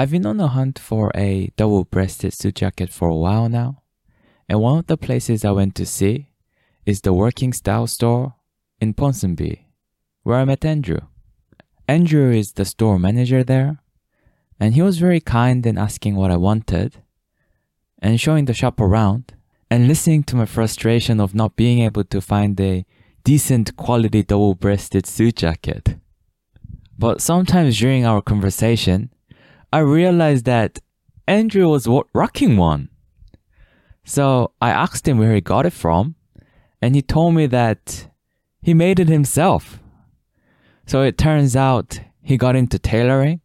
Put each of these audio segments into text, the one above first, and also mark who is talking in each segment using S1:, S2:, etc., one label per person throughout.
S1: I've been on the hunt for a double breasted suit jacket for a while now, and one of the places I went to see is the Working Style store in Ponsonby, where I met Andrew. Andrew is the store manager there, and he was very kind in asking what I wanted and showing the shop around and listening to my frustration of not being able to find a decent quality double breasted suit jacket. But sometimes during our conversation, I realized that Andrew was rocking one. So I asked him where he got it from, and he told me that he made it himself. So it turns out he got into tailoring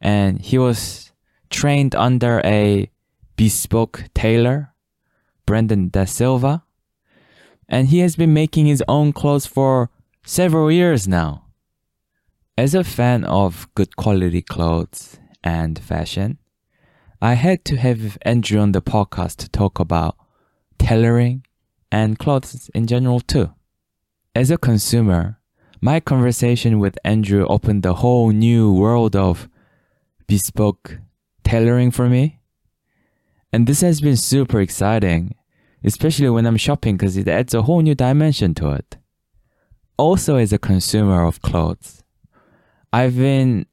S1: and he was trained under a bespoke tailor, Brendan Da Silva, and he has been making his own clothes for several years now. As a fan of good quality clothes and fashion, I had to have Andrew on the podcast to talk about tailoring and clothes in general too. As a consumer, my conversation with Andrew opened a whole new world of bespoke tailoring for me. And this has been super exciting, especially when I'm shopping because it adds a whole new dimension to it. Also, as a consumer of clothes, I've been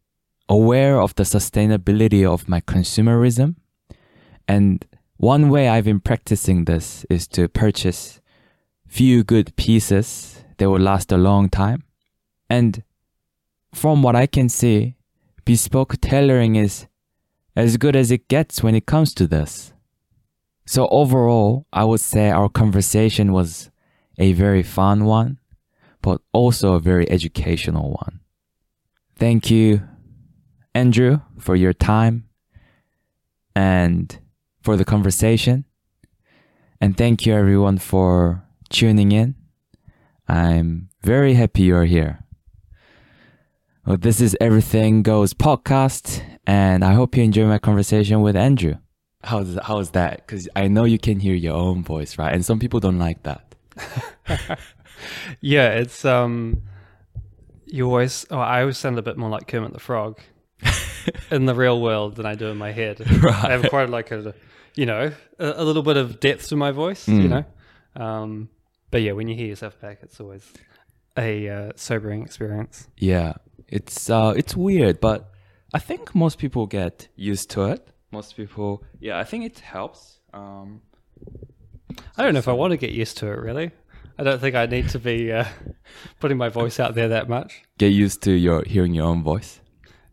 S1: aware of the sustainability of my consumerism. And one way I've been practicing this is to purchase few good pieces that will last a long time. And from what I can see, bespoke tailoring is as good as it gets when it comes to this. So overall, I would say our conversation was a very fun one, but also a very educational one. Thank you, Andrew, for your time and for the conversation. And thank you everyone for tuning in. I'm very happy you're here. Well, this is Everything Goes podcast, and I hope you enjoy my conversation with Andrew. How's how's that? Because I know you can hear your own voice, right? And some people don't like that.
S2: yeah, it's um, you always. Oh, I always sound a bit more like Kermit the Frog in the real world than I do in my head. Right. I have quite like a, you know, a, a little bit of depth to my voice, mm. you know. Um, but yeah, when you hear yourself back, it's always a uh, sobering experience.
S1: Yeah, it's uh, it's weird, but I think most people get used to it. Most people, yeah, I think it helps. Um,
S2: I don't know if I want to get used to it. Really, I don't think I need to be uh, putting my voice out there that much.
S1: Get used to your hearing your own voice.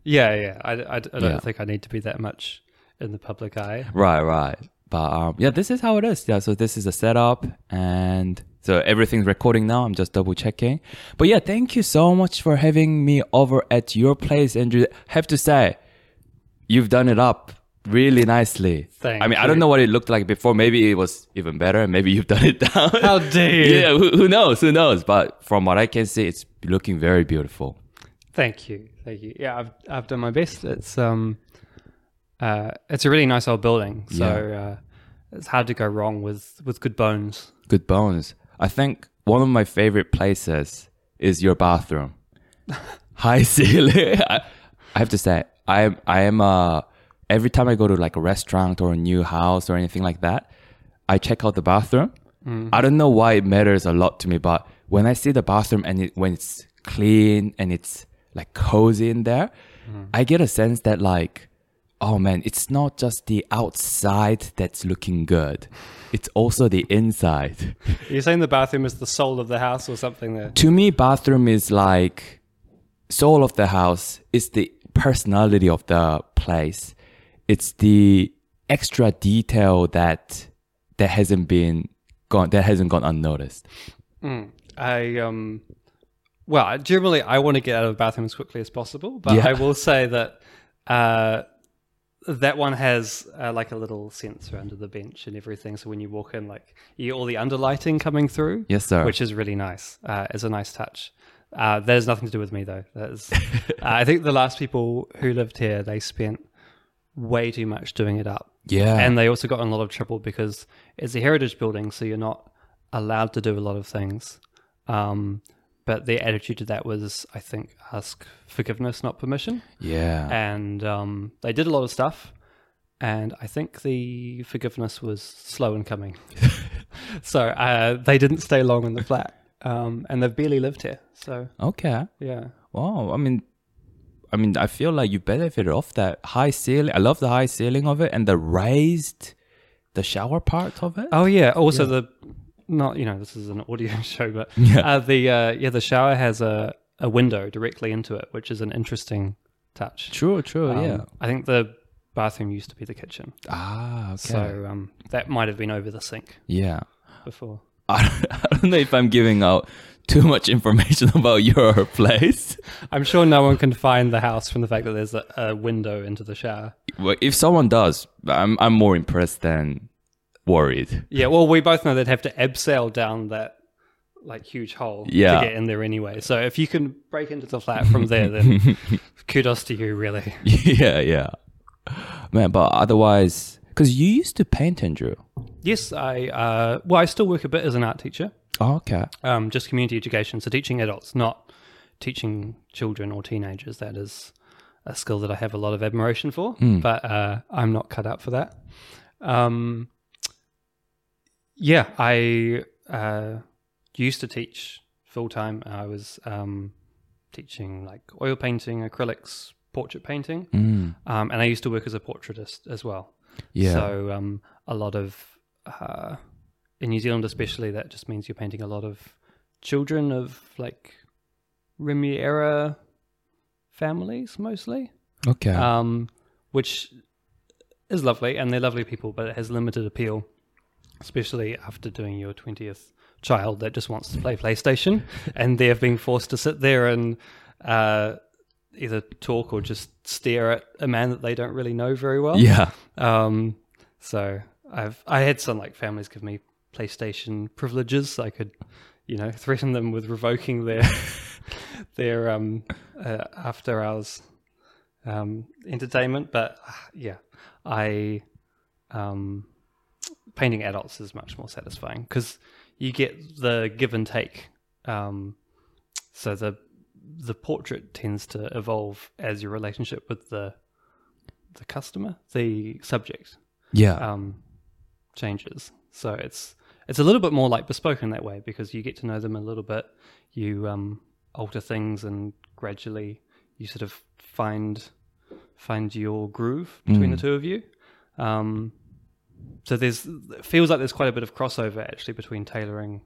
S2: Yeah, yeah. I, I, I don't yeah. think I need to be that much in the public eye.
S1: Right, right. But um, yeah, this is how it is. Yeah, so this is a setup, and so everything's recording now. I'm just double checking. But yeah, thank you so much for having me over at your place, Andrew. Have to say, you've done it up really nicely.
S2: Thank
S1: I mean,
S2: you.
S1: I don't know what it looked like before. Maybe it was even better. Maybe you've done it down.
S2: How dare you?
S1: yeah, who, who knows? Who knows? But from what I can see, it's looking very beautiful.
S2: Thank you, thank you. Yeah, I've I've done my best. It's um, uh, it's a really nice old building. So yeah. uh, it's hard to go wrong with with good bones.
S1: Good bones. I think one of my favorite places is your bathroom. High ceiling. I, I, have to say, I am I am uh every time I go to like a restaurant or a new house or anything like that, I check out the bathroom. Mm. I don't know why it matters a lot to me, but when I see the bathroom and it, when it's clean and it's like cozy in there, mm. I get a sense that like oh man, it's not just the outside that's looking good. It's also the inside.
S2: You're saying the bathroom is the soul of the house or something there?
S1: To me, bathroom is like soul of the house. It's the personality of the place. It's the extra detail that that hasn't been gone that hasn't gone unnoticed.
S2: Mm. I um well, generally I want to get out of the bathroom as quickly as possible, but yeah. I will say that uh that one has uh, like a little sensor under the bench and everything. So when you walk in, like you get all the underlighting coming through.
S1: Yes, sir.
S2: Which is really nice. Uh, it's a nice touch. Uh, that has nothing to do with me though. That is, uh, I think the last people who lived here, they spent way too much doing it up.
S1: Yeah.
S2: And they also got in a lot of trouble because it's a heritage building, so you're not allowed to do a lot of things. Um, but their attitude to that was, I think, ask forgiveness, not permission.
S1: Yeah.
S2: And um, they did a lot of stuff, and I think the forgiveness was slow in coming. so uh, they didn't stay long in the flat, um, and they've barely lived here. So
S1: okay.
S2: yeah,
S1: Wow. I mean, I mean, I feel like you benefited off that high ceiling. I love the high ceiling of it and the raised, the shower part of it.
S2: Oh yeah. Also the not you know this is an audio show, but
S1: Yeah.
S2: uh, the uh, yeah the shower has a a window directly into it, which is an interesting touch.
S1: True. True.
S2: Um,
S1: yeah.
S2: I think the bathroom used to be the kitchen,
S1: Ah. Okay.
S2: so um, that might have been over the sink
S1: yeah.
S2: before.
S1: I don't, I don't know if I'm giving out too much information about your place.
S2: I'm sure no one can find the house from the fact that there's a, a window into the shower.
S1: Well, if someone does, I'm I'm more impressed than worried.
S2: Yeah, well, we both know they'd have to abseil down that like huge hole
S1: Yeah.
S2: to get in there anyway. So if you can break into the flat from there, then kudos to you, really.
S1: yeah. Yeah. Man, but otherwise, because you used to paint, Andrew.
S2: Yes, I uh, well, I still work a bit as an art teacher,
S1: Oh, okay.
S2: um, just community education, so teaching adults, not teaching children or teenagers. That is a skill that I have a lot of admiration for, but uh, I'm not cut out for that. Um, yeah, I uh, used to teach full time. I was um, teaching like oil painting, acrylics, portrait painting,
S1: Mm.
S2: um, and I used to work as a portraitist as well.
S1: Yeah.
S2: So um, a lot of uh, in New Zealand, especially, that just means you're painting a lot of children of like Remuera families, mostly,
S1: okay.
S2: um, which is lovely, and they're lovely people, but it has limited appeal, especially after doing your twentieth child that just wants to play PlayStation, and they're being forced to sit there and. Uh, Either talk or just stare at a man that they don't really know very well.
S1: yeah.
S2: Um, so I've I had some like families give me PlayStation privileges. I could, you know, threaten them with revoking their their um uh, after hours um entertainment. But uh, yeah, I um painting adults is much more satisfying because you get the give and take. Um, so the the portrait tends to evolve as your relationship with the the customer, the subject,
S1: Yeah.
S2: um, changes. So it's it's a little bit more like bespoke in that way because you get to know them a little bit. You um, alter things and gradually you sort of find find your groove between the two of you. Um, so there's it feels like there's quite a bit of crossover actually between tailoring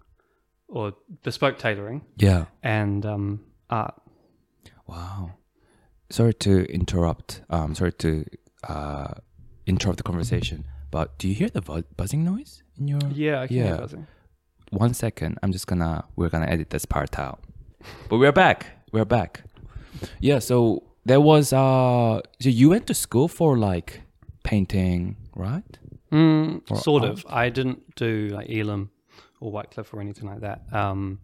S2: or bespoke tailoring
S1: yeah.
S2: and um, art.
S1: Wow. Sorry to interrupt. Um, sorry to uh, interrupt the conversation. But do you hear the bu- buzzing noise in your?
S2: Yeah, I can hear
S1: Yeah.
S2: buzzing.
S1: One second. I'm just gonna. We're gonna edit this part out. But we're back. We're back. Yeah. So there was. Uh. So you went to school for like painting, right?
S2: Mm,
S1: Or
S2: sort of. I didn't do like Elam or Whitecliffe or anything like that. Um,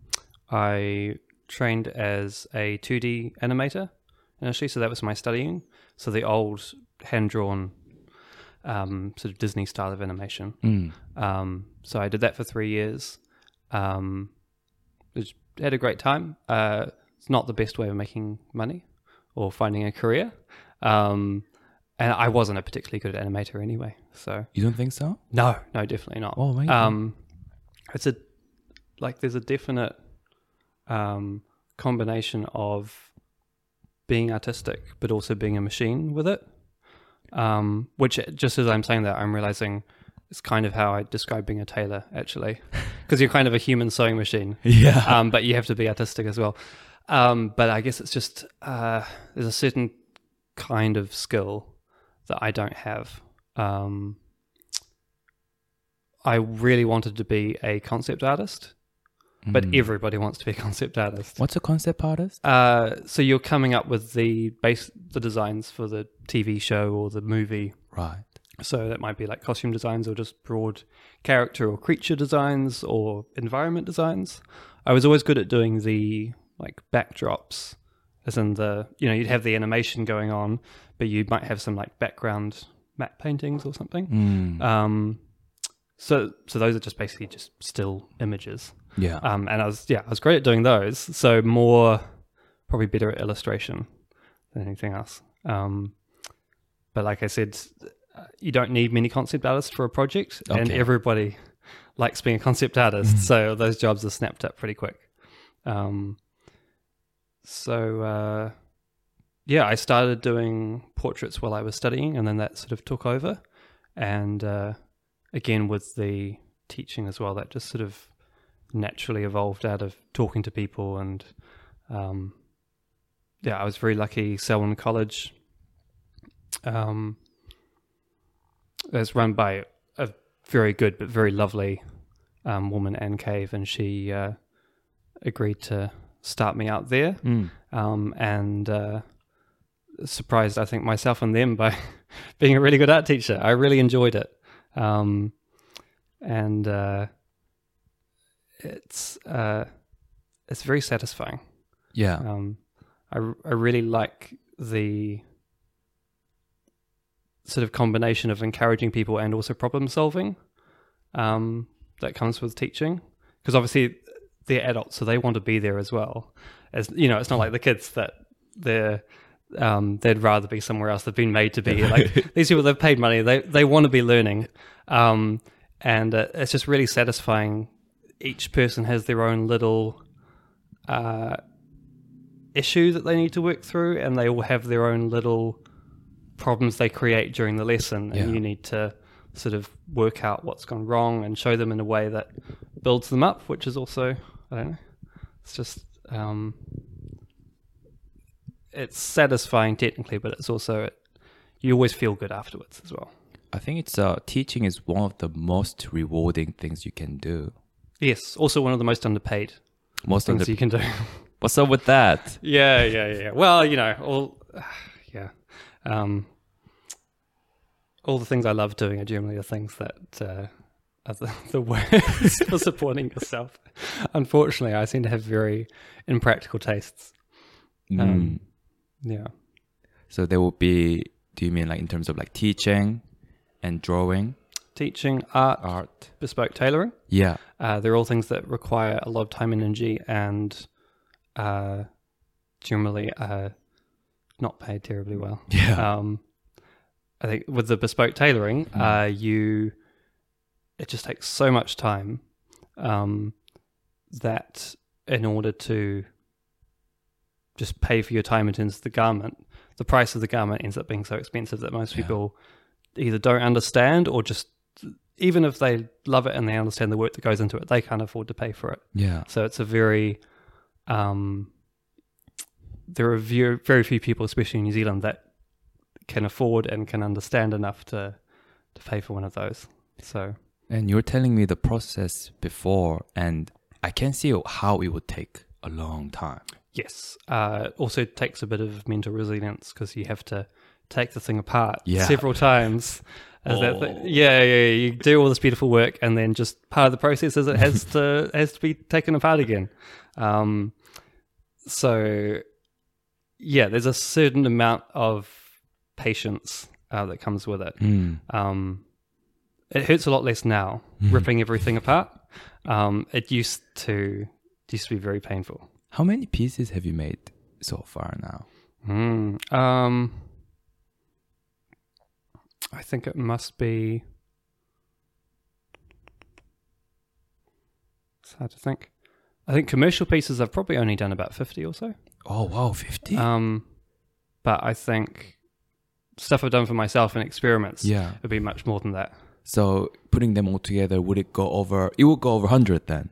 S2: I trained as a 2D animator initially, so that was my studying. So the old hand drawn um, sort of Disney style of animation.
S1: Mm.
S2: Um, so I did that for three years. Um, had a great time. Uh, it's not the best way of making money or finding a career. Um, and I wasn't a particularly good animator anyway. So
S1: You don't think so?
S2: no, no, definitely not.
S1: Oh, amazing.
S2: Um, it's a like there's a definite um, combination of being artistic, but also being a machine with it. Um, which just as I'm saying that, I'm realizing it's kind of how I describe being a tailor, actually, because you're kind of a human sewing machine
S1: Yeah.
S2: um, but you have to be artistic as well. Um, but I guess it's just uh, there's a certain kind of skill that I don't have. Um, I really wanted to be a concept artist, but
S1: Mm.
S2: everybody wants to be a concept artist.
S1: What's a concept artist?
S2: Uh, so you're coming up with the base, the designs for the TV show or the movie.
S1: Right.
S2: So that might be like costume designs or just broad character or creature designs or environment designs. I was always good at doing the like backdrops, as in the you know you'd have the animation going on, but you might have some like background matte paintings or something.
S1: Mm.
S2: Um, so so those are just basically just still images.
S1: Yeah.
S2: Um, and I was yeah, I was great at doing those. So more probably better at illustration than anything else. Um, but like I said, you don't need many concept artists for a project, and everybody likes being a concept artist. So those jobs are snapped up pretty quick. Um, so uh, yeah, I started doing portraits while I was studying, and then that sort of took over. And uh, again, with the teaching as well, that just sort of naturally evolved out of talking to people and um, yeah, I was very lucky. Selwyn College um, is run by a very good but very lovely um, woman, Anne Cave, and she uh, agreed to start me out there.
S1: Mm.
S2: Um, and uh, surprised, I think, myself and them by being a really good art teacher. I really enjoyed it. Um, and uh, it's uh, it's very satisfying.
S1: Yeah.
S2: Um, I I really like the sort of combination of encouraging people and also problem solving um, that comes with teaching. Because obviously they're adults, so they want to be there as well. As you know, it's not like the kids that they're um, they'd rather be somewhere else. They've been made to be here. Like these people, they've paid money. They they want to be learning, um, and uh, it's just really satisfying. Each person has their own little uh, issue that they need to work through, and they all have their own little problems they create during the lesson, and
S1: Yeah.
S2: you need to sort of work out what's gone wrong and show them in a way that builds them up, which is also I don't know. It's just um, it's satisfying technically, but it's also you always feel good afterwards as well.
S1: I think it's uh teaching is one of the most rewarding things you can do.
S2: Yes, also one of the most underpaid
S1: Most
S2: things you can do.
S1: What's up with that?
S2: yeah, yeah, yeah. Well, you know, all yeah. Um, all the things I love doing are generally the things that uh, are the, the worst for supporting yourself. Unfortunately, I seem to have very impractical tastes.
S1: Mm.
S2: Yeah.
S1: So there will be do you mean like in terms of like teaching and drawing,
S2: Teaching, art,
S1: art?
S2: bespoke tailoring.
S1: Yeah.
S2: Uh, they're all things that require a lot of time and energy and uh, generally uh, not paid terribly well.
S1: Yeah.
S2: Um, I think with the bespoke tailoring,
S1: Mm.
S2: uh, you it just takes so much time um, that in order to just pay for your time in terms of the garment, the price of the garment ends up being so expensive that most
S1: Yeah.
S2: people either don't understand or just even if they love it and they understand the work that goes into it, they can't afford to pay for it.
S1: yeah.
S2: So it's a very, um, there are very, very few people, especially in New Zealand, that can afford and can understand enough to to pay for one of those. So
S1: And you're telling me the process before and I can see how it would take a long time.
S2: Yes, uh, also takes a bit of mental resilience because you have to take the thing apart
S1: Yeah.
S2: several times. As that thi-
S1: Oh.
S2: yeah, yeah, you do all this beautiful work, and then just part of the process is it has to has to be taken apart again. Um, so, yeah, there's a certain amount of patience uh, that comes with it.
S1: Mm.
S2: Um, it hurts a lot less now, ripping everything apart. Um, it used to it used to be very painful.
S1: How many pieces have you made so far now?
S2: Mm, um, I think it must be. It's hard to think. I think commercial pieces I've probably only done about fifty or so.
S1: Oh wow, 50?
S2: Um, but I think stuff I've done for myself and experiments
S1: yeah.
S2: would be much more than that.
S1: So putting them all together, would it go over? It would go over 100 then.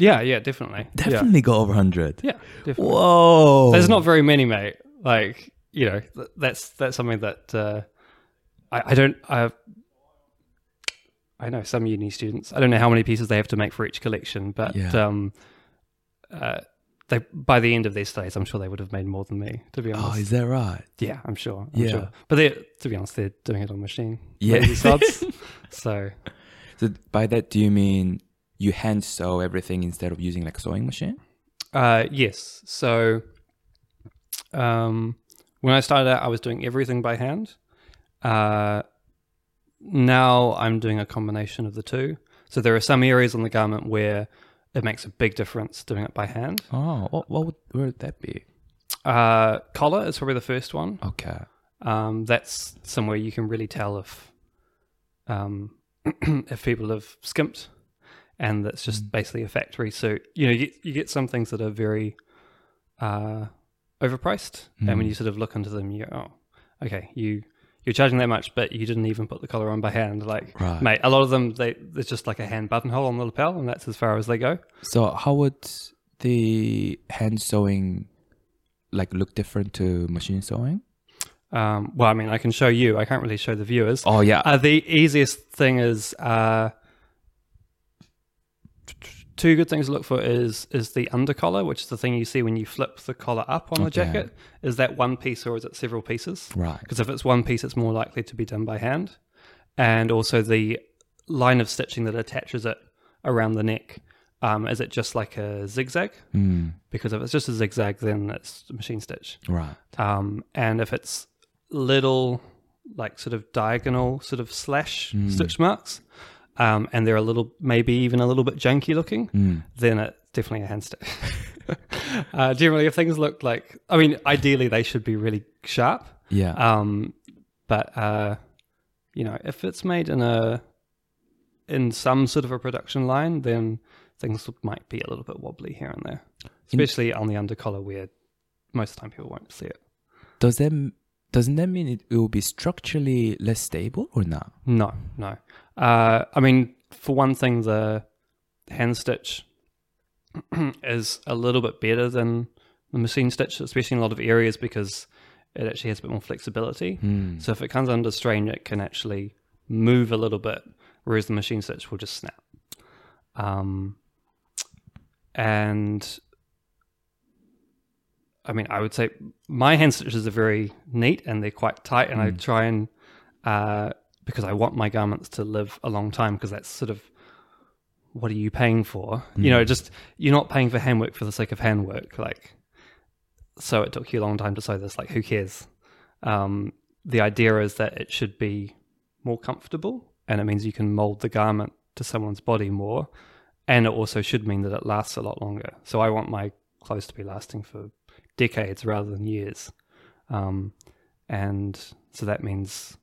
S2: Yeah, yeah, definitely.
S1: Definitely got over 100.
S2: Yeah, definitely.
S1: Whoa.
S2: There's not very many, mate. Like you know, th- that's that's something that uh, I, I don't. I I know some uni students. I don't know how many pieces they have to make for each collection, but
S1: Yeah.
S2: um, uh, they by the end of their studies, I'm sure they would have made more than me. To be honest,
S1: Oh, is that right?
S2: yeah, I'm sure. I'm
S1: Yeah.
S2: sure. But they, to be honest, they're doing it on machine.
S1: Yeah.
S2: Lazy sods. so
S1: So by that, do you mean you hand sew everything instead of using like a sewing machine?
S2: Uh, yes. So, um, when I started out, I was doing everything by hand. Uh, now I'm doing a combination of the two. So there are some areas on the garment where it makes a big difference doing it by hand.
S1: Oh, what, what would, where would that be?
S2: Uh, collar is probably the first one.
S1: Okay.
S2: Um, that's somewhere you can really tell if um, if people have skimped, and that's just basically a factory suit. You know, you get, you get some things that are very uh, overpriced, and when you sort of look into them, you go, "Oh, okay, you you're charging that much, but you didn't even put the collar on by hand." Like,
S1: Right.
S2: mate, a lot of them they there's just like a hand buttonhole on the lapel, and that's as far as they go.
S1: So how would the hand sewing like look different to machine sewing?
S2: Um, well, I mean, I can show you. I can't really show the viewers.
S1: Oh yeah.
S2: Uh, the easiest thing is uh, two good things to look for is is the under collar, which is the thing you see when you flip the collar up on the jacket. Is that one piece or is it several pieces?
S1: right.
S2: Because if it's one piece, it's more likely to be done by hand. And also the line of stitching that attaches it around the neck. Um, is it just like a zigzag?
S1: Mm,
S2: Because if it's just a zigzag, then it's machine stitch.
S1: right.
S2: Um, and if it's little, like sort of diagonal, sort of slash stitch marks, um, and they're a little, maybe even a little bit janky looking,
S1: Mm,
S2: then it's definitely a hand stitch. uh, generally, if things look like, I mean, ideally they should be really sharp.
S1: yeah.
S2: Um, but uh, you know, if it's made in a in some sort of a production line, then things might be a little bit wobbly here and there, especially on the undercollar where most of the time people won't see it.
S1: Does that doesn't that mean it will be structurally less stable or not?
S2: No, no. Uh, I mean, for one thing, the hand stitch is a little bit better than the machine stitch, especially in a lot of areas because it actually has a bit more flexibility.
S1: Mm.
S2: So if it comes under strain, it can actually move a little bit, whereas the machine stitch will just snap. Um, and I mean, I would say my hand stitches are very neat and they're quite tight, and I try and uh, because I want my garments to live a long time because that's sort of what are you paying for? You know, just you're not paying for handwork for the sake of handwork. Like, so it took you a long time to sew this. Like, who cares? Um, the idea is that it should be more comfortable, and it means you can mold the garment to someone's body more, and it also should mean that it lasts a lot longer. So I want my clothes to be lasting for decades rather than years, um, and so that means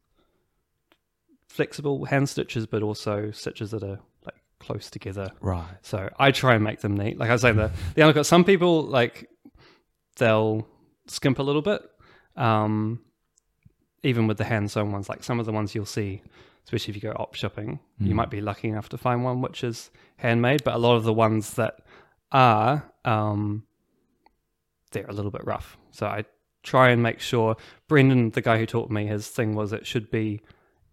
S2: flexible hand stitches, but also stitches that are like close together.
S1: Right.
S2: So I try and make them neat. Like I was saying, the the undercut. Some people like they'll skimp a little bit, um, even with the hand sewn ones. Like some of the ones you'll see, especially if you go op shopping, you might be lucky enough to find one which is handmade. But a lot of the ones that are, um, they're a little bit rough. So I try and make sure. Brendan, the guy who taught me, his thing was it should be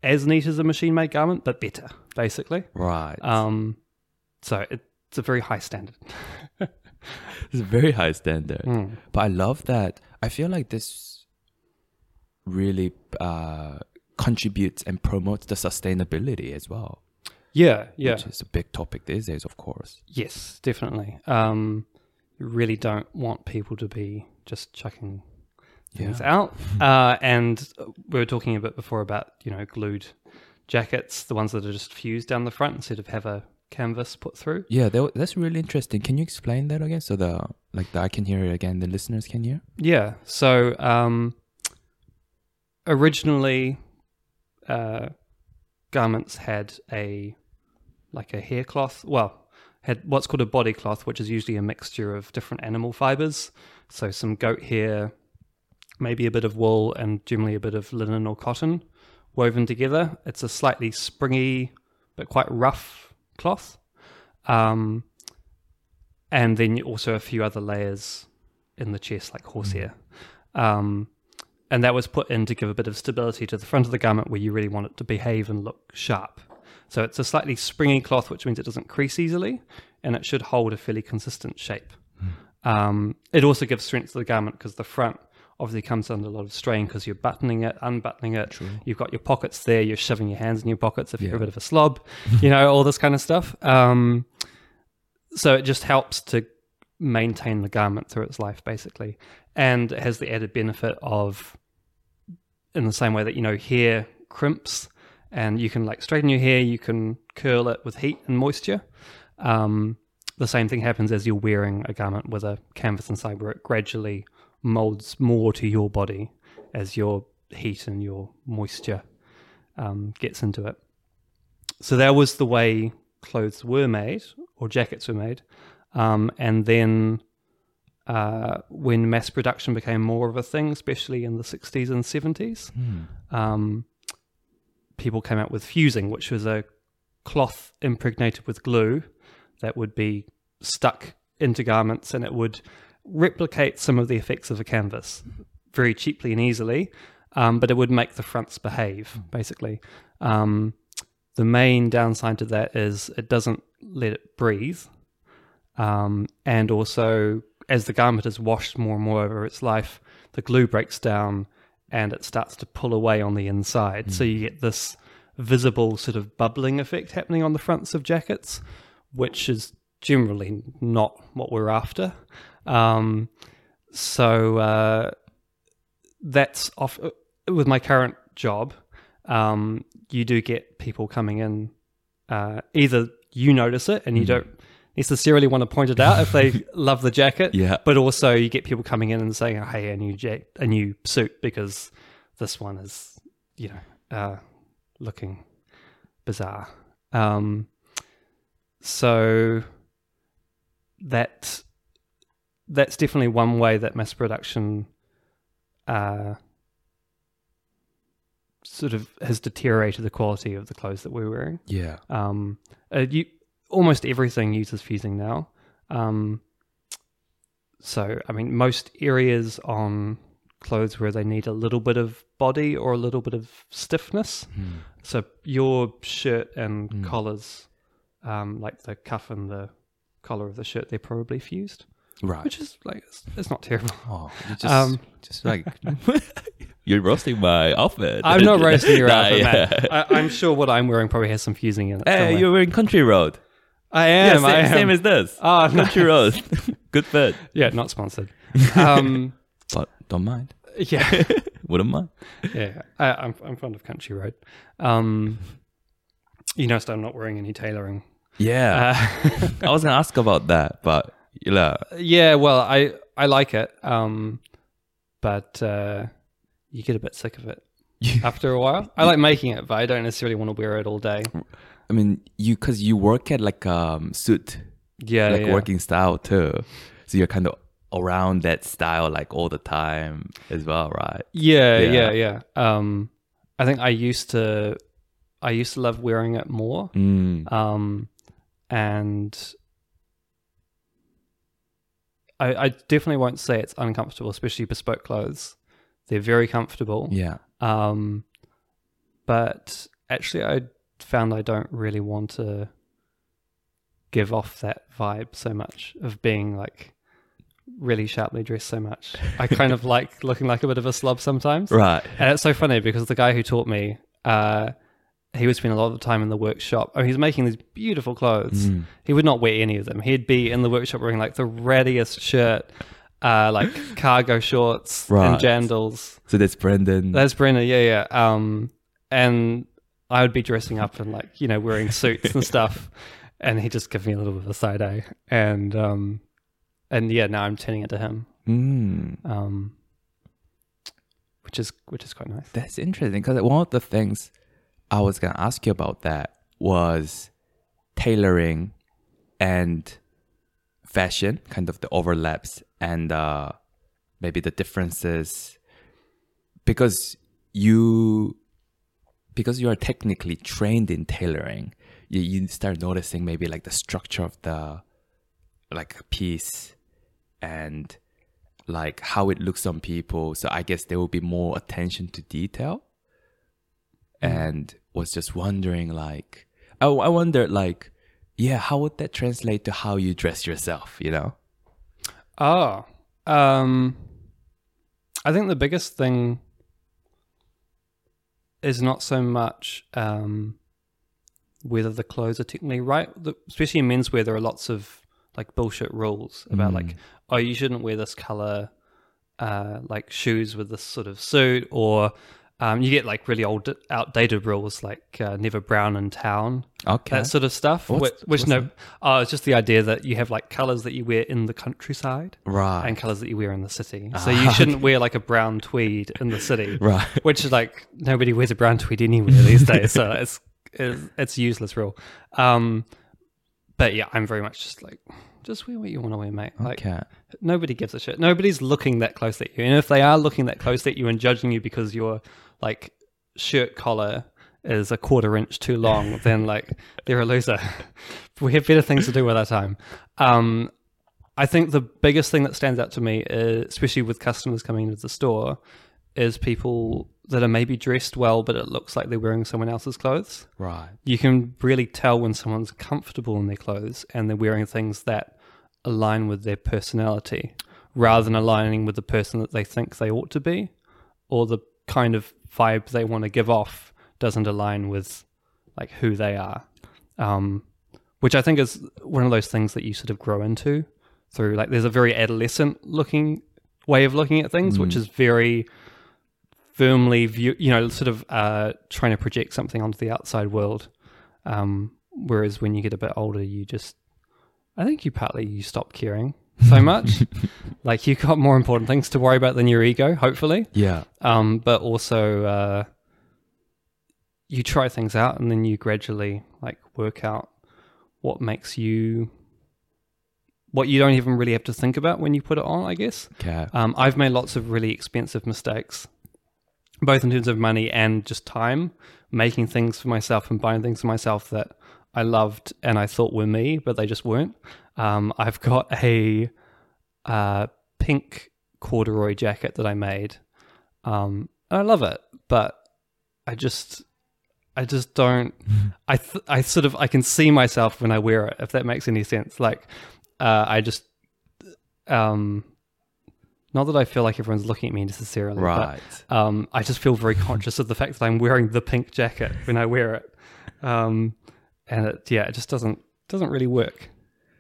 S2: as neat as a machine made garment, but better, basically.
S1: Right.
S2: Um, so it, it's a very high standard.
S1: it's a very high standard.
S2: Mm.
S1: But I love that. I feel like this really uh, contributes and promotes the sustainability as well,
S2: Yeah, yeah,
S1: which is a big topic these days, of course.
S2: yes, definitely. Um, really don't want people to be just chucking things
S1: Yeah.
S2: out. Uh, and we were talking a bit before about you know glued jackets, the ones that are just fused down the front instead of have a canvas put through.
S1: Yeah, that, that's really interesting. Can you explain that again so the like the I can hear it again, the listeners can hear?
S2: Yeah. So um, originally, uh, garments had a like a hair cloth. Well, had what's called a body cloth, which is usually a mixture of different animal fibers. So some goat hair, maybe a bit of wool, and generally a bit of linen or cotton woven together. It's a slightly springy but quite rough cloth. Um, and then also a few other layers in the chest, like horsehair. Um, and that was put in to give a bit of stability to the front of the garment where you really want it to behave and look sharp. So it's a slightly springy cloth, which means it doesn't crease easily, and it should hold a fairly consistent shape. Um, it also gives strength to the garment because the front obviously comes under a lot of strain because you're buttoning it, unbuttoning it. You've got your pockets there. You're shoving your hands in your pockets if you're a bit of a slob, you know, all this kind of stuff. Um, so it just helps to maintain the garment through its life, basically, and it has the added benefit of, in the same way that you know hair crimps and you can like straighten your hair, you can curl it with heat and moisture. Um, the same thing happens as you're wearing a garment with a canvas inside, where it gradually molds more to your body as your heat and your moisture um, gets into it. So that was the way clothes were made, or jackets were made. Um, and then uh, when mass production became more of a thing, especially in the 60s and 70s, um, people came out with fusing, which was a cloth impregnated with glue that would be stuck into garments and it would replicate some of the effects of a canvas very cheaply and easily, um, but it would make the fronts behave, basically. Um, the main downside to that is it doesn't let it breathe. Um, and also, as the garment is washed more and more over its life, the glue breaks down and it starts to pull away on the inside. So you get this visible sort of bubbling effect happening on the fronts of jackets, which is generally not what we're after. Um, so uh, that's off with my current job. Um, you do get people coming in. Uh, either you notice it and you don't necessarily want to point it out if they love the jacket,
S1: Yeah.
S2: but also you get people coming in and saying, oh, "Hey, a new jack, a new suit," because this one is, you know, uh, looking bizarre. Um, so that that's definitely one way that mass production uh, sort of has deteriorated the quality of the clothes that we're wearing.
S1: Yeah.
S2: Um, uh, you, almost everything uses fusing now. Um, so, I mean, most areas on clothes where they need a little bit of body or a little bit of stiffness. So, your shirt and collars, um, like the cuff and the collar of the shirt, they're probably fused,
S1: Right.
S2: which is like, it's, it's not terrible.
S1: Oh, you just,
S2: Um,
S1: just like you're roasting my outfit.
S2: I'm not roasting your
S1: Nah,
S2: outfit,
S1: yeah.
S2: Matt. I, I'm sure what I'm wearing probably has some fusing in it.
S1: Hey,
S2: somewhere.
S1: you're wearing Country Road.
S2: I
S1: Yeah,
S2: am.
S1: same,
S2: I am.
S1: same as this.
S2: Ah,
S1: Country Road. Good fit.
S2: Yeah, not sponsored. Um,
S1: But don't mind.
S2: yeah,
S1: Wouldn't mind.
S2: yeah. I, I'm I'm fond of Country Road. Um, you noticed I'm not wearing any tailoring.
S1: Yeah.
S2: Uh,
S1: I was gonna ask about that, but yeah.
S2: yeah, well, I I like it, um, but uh, you get a bit sick of it after a while. I like making it, but I don't necessarily want to wear it all day.
S1: I mean, you because you work at like um suit,
S2: Yeah,
S1: like
S2: yeah.
S1: working style too, so you're kind of around that style like all the time as well, right?
S2: Yeah,
S1: Yeah.
S2: yeah, yeah. Um, I think I used to, I used to love wearing it more.
S1: Mm.
S2: Um, and I, I definitely won't say it's uncomfortable, especially bespoke clothes. They're very comfortable.
S1: Yeah.
S2: Um, but actually, I found I don't really want to give off that vibe so much of being like really sharply dressed so much. I kind of like looking like a bit of a slob sometimes.
S1: Right.
S2: And it's so funny because the guy who taught me, uh, he would spend a lot of time in the workshop. Oh, he's making these beautiful clothes.
S1: Mm.
S2: He would not wear any of them. He'd be in the workshop wearing like the rattiest shirt, uh, like cargo shorts
S1: Right.
S2: and jandals.
S1: So that's Brendan.
S2: That's Brendan, yeah, yeah. Um, and I would be dressing up and like you know wearing suits and stuff, and he'd just give me a little bit of a side eye, and um, and yeah, now I'm turning it to him,
S1: mm.
S2: um, which is which is quite nice.
S1: That's interesting because one of the things I was gonna ask you about that was tailoring and fashion, kind of the overlaps and uh, maybe the differences, because you because you are technically trained in tailoring, you, you start noticing maybe like the structure of the like a piece and like how it looks on people. So I guess there will be more attention to detail. And was just wondering, like, I, I wondered, like, yeah, how would that translate to how you dress yourself? You know?
S2: Oh, um, I think the biggest thing is not so much um, whether the clothes are technically right. The, especially in menswear, there are lots of like bullshit rules about like, oh, you shouldn't wear this color, uh, like shoes with this sort of suit, or Um, you get like really old, outdated rules like uh, never brown in town,
S1: Okay.
S2: that sort of stuff.
S1: What's-
S2: which, which
S1: what's
S2: no, oh, it's just the idea that you have like colors that you wear in the countryside
S1: right.
S2: and colors that you wear in the city. So
S1: Ah,
S2: you shouldn't wear like a brown tweed in the city,
S1: right.
S2: which is like nobody wears a brown tweed anywhere these days. So it's it's, it's a useless rule. Um, but yeah, I'm very much just like just wear what you want to wear, mate. Like
S1: Okay.
S2: nobody gives a shit. Nobody's looking that close at you. And if they are looking that close at you and judging you because your like shirt collar is a quarter inch too long, then like they're a loser. we have better things to do with our time. Um, I think the biggest thing that stands out to me, is, especially with customers coming into the store, is people that are maybe dressed well, but it looks like they're wearing someone else's clothes
S1: Right.
S2: you can really tell when someone's comfortable in their clothes and they're wearing things that align with their personality rather than aligning with the person that they think they ought to be or the kind of vibe they want to give off doesn't align with like who they are. Um, which i think is one of those things that you sort of grow into through like there's a very adolescent looking way of looking at things which is very firmly view you know sort of uh trying to project something onto the outside world. Um whereas when you get a bit older you just i think you partly you stop caring so much like you got more important things to worry about than your ego hopefully
S1: Yeah.
S2: um but also uh you try things out and then you gradually like work out what makes you what you don't even really have to think about when you put it on i guess
S1: Okay.
S2: um, I've made lots of really expensive mistakes, both in terms of money and just time, making things for myself and buying things for myself that I loved and I thought were me, but they just weren't. Um, I've got a uh, pink corduroy jacket that I made. Um, I love it, but I just, I just don't. I, th- I sort of, I can see myself when I wear it. If that makes any sense, like, uh, I just, um, not that I feel like everyone's looking at me necessarily,
S1: Right.
S2: but um, I just feel very conscious of the fact that I'm wearing the pink jacket when I wear it, um, and it, yeah, it just doesn't doesn't really work.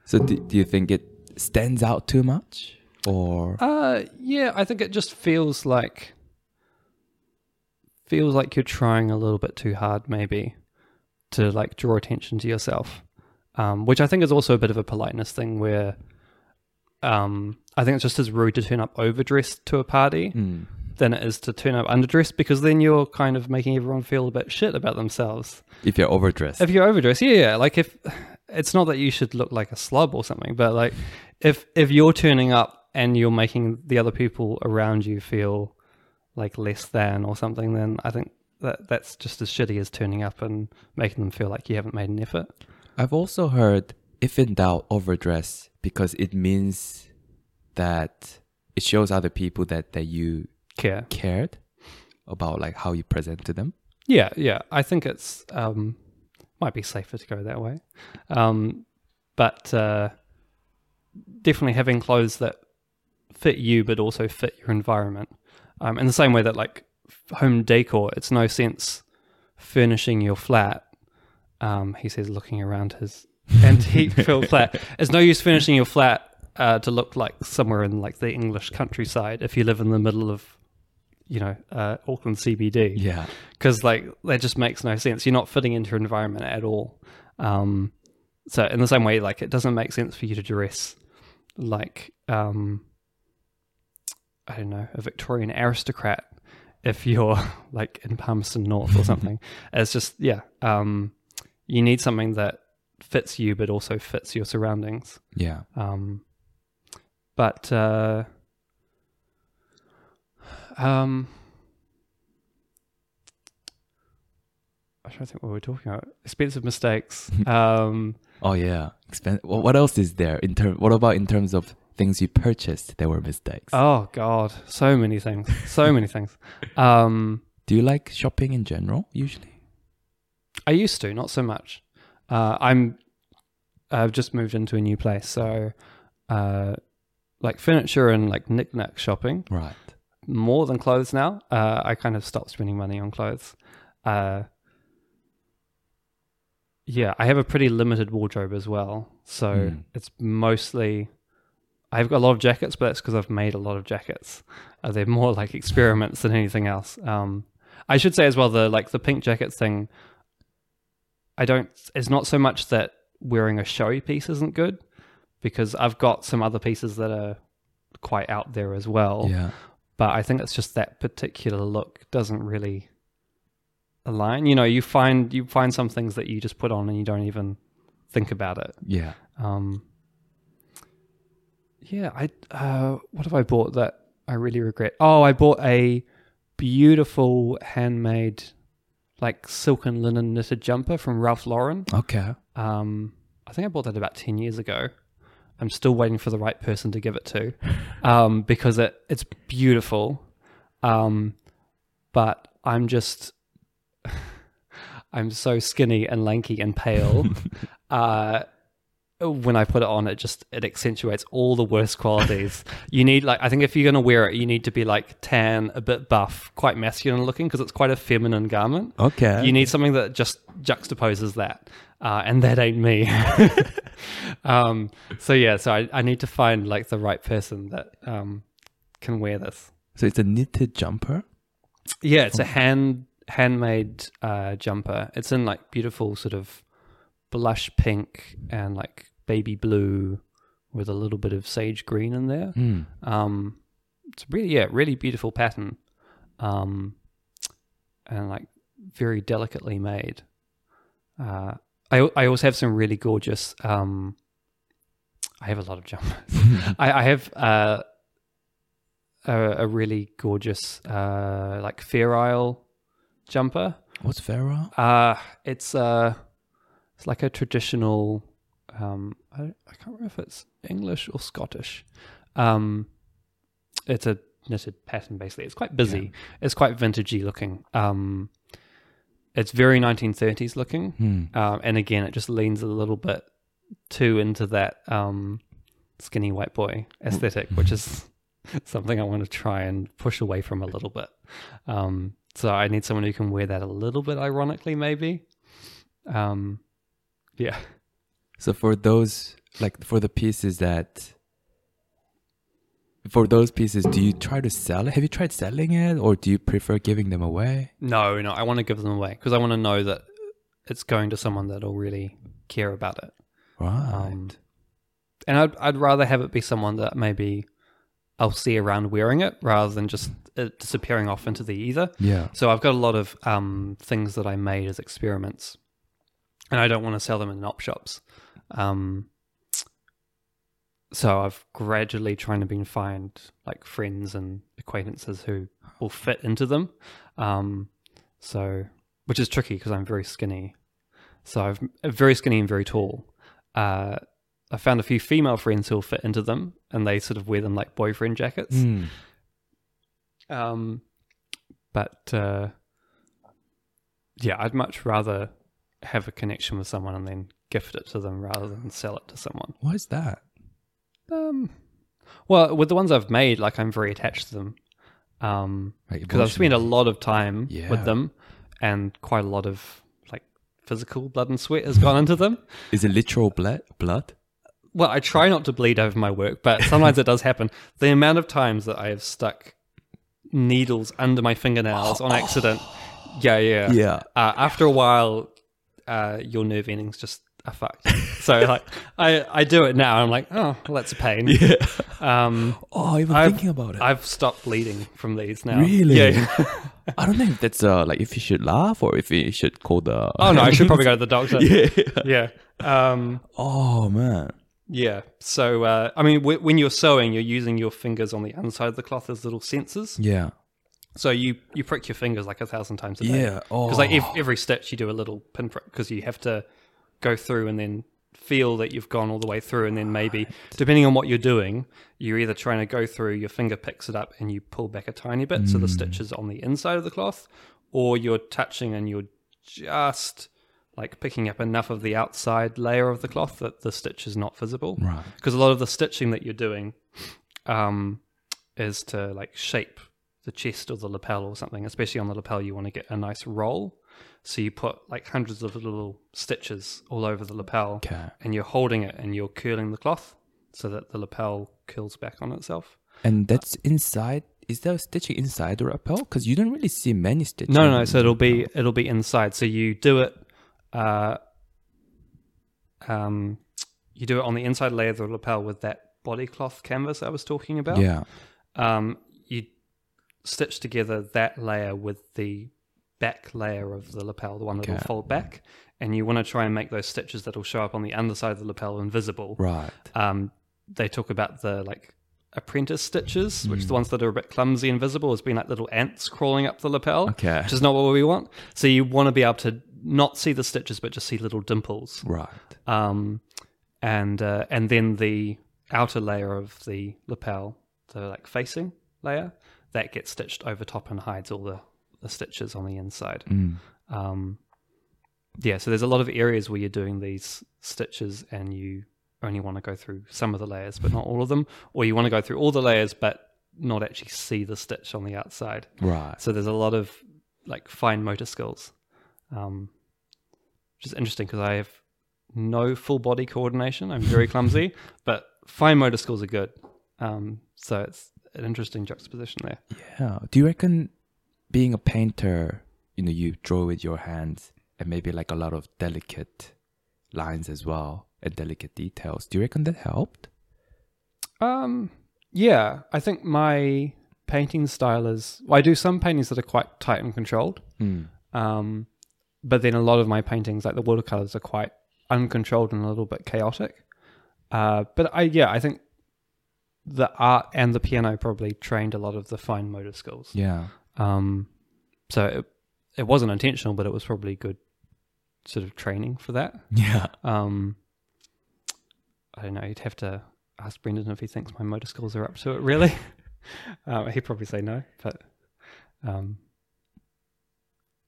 S1: So do, do you think it stands out too much, or
S2: Uh, yeah, I think it just feels like feels like you're trying a little bit too hard, maybe, to like draw attention to yourself, um, which I think is also a bit of a politeness thing where. Um, I think it's just as rude to turn up overdressed to a party
S1: Mm.
S2: than it is to turn up underdressed because then you're kind of making everyone feel a bit shit about themselves.
S1: if you're overdressed?
S2: If you're overdressed, yeah, yeah. Like if it's not that you should look like a slob or something, but like if if you're turning up and you're making the other people around you feel like less than or something, then I think that that's just as shitty as turning up and making them feel like you haven't made an effort.
S1: I've also heard if in doubt, overdress because it means that it shows other people that that you
S2: Care.
S1: cared about like how you present to them.
S2: Yeah, yeah. I think it's um, might be safer to go that way, um, but uh, definitely having clothes that fit you, but also fit your environment. Um, in the same way that like home decor, it's no sense furnishing your flat. Um, he says, looking around his antique-filled flat. It's no use furnishing your flat uh, to look like somewhere in like the English countryside if you live in the middle of, you know, uh, Auckland CBD
S1: Yeah.
S2: because like that just makes no sense. You're not fitting into your environment at all. Um, so in the same way, like it doesn't make sense for you to dress like um, I don't know a Victorian aristocrat if you're like in Palmerston North or something. it's just yeah, um, you need something that fits you but also fits your surroundings.
S1: Yeah.
S2: Um, but uh, um, I'm trying to think what we we're talking about. Expensive mistakes. um,
S1: Oh yeah. Expen- wha- what else is there in term? What about in terms of things you purchased that were mistakes?
S2: oh God, so many things. So many things. Um,
S1: Do you like shopping in general? Usually.
S2: I used to, not so much. Uh, I'm. I've just moved into a new place, so uh, like furniture and like knick-knack shopping.
S1: Right.
S2: More than clothes now. Uh, I kind of stopped spending money on clothes. Uh, yeah, I have a pretty limited wardrobe as well, so
S1: Hmm.
S2: it's mostly. I've got a lot of jackets, but that's because I've made a lot of jackets. Uh, they're more like experiments than anything else. Um, I should say as well the like the pink jacket thing. I don't. It's not so much that wearing a showy piece isn't good, because I've got some other pieces that are quite out there as well.
S1: Yeah.
S2: But I think it's just that particular look doesn't really align. You know, you find you find some things that you just put on and you don't even think about it.
S1: Yeah.
S2: Um, yeah, I uh, what have I bought that I really regret? Oh, I bought a beautiful handmade, like silk and linen knitted jumper from Ralph Lauren.
S1: Okay.
S2: Um, I think I bought that about ten years ago. I'm still waiting for the right person to give it to, um, because it it's beautiful, um, but I'm just I'm so skinny and lanky and pale. uh, when I put it on, it just it accentuates all the worst qualities. you need like I think if you're gonna wear it, you need to be like tan, a bit buff, quite masculine looking because it's quite a feminine garment.
S1: Okay.
S2: You need something that just juxtaposes that, uh, and that ain't me. um, so yeah, so I, I need to find like the right person that um, can wear this.
S1: so it's a knitted jumper.
S2: Yeah, it's a hand handmade uh, jumper. It's in like beautiful sort of blush pink and like baby blue with a little bit of sage green in there.
S1: Mm.
S2: Um, it's really yeah, really beautiful pattern, um, and like very delicately made. Uh, I I also have some really gorgeous. Um, I have a lot of jumpers. I, I have uh, a, a really gorgeous uh, like Fair Isle jumper.
S1: What's Farah?
S2: Uh it's uh it's like a traditional um I, I can't remember if it's English or Scottish. Um it's a knitted pattern basically. It's quite busy. It's quite vintagey looking. Um it's very 1930s looking.
S1: Hmm.
S2: Um and again it just leans a little bit too into that um skinny white boy aesthetic, which is something I want to try and push away from a little bit. Um, so I need someone who can wear that a little bit ironically, maybe. Um, yeah.
S1: So for those like for the pieces that for those pieces, do you try to sell it? Have you tried selling it, or do you prefer giving them away?
S2: No, no, I want to give them away because I want to know that it's going to someone that'll really care about it.
S1: Right.
S2: Um, and I'd I'd rather have it be someone that maybe I'll see around wearing it rather than just it disappearing off into the ether.
S1: yeah.
S2: So I've got a lot of um, things that I made as experiments, and I don't want to sell them in op shops. Um, so I've gradually trying to been find like friends and acquaintances who will fit into them. Um, so which is tricky because I'm very skinny. So I'm very skinny and very tall. Uh, I found a few female friends who'll fit into them, and they sort of wear them like boyfriend jackets.
S1: Hmm.
S2: Um, but uh, yeah, I'd much rather have a connection with someone and then gift it to them rather than sell it to someone.
S1: Why is that?
S2: Um, well, with the ones I've made, like I'm very attached to them. Um, because I've spent a lot of time
S1: Yeah.
S2: with them, and quite a lot of like physical blood and sweat has gone into them.
S1: Is it literal blood? Blood?
S2: Well, I try not to bleed over my work, but sometimes it does happen. The amount of times that I have stuck needles under my fingernails on accident. Yeah, yeah.
S1: Yeah.
S2: Uh, after a while, uh, your nerve endings just are fucked. so like, I I do it now. I'm like, oh, well, that's a pain.
S1: Yeah.
S2: Um,
S1: Oh, even
S2: I've-
S1: thinking about it.
S2: I've stopped bleeding from these now.
S1: Really?
S2: Yeah.
S1: I don't know if that's uh like if you should laugh or if you should call the.
S2: oh no, I should probably go to the doctor.
S1: yeah.
S2: Yeah. Um,
S1: Oh man.
S2: yeah. So uh, I mean, w- when you're sewing, you're using your fingers on the inside of the cloth as little sensors.
S1: Yeah.
S2: So you you prick your fingers like a thousand times a day.
S1: Yeah. Oh.
S2: Because like ev- every stitch you do a little pinprick because you have to go through and then feel that you've gone all the way through and then maybe depending on what you're doing you're either trying to go through your finger picks it up and you pull back a tiny bit so the stitch is on the inside of the cloth or you're touching and you're just like picking up enough of the outside layer of the cloth that the stitch is not visible
S1: Right.
S2: because a lot of the stitching that you're doing um, is to like shape the chest or the lapel or something. Especially on the lapel, you want to get a nice roll. So you put like hundreds of little stitches all over the lapel,
S1: Okay.
S2: and you're holding it and you're curling the cloth so that the lapel curls back on itself.
S1: And that's inside is there stitching inside the lapel? Because you don't really see many stitches.
S2: No, no, no. So it'll be it'll be inside. So you do it. Uh, um, you do it on the inside layer of the lapel with that body cloth canvas I was talking about.
S1: Yeah.
S2: Um, you stitch together that layer with the back layer of the lapel, the one that will
S1: Okay.
S2: fold back, and you want to try and make those stitches that will show up on the underside of the lapel invisible.
S1: Right.
S2: Um, they talk about the like apprentice stitches, which
S1: Mm.
S2: are the ones that are a bit clumsy and visible, as being like little ants crawling up the lapel,
S1: Okay.
S2: which is not what we want. So you want to be able to not see the stitches, but just see little dimples.
S1: Right.
S2: Um, and uh, and then the outer layer of the lapel, the like facing layer, that gets stitched over top and hides all the, the stitches on the inside.
S1: Mm.
S2: Um, yeah, so there's a lot of areas where you're doing these stitches and you only want to go through some of the layers, but not all of them, or you want to go through all the layers but not actually see the stitch on the outside.
S1: Right.
S2: So there's a lot of like fine motor skills, um, which is interesting because I have no full body coordination. I'm very clumsy, but fine motor skills are good. Um, so it's an interesting juxtaposition there.
S1: Yeah. Do you reckon being a painter, you know, you draw with your hands and maybe like a lot of delicate lines as well and delicate details. Do you reckon that helped?
S2: Um, yeah, I think my painting style is. Well, I do some paintings that are quite tight and controlled.
S1: Mm.
S2: Um, but then a lot of my paintings, like the watercolors, are quite uncontrolled and a little bit chaotic. Uh, but I, yeah, I think the art and the piano probably trained a lot of the fine motor skills.
S1: Yeah.
S2: Um, so it, it wasn't intentional, but it was probably good sort of training for that.
S1: Yeah.
S2: Um, I don't know. You'd have to ask Brendan if he thinks my motor skills are up to it. Really, um, he'd probably say no. But um,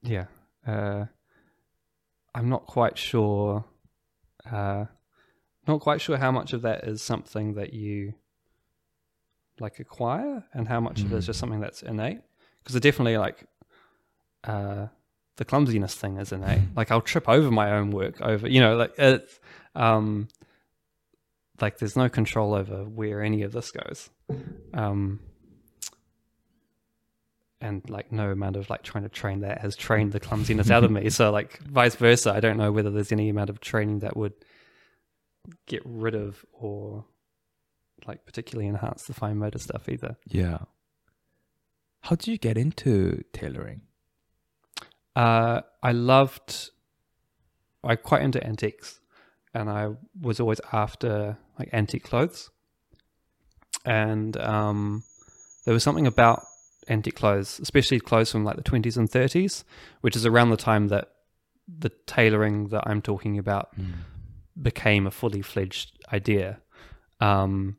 S2: yeah, uh, I'm not quite sure. Uh, not quite sure how much of that is something that you like acquire, and how much of it is
S1: Mm.
S2: just something that's innate. Because it definitely like uh, the clumsiness thing is innate. Like I'll trip over my own work over, you know, like it's um, like there's no control over where any of this goes. Um, and like no amount of like trying to train that has trained the clumsiness out of me. So like vice versa, I don't know whether there's any amount of training that would get rid of or like particularly enhance the fine motor stuff either.
S1: Yeah. How did you get into tailoring?
S2: Uh, I loved. I quite into antiques, and I was always after like antique clothes. And um, there was something about antique clothes, especially clothes from like the twenties and thirties, which is around the time that the tailoring that I'm talking about became a fully fledged idea. Um,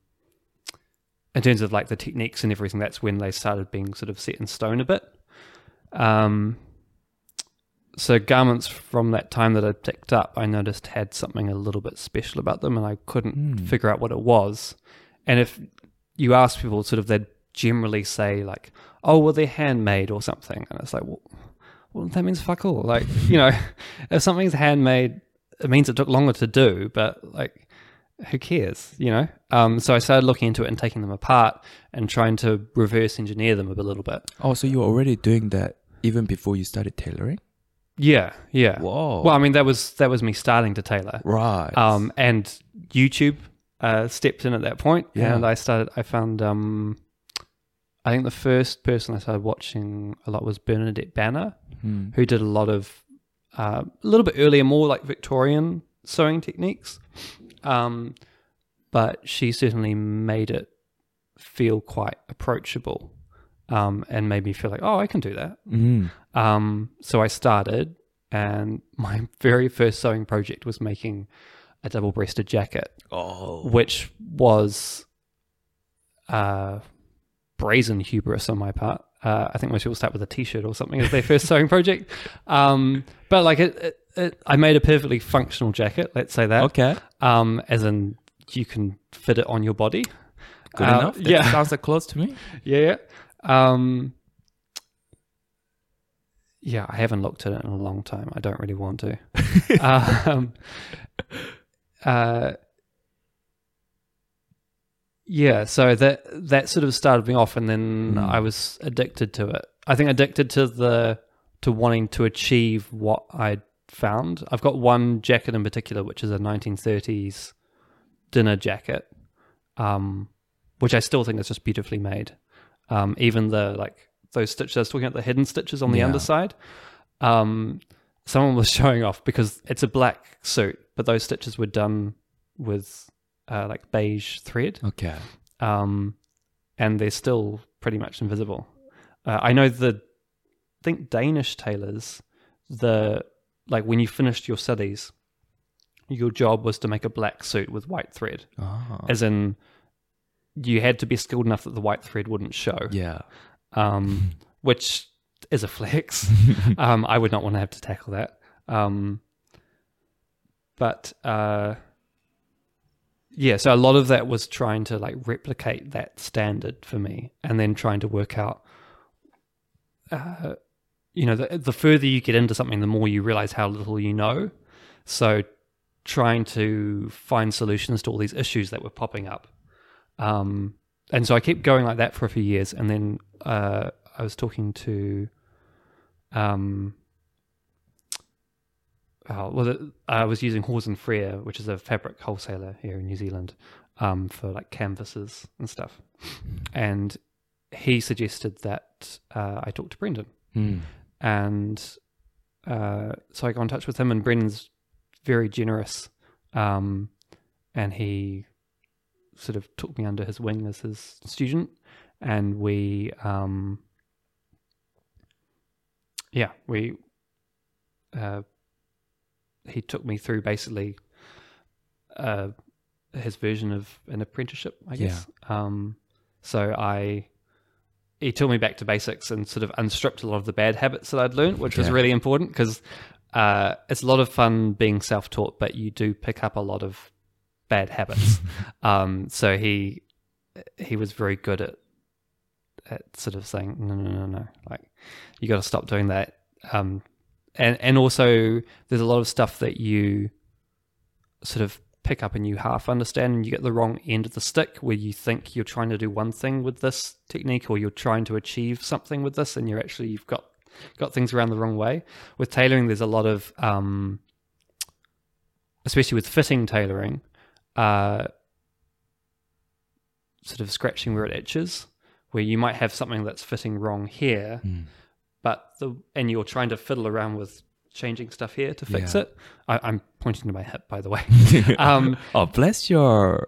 S2: in terms of like the techniques and everything, that's when they started being sort of set in stone a bit. Um, so garments from that time that I picked up, I noticed had something a little bit special about them, and I couldn't
S1: Hmm.
S2: figure out what it was. And if you ask people, sort of, they'd generally say like, "Oh, well, they're handmade or something," and it's like, well, well, that means fuck all. Like, you know, if something's handmade, it means it took longer to do, but like, who cares, you know? Um, so I started looking into it and taking them apart and trying to reverse engineer them a little bit.
S1: Oh, so you were already doing that even before you started tailoring?
S2: Yeah, yeah.
S1: Whoa.
S2: Well, I mean, that was that was me starting to tailor,
S1: right.
S2: um, and YouTube uh, stepped in at that point,
S1: Yeah.
S2: and I started. I found, um, I think the first person I started watching a lot was Bernadette Banner,
S1: Hmm.
S2: who did a lot of uh, a little bit earlier, more like Victorian sewing techniques, um, but she certainly made it feel quite approachable, um, and made me feel like, oh, I can do that.
S1: Mm.
S2: Um, so I started, and my very first sewing project was making a double breasted jacket,
S1: Oh.
S2: which was uh, brazen hubris on my part. Uh, I think most people start with a t-shirt or something as their first sewing project. Um, but like it, it, it, I made a perfectly functional jacket. Let's say that.
S1: Okay.
S2: Um, as in you can fit it on your body.
S1: Good
S2: Uh,
S1: enough. That
S2: yeah.
S1: Sounds like close to me.
S2: Yeah. yeah. Um, yeah, I haven't looked at it in a long time. I don't really want to. um, uh, yeah, so that that sort of started me off, and then
S1: Mm.
S2: I was addicted to it. I think addicted to the to wanting to achieve what I found. I've got one jacket in particular, which is a 1930s dinner jacket, um, which I still think is just beautifully made. Um, even the like those stitches I was talking about, the hidden stitches on the
S1: Yeah.
S2: underside. Um, someone was showing off because it's a black suit, but those stitches were done with uh, like beige thread,
S1: Okay.
S2: um, and they're still pretty much invisible. Uh, I know the, I think Danish tailors, the like when you finished your studies, your job was to make a black suit with white thread,
S1: Oh.
S2: as in you had to be skilled enough that the white thread wouldn't show,
S1: Yeah.
S2: um, which is a flex. um, I would not want to have to tackle that. Um, but uh, yeah, so a lot of that was trying to like replicate that standard for me, and then trying to work out. Uh, you know, the, the further you get into something, the more you realize how little you know. So, trying to find solutions to all these issues that were popping up. Um, and so I kept going like that for a few years, and then uh, I was talking to, um, oh, well, the- I was using Hawes and Freer, which is a fabric wholesaler here in New Zealand, um, for like canvases and stuff. And he suggested that uh, I talk to Brendan,
S1: Mm.
S2: And uh, so I got in touch with him, and Brendan's very generous, um, and he sort of took me under his wing as his student, and we, um, yeah, we, uh, he took me through basically uh, his version of an apprenticeship, I guess. Um, so I, he took me back to basics and sort of unstripped a lot of the bad habits that I'd learned, which was really important because uh, it's a lot of fun being self-taught, but you do pick up a lot of bad habits. um, so he he was very good at at sort of saying no no no no like you got to stop doing that. Um, and and also there's a lot of stuff that you sort of pick up and you half understand and you get the wrong end of the stick where you think you're trying to do one thing with this technique or you're trying to achieve something with this and you're actually you've got got things around the wrong way with tailoring there's a lot of um especially with fitting tailoring uh sort of scratching where it itches where you might have something that's fitting wrong here
S1: Mm.
S2: but the and you're trying to fiddle around with changing stuff here to fix
S1: Yeah.
S2: it I, i'm pointing to my hip by the way um
S1: oh, bless your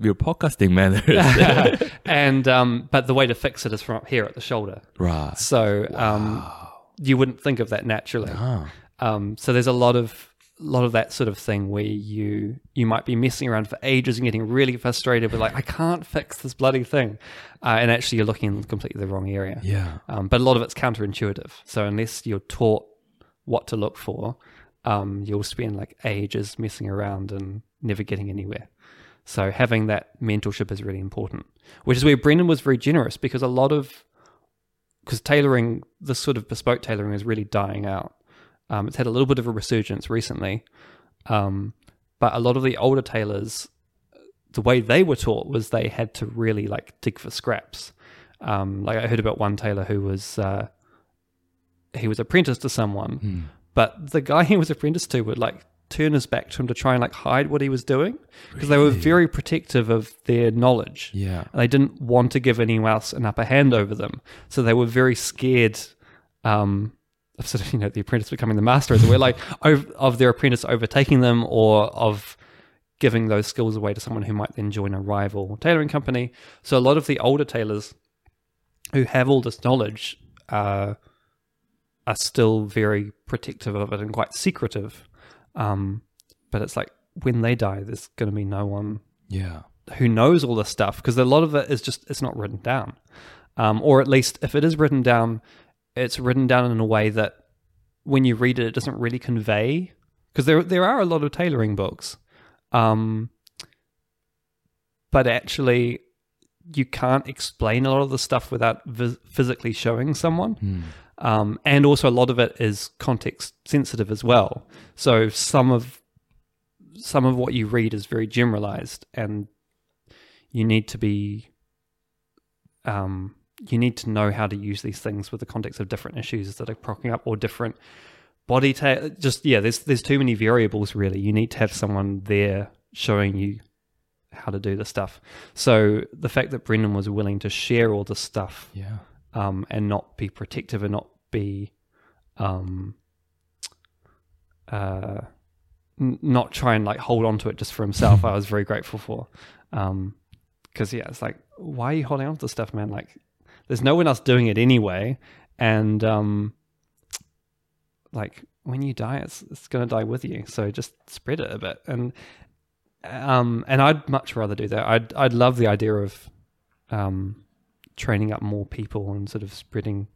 S1: your podcasting manners.
S2: and um, but the way to fix it is from up here at the shoulder.
S1: right.
S2: So um, you wouldn't think of that naturally.
S1: Ah.
S2: Um, so there's a lot of lot of that sort of thing where you you might be messing around for ages and getting really frustrated with like I can't fix this bloody thing, uh, and actually you're looking in completely the wrong area.
S1: Yeah.
S2: Um, but a lot of it's counterintuitive. So unless you're taught what to look for, um, you'll spend like ages messing around and never getting anywhere. So having that mentorship is really important, which is where Brendan was very generous because a lot of because tailoring, this sort of bespoke tailoring, is really dying out. Um, it's had a little bit of a resurgence recently, um, but a lot of the older tailors, the way they were taught was they had to really like dig for scraps. Um, like I heard about one tailor who was uh, he was apprenticed to someone,
S1: Mm.
S2: but the guy he was apprenticed to would like turn his back to him to try and like hide what he was doing because they were very protective of their knowledge.
S1: Yeah.
S2: And they didn't want to give anyone else an upper hand over them, so they were very scared. Um, of sort of you know the apprentice becoming the master, as it were, like of, of their apprentice overtaking them or of giving those skills away to someone who might then join a rival tailoring company. So a lot of the older tailors who have all this knowledge uh, are still very protective of it and quite secretive. Um, but it's like when they die, there's going to be no one
S1: Yeah.
S2: who knows all this stuff because a lot of it is just it's not written down, um, or at least if it is written down, it's written down in a way that when you read it, it doesn't really convey. Because there there are a lot of tailoring books, um, but actually you can't explain a lot of the stuff without physically showing someone.
S1: Mm.
S2: Um, and also a lot of it is context sensitive as well. So some of some of what you read is very generalized, and you need to be um, you need to know how to use these things with the context of different issues that are cropping up or different body ta- just yeah there's there's too many variables really you need to have someone there showing you how to do the stuff so the fact that brendan was willing to share all the stuff
S1: Yeah.
S2: Um, and not be protective and not be um, uh, n- not try and like hold on to it just for himself. I was very grateful for Um because yeah, it's like why are you holding on to stuff, man? Like there's no one else doing it anyway, and um, like when you die, it's it's gonna die with you. So just spread it a bit and. Um, and I'd much rather do that. I'd I'd love the idea of um, training up more people and sort of spreading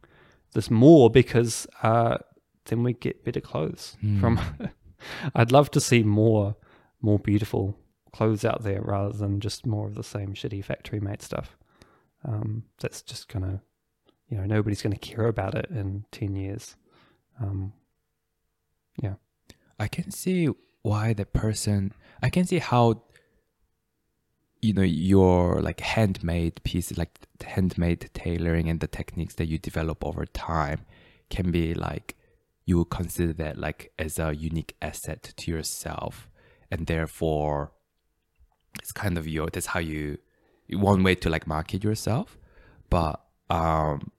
S2: this more because uh, then we get better clothes
S1: Hmm.
S2: from. I'd love to see more more beautiful clothes out there rather than just more of the same shitty factory made stuff. Um, that's just gonna, you know, nobody's gonna care about it in ten years. Um, yeah,
S1: I can see why the person I can see how you know your like handmade pieces like handmade tailoring and the techniques that you develop over time can be like you would consider that like as a unique asset to yourself and therefore it's kind of your that's how you one way to like market yourself but um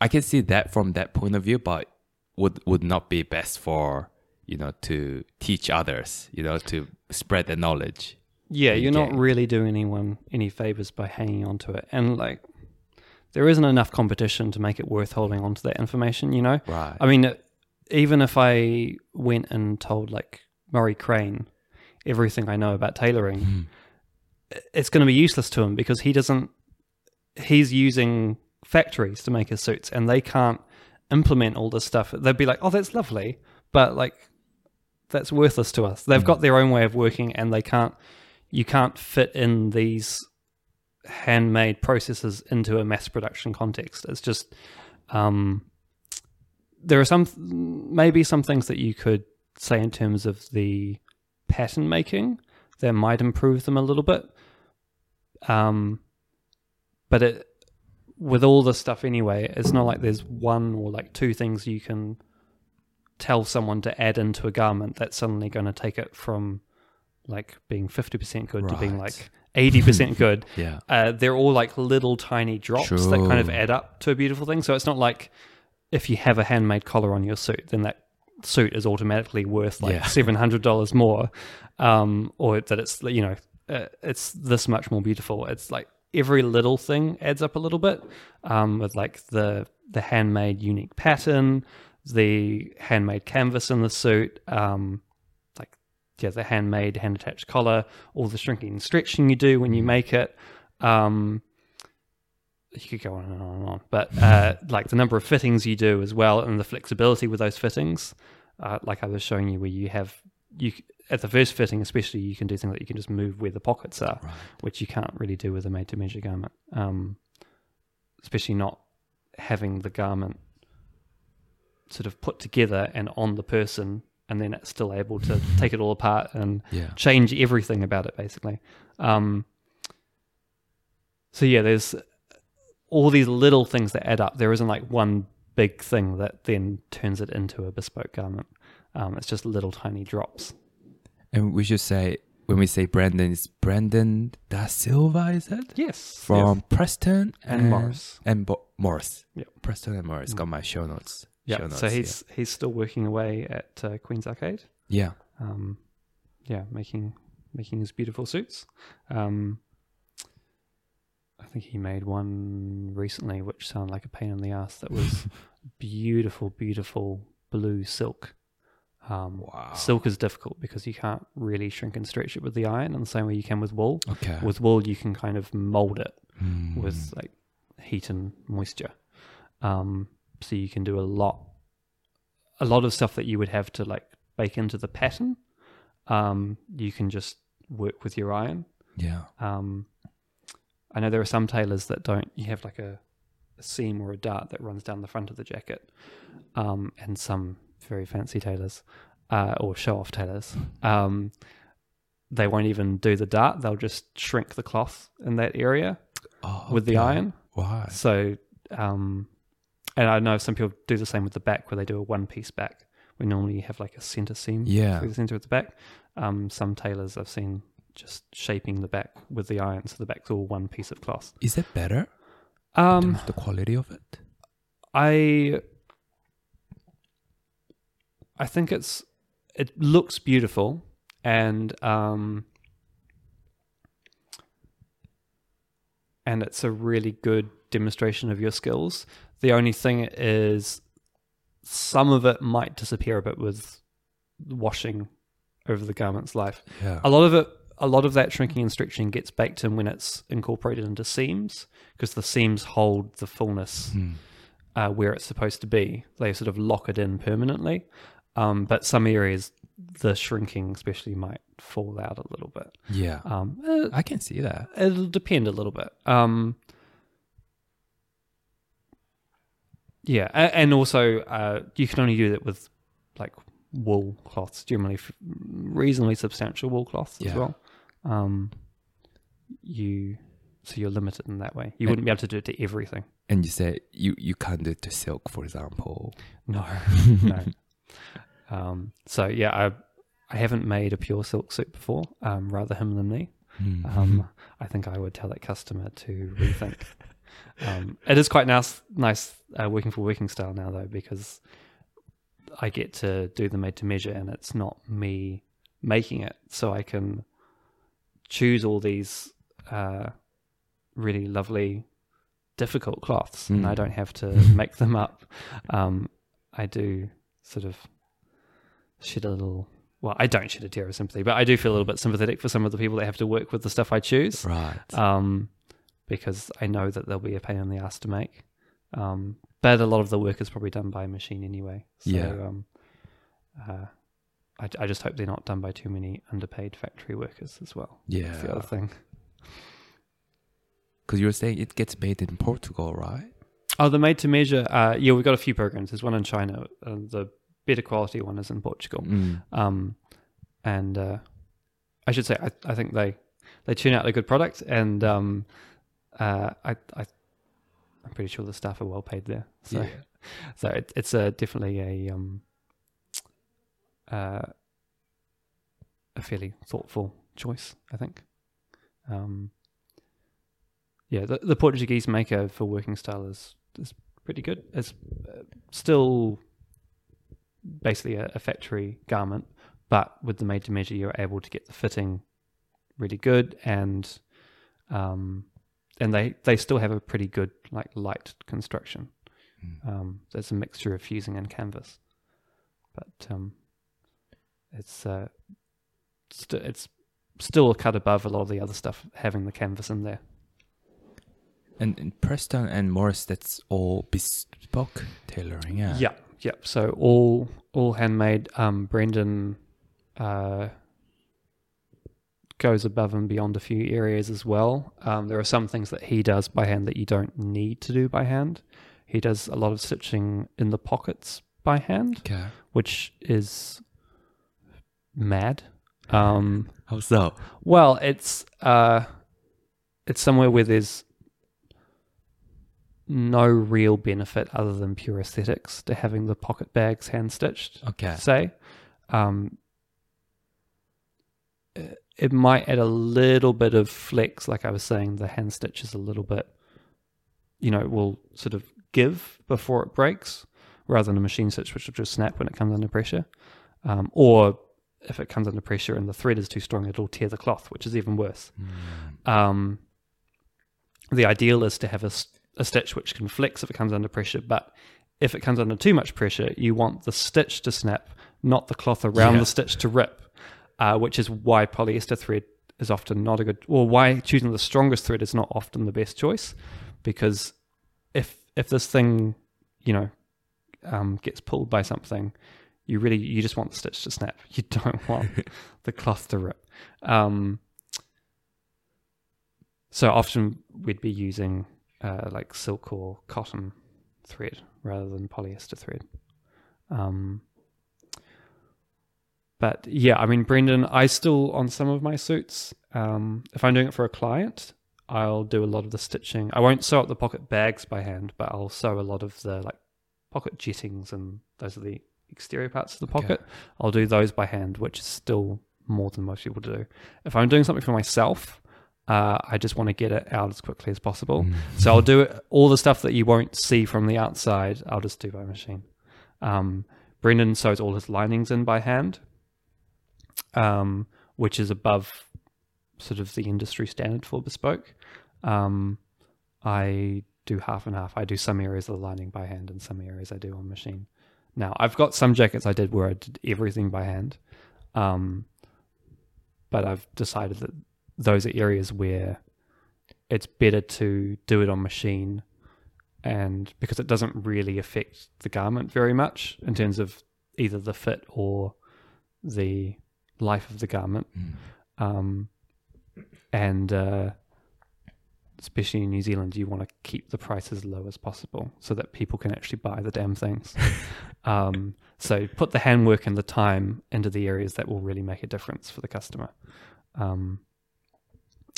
S1: I can see that from that point of view, but would would not be best for you know to teach others, you know, to spread the knowledge.
S2: Yeah,
S1: you
S2: you're not really doing anyone any favors by hanging on to it, and like, there isn't enough competition to make it worth holding on to that information. You know,
S1: Right.
S2: I mean, even if I went and told like Murray Crane everything I know about tailoring,
S1: Hmm.
S2: it's going to be useless to him because he doesn't. He's using factories to make his suits, and they can't implement all this stuff. They'd be like, "Oh, that's lovely," but like, that's worthless to us. They've got their own way of working, and they can't. You can't fit in these handmade processes into a mass production context. It's just. Um, there are some maybe some things that you could say in terms of the pattern making that might improve them a little bit. Um, but it with all this stuff anyway, it's not like there's one or like two things you can tell someone to add into a garment that's suddenly going to take it from like being 50% good to being like 80% good
S1: yeah.
S2: uh, they're all like little tiny drops that kind of add up to a beautiful thing. So it's not like if you have a handmade collar on your suit, then that suit is automatically worth like
S1: Yeah.
S2: seven hundred dollars more, um, or that it's you know uh, it's this much more beautiful. It's like every little thing adds up a little bit, um, with like the the handmade unique pattern, the handmade canvas in the suit, um, yeah, the handmade hand attached collar, all the shrinking and stretching you do when you make it. Um, you could go on and on and on, but uh, like the number of fittings you do as well, and the flexibility with those fittings, uh, like I was showing you, where you have you at the first fitting, especially, you can do things like you can just move where the pockets are,
S1: Right.
S2: which you can't really do with a made-to-measure garment, um, especially not having the garment sort of put together and on the person, and then it's still able to take it all apart and
S1: Yeah.
S2: change everything about it basically um so yeah there's all these little things that add up there isn't like one big thing that then turns it into a bespoke garment um, it's just little tiny drops
S1: And we should say when we say Brendan, it's Brendan Da Silva, is it?
S2: yes
S1: From Preston
S2: And Morris.
S1: And Bo- Morris.
S2: Yep.
S1: Preston and Morris. Got my show notes.
S2: Yeah, so he's he's still working away at uh, queen's arcade
S1: Yeah.
S2: um, yeah, making making his beautiful suits. Um, I think he made one recently, which sounded like a pain in the ass. That was beautiful, beautiful blue silk. Um,
S1: Wow.
S2: Silk is difficult because you can't really shrink and stretch it with the iron in the same way you can with wool.
S1: Okay.
S2: With wool, you can kind of mold it
S1: Mm.
S2: with like heat and moisture. Um, so you can do a lot, a lot of stuff that you would have to like bake into the pattern. Um, you can just work with your iron.
S1: Yeah.
S2: Um, I know there are some tailors that don't. You have like a, a seam or a dart that runs down the front of the jacket, um, and some very fancy tailors uh, or show-off tailors um, they won't even do the dart; they'll just shrink the cloth in that area
S1: Oh,
S2: with the iron.
S1: Why?
S2: So, um, and I know some people do the same with the back, where they do a one-piece back. We normally have like a center seam
S1: Yeah.
S2: through the center of the back. Um, some tailors I've seen just shaping the back with the iron, so the back's all one piece of cloth.
S1: Is it better?
S2: Um,
S1: the quality of it?
S2: I I think it's it looks beautiful and um and it's a really good demonstration of your skills. The only thing is some of it might disappear a bit with washing over the garment's life.
S1: Yeah.
S2: A lot of it, a lot of that shrinking and stretching gets baked in when it's incorporated into seams because the seams hold the fullness
S1: Hmm.
S2: uh, where it's supposed to be. They sort of lock it in permanently. Um, but some areas, the shrinking especially might fall out a little bit.
S1: Yeah.
S2: Um, uh,
S1: I can see that.
S2: it'll depend a little bit. Um, yeah, and also uh, you can only do that with like wool cloths, generally reasonably substantial wool cloths as well. Um, you so you're limited in that way. You
S1: And-
S2: wouldn't be able to do it to everything.
S1: And you say you, you can't do it to silk, for example.
S2: No, no. Um, so yeah, I I haven't made a pure silk suit before. Um, rather him than me. Um, I think I would tell that customer to rethink. um, it is quite nice, nice uh, working for Working Style now though, because I get to do the made to measure, and it's not me making it, so I can choose all these uh, really lovely, difficult cloths, and
S1: Mm.
S2: I don't have to make them up. Um, I do sort of shed a little. Well, I don't shed a tear of sympathy, but I do feel a little bit sympathetic for some of the people that have to work with the stuff I choose
S1: right.
S2: um, because I know that they'll be a pain in the ass to make. Um, but a lot of the work is probably done by a machine anyway. So,
S1: Yeah.
S2: Um, uh, I, I just hope they're not done by too many underpaid factory workers as well. That's the other thing.
S1: Because you were saying it gets made in Portugal, right?
S2: Oh, the made to measure. Uh, yeah, we've got a few programs. There's one in China. And the better quality one is in Portugal.
S1: Mm.
S2: Um, and uh, I should say, I, I think they they tune out a good product, and um, uh, I, I I'm pretty sure the staff are well paid there. So
S1: Yeah.
S2: so it, it's a definitely a um uh, a fairly thoughtful choice, I think. Um, yeah, the, the Portuguese maker for working style is is pretty good. It's uh, still basically a, a factory garment, but with the made to measure, you're able to get the fitting really good, and um, and they they still have a pretty good like light construction.
S1: Mm.
S2: Um, there's a mixture of fusing and canvas, but um, it's uh, st- it's still a cut above a lot of the other stuff having the canvas in there.
S1: And in Preston and Morris, that's all bespoke tailoring, yeah.
S2: Yeah, yeah. So all all handmade. Um, Brendan uh, goes above and beyond a few areas as well. Um, there are some things that he does by hand that you don't need to do by hand. He does a lot of stitching in the pockets by hand,
S1: Okay.
S2: which is mad. Um,
S1: How so?
S2: well, it's uh, it's somewhere where there's no real benefit other than pure aesthetics to having the pocket bags hand stitched.
S1: Okay.
S2: Say, um, it- it might add a little bit of flex, like I was saying. The hand stitch is a little bit, you know, will sort of give before it breaks, rather than a machine stitch, which will just snap when it comes under pressure. Um, or if it comes under pressure and the thread is too strong, it'll tear the cloth, which is even worse.
S1: Mm.
S2: Um, the ideal is to have a stitch which can flex if it comes under pressure, but if it comes under too much pressure, you want the stitch to snap, not the cloth around
S1: Yeah.
S2: the stitch to rip, uh, which is why polyester thread is often not a good, or why choosing the strongest thread is not often the best choice, because if if this thing, you know, um, gets pulled by something, you really you just want the stitch to snap. You don't want the cloth to rip. Um, so often we'd be using uh, like silk or cotton thread rather than polyester thread. Um, but yeah, I mean, Brendan, I still on some of my suits. Um, if I'm doing it for a client, I'll do a lot of the stitching. I won't sew up the pocket bags by hand, but I'll sew a lot of the like pocket jettings, and those are the exterior parts of the pocket.
S1: Okay.
S2: I'll do those by hand, which is still more than most people do. If I'm doing something for myself, uh, I just want to get it out as quickly as possible.
S1: Mm.
S2: So I'll do it, all the stuff that you won't see from the outside. I'll just do by machine. Um, Brendan sews all his linings in by hand, um, which is above sort of the industry standard for bespoke. Um, I do half and half. I do some areas of the lining by hand, and some areas I do on machine. Now I've got some jackets I did where I did everything by hand, um, but I've decided that those are areas where it's better to do it on machine and because it doesn't really affect the garment very much in terms of either the fit or the life of the garment
S1: Mm.
S2: um, and uh, especially in New Zealand, you want to keep the price as low as possible so that people can actually buy the damn things. um, so put the handwork and the time into the areas that will really make a difference for the customer. Um,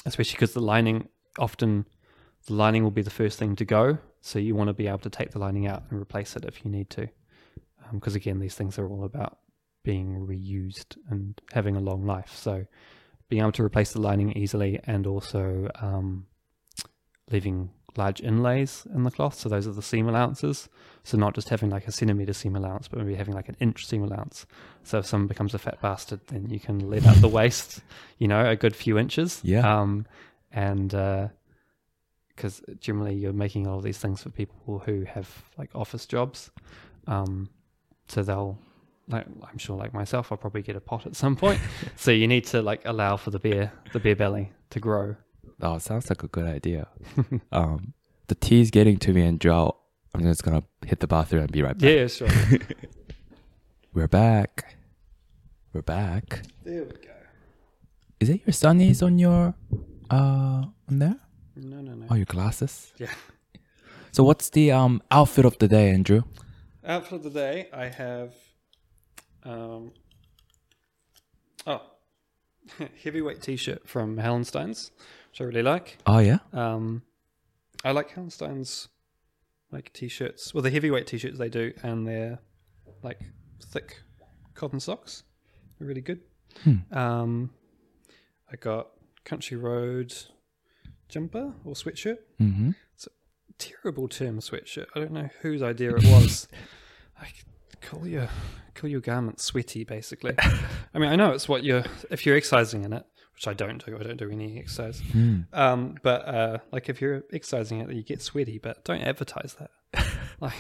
S2: especially because the lining often the lining will be the first thing to go, so you want to be able to take the lining out and replace it if you need to. Because again, these things are all about being reused and having a long life. So being able to replace the lining easily and also um, leaving large inlays in the cloth. So those are the seam allowances. So not just having like a centimeter seam allowance, but maybe having like an inch seam allowance. So if someone becomes a fat bastard, then you can let out the waist, you know, a good few inches.
S1: Yeah.
S2: Um, and because generally you're making all these things for people who have like office jobs. Um, so they'll like I'm sure like myself, I'll probably get a pot at some point. so you need to like allow for the beer the beer belly to grow.
S1: Oh, sounds like a good idea. um, the tea's getting to me, and Joe, I'm just gonna hit the bathroom and be right back.
S2: Yeah, sure.
S1: We're back. We're back.
S2: there we go.
S1: Is it your sunnies on your uh on there?
S2: No, no, no.
S1: Oh, your glasses.
S2: Yeah.
S1: So what's the um outfit of the day, Andrew?
S2: Outfit of the day, I have um oh heavyweight t-shirt from Hallensteins, which I really like.
S1: Oh yeah.
S2: Um, I like Hallenstein's like t-shirts. Well, the heavyweight t-shirts they do, and they're like thick cotton socks. They're really good.
S1: Hmm.
S2: Um, I got Country Road jumper or sweatshirt.
S1: Mm-hmm.
S2: Terrible term, sweatshirt. I don't know whose idea it was. I call your call your garment sweaty, basically. I mean, I know it's what you're if you're exercising in it, which I don't do. I don't do any exercise.
S1: Hmm.
S2: Um, but uh, like if you're exercising it, you get sweaty. But don't advertise that. like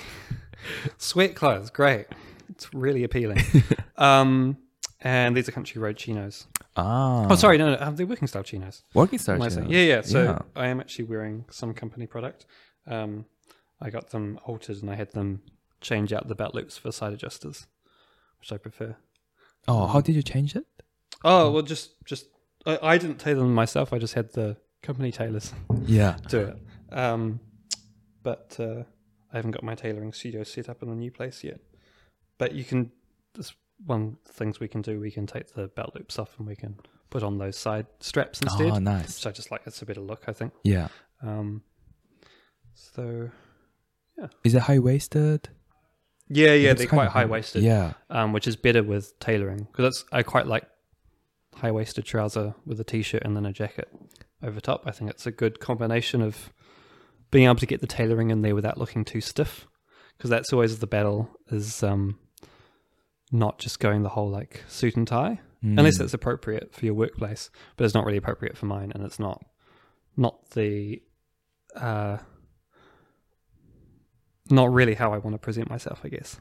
S2: sweat clothes, great. It's really appealing. um, and these are country road chinos.
S1: Ah.
S2: Oh, sorry, no, no, um, they're working style chinos.
S1: Working
S2: What
S1: star.
S2: am I saying?
S1: chinos.
S2: Yeah, yeah. So
S1: Yeah.
S2: I am actually wearing some company product. Um, I got them altered and I had them change out the belt loops for side adjusters, which I prefer.
S1: Oh, how did you change it?
S2: Oh well, just just I, I didn't tailor them myself. I just had the company tailors
S1: Yeah.
S2: do it. Um, but uh, I haven't got my tailoring studio set up in the new place yet. But you can. There's one things we can do. We can take the belt loops off and we can put on those side straps instead.
S1: Oh, nice.
S2: So I just like. It's a better look, I think.
S1: Yeah.
S2: Um, so yeah.
S1: Is it high waisted?
S2: Yeah, yeah, they're quite high waisted.
S1: Yeah.
S2: um, which is better with tailoring because that's I quite like high waisted trouser with a t-shirt and then a jacket over top. I think it's a good combination of being able to get the tailoring in there without looking too stiff because that's always the battle is um, not just going the whole like suit and tie unless
S1: Mm.
S2: it's appropriate for your workplace, but it's not really appropriate for mine, and it's not not the uh, not really how I want to present myself, I guess.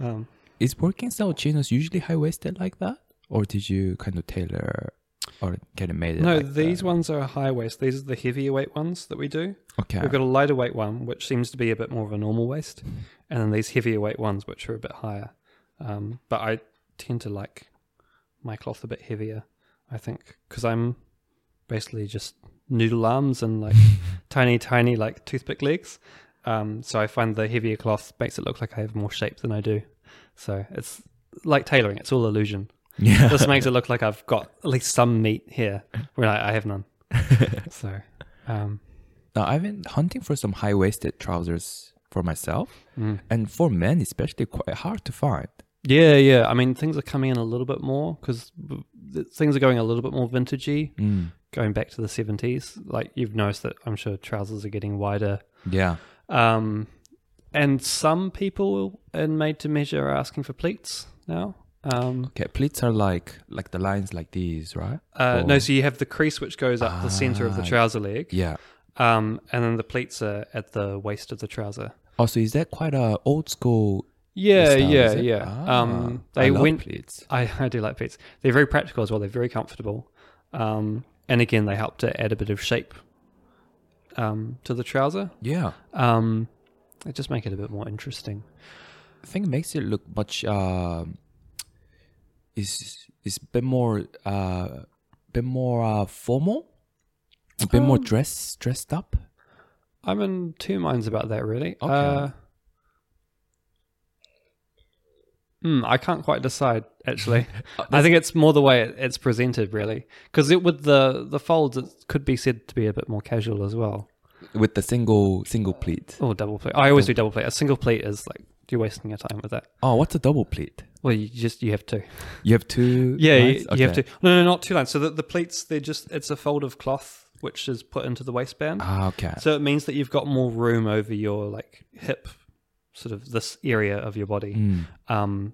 S2: Um,
S1: Is working style chinos usually high waisted like that, or did you kind of tailor or get it made?
S2: no,
S1: like
S2: these
S1: that?
S2: ones are high waist. These are the heavier weight ones that we do.
S1: Okay.
S2: We've got a lighter weight one, which seems to be a bit more of a normal waist, and then these heavier weight ones, which are a bit higher. Um, but I tend to like my cloth a bit heavier, I think, because I'm basically just noodle arms and like tiny, tiny like toothpick legs. Um, so I find the heavier cloth makes it look like I have more shape than I do. So it's like tailoring; it's all illusion.
S1: Yeah.
S2: This makes it look like I've got at least some meat here when I, I have none. so, um,
S1: Now, I've been hunting for some high waisted trousers for myself,
S2: mm.
S1: and for men, especially, quite hard to find.
S2: yeah, yeah. I mean, things are coming in a little bit more because things are going a little bit more vintagey,
S1: Mm.
S2: going back to the seventies. Like you've noticed that I'm sure trousers are getting wider.
S1: Yeah.
S2: Um, and some people in made to measure are asking for pleats now. Um,
S1: Okay, pleats are like like the lines like these, right?
S2: uh, no, so you have the crease which goes up the center of the
S1: Ah,
S2: trouser leg,
S1: Yeah.
S2: um, and then the pleats are at the waist of the trouser.
S1: Oh, so is that quite a old school?
S2: Yeah,
S1: style,
S2: yeah, yeah.
S1: Ah,
S2: um,
S1: I
S2: they
S1: love
S2: went.
S1: pleats.
S2: I, I do like pleats. They're very practical as well. They're very comfortable, um, and again, they help to add a bit of shape um, to the trouser.
S1: Yeah,
S2: Um, they just make it a bit more interesting.
S1: I think it makes it look much. Um, is is a bit more uh, bit more uh, formal, a bit more
S2: Um,
S1: dress dressed up.
S2: I'm in two minds about that, really.
S1: Okay.
S2: Uh, hmm, I can't quite decide. Actually, I think it's more the way it, it's presented, really, because it with the the folds, it could be said to be a bit more casual as well.
S1: with the single single pleat.
S2: Or double pleat. I always do double pleat. A single pleat is like you're wasting your time with that.
S1: Oh, what's a double pleat?
S2: Well, you just you have two.
S1: You have two.
S2: Yeah,
S1: lines?
S2: you, you have two. No, no, not two lines. So the, the pleats, they're just it's a fold of cloth which is put into the waistband.
S1: Ah, okay.
S2: So it means that you've got more room over your like hip, sort of this area of your body,
S1: Mm.
S2: um,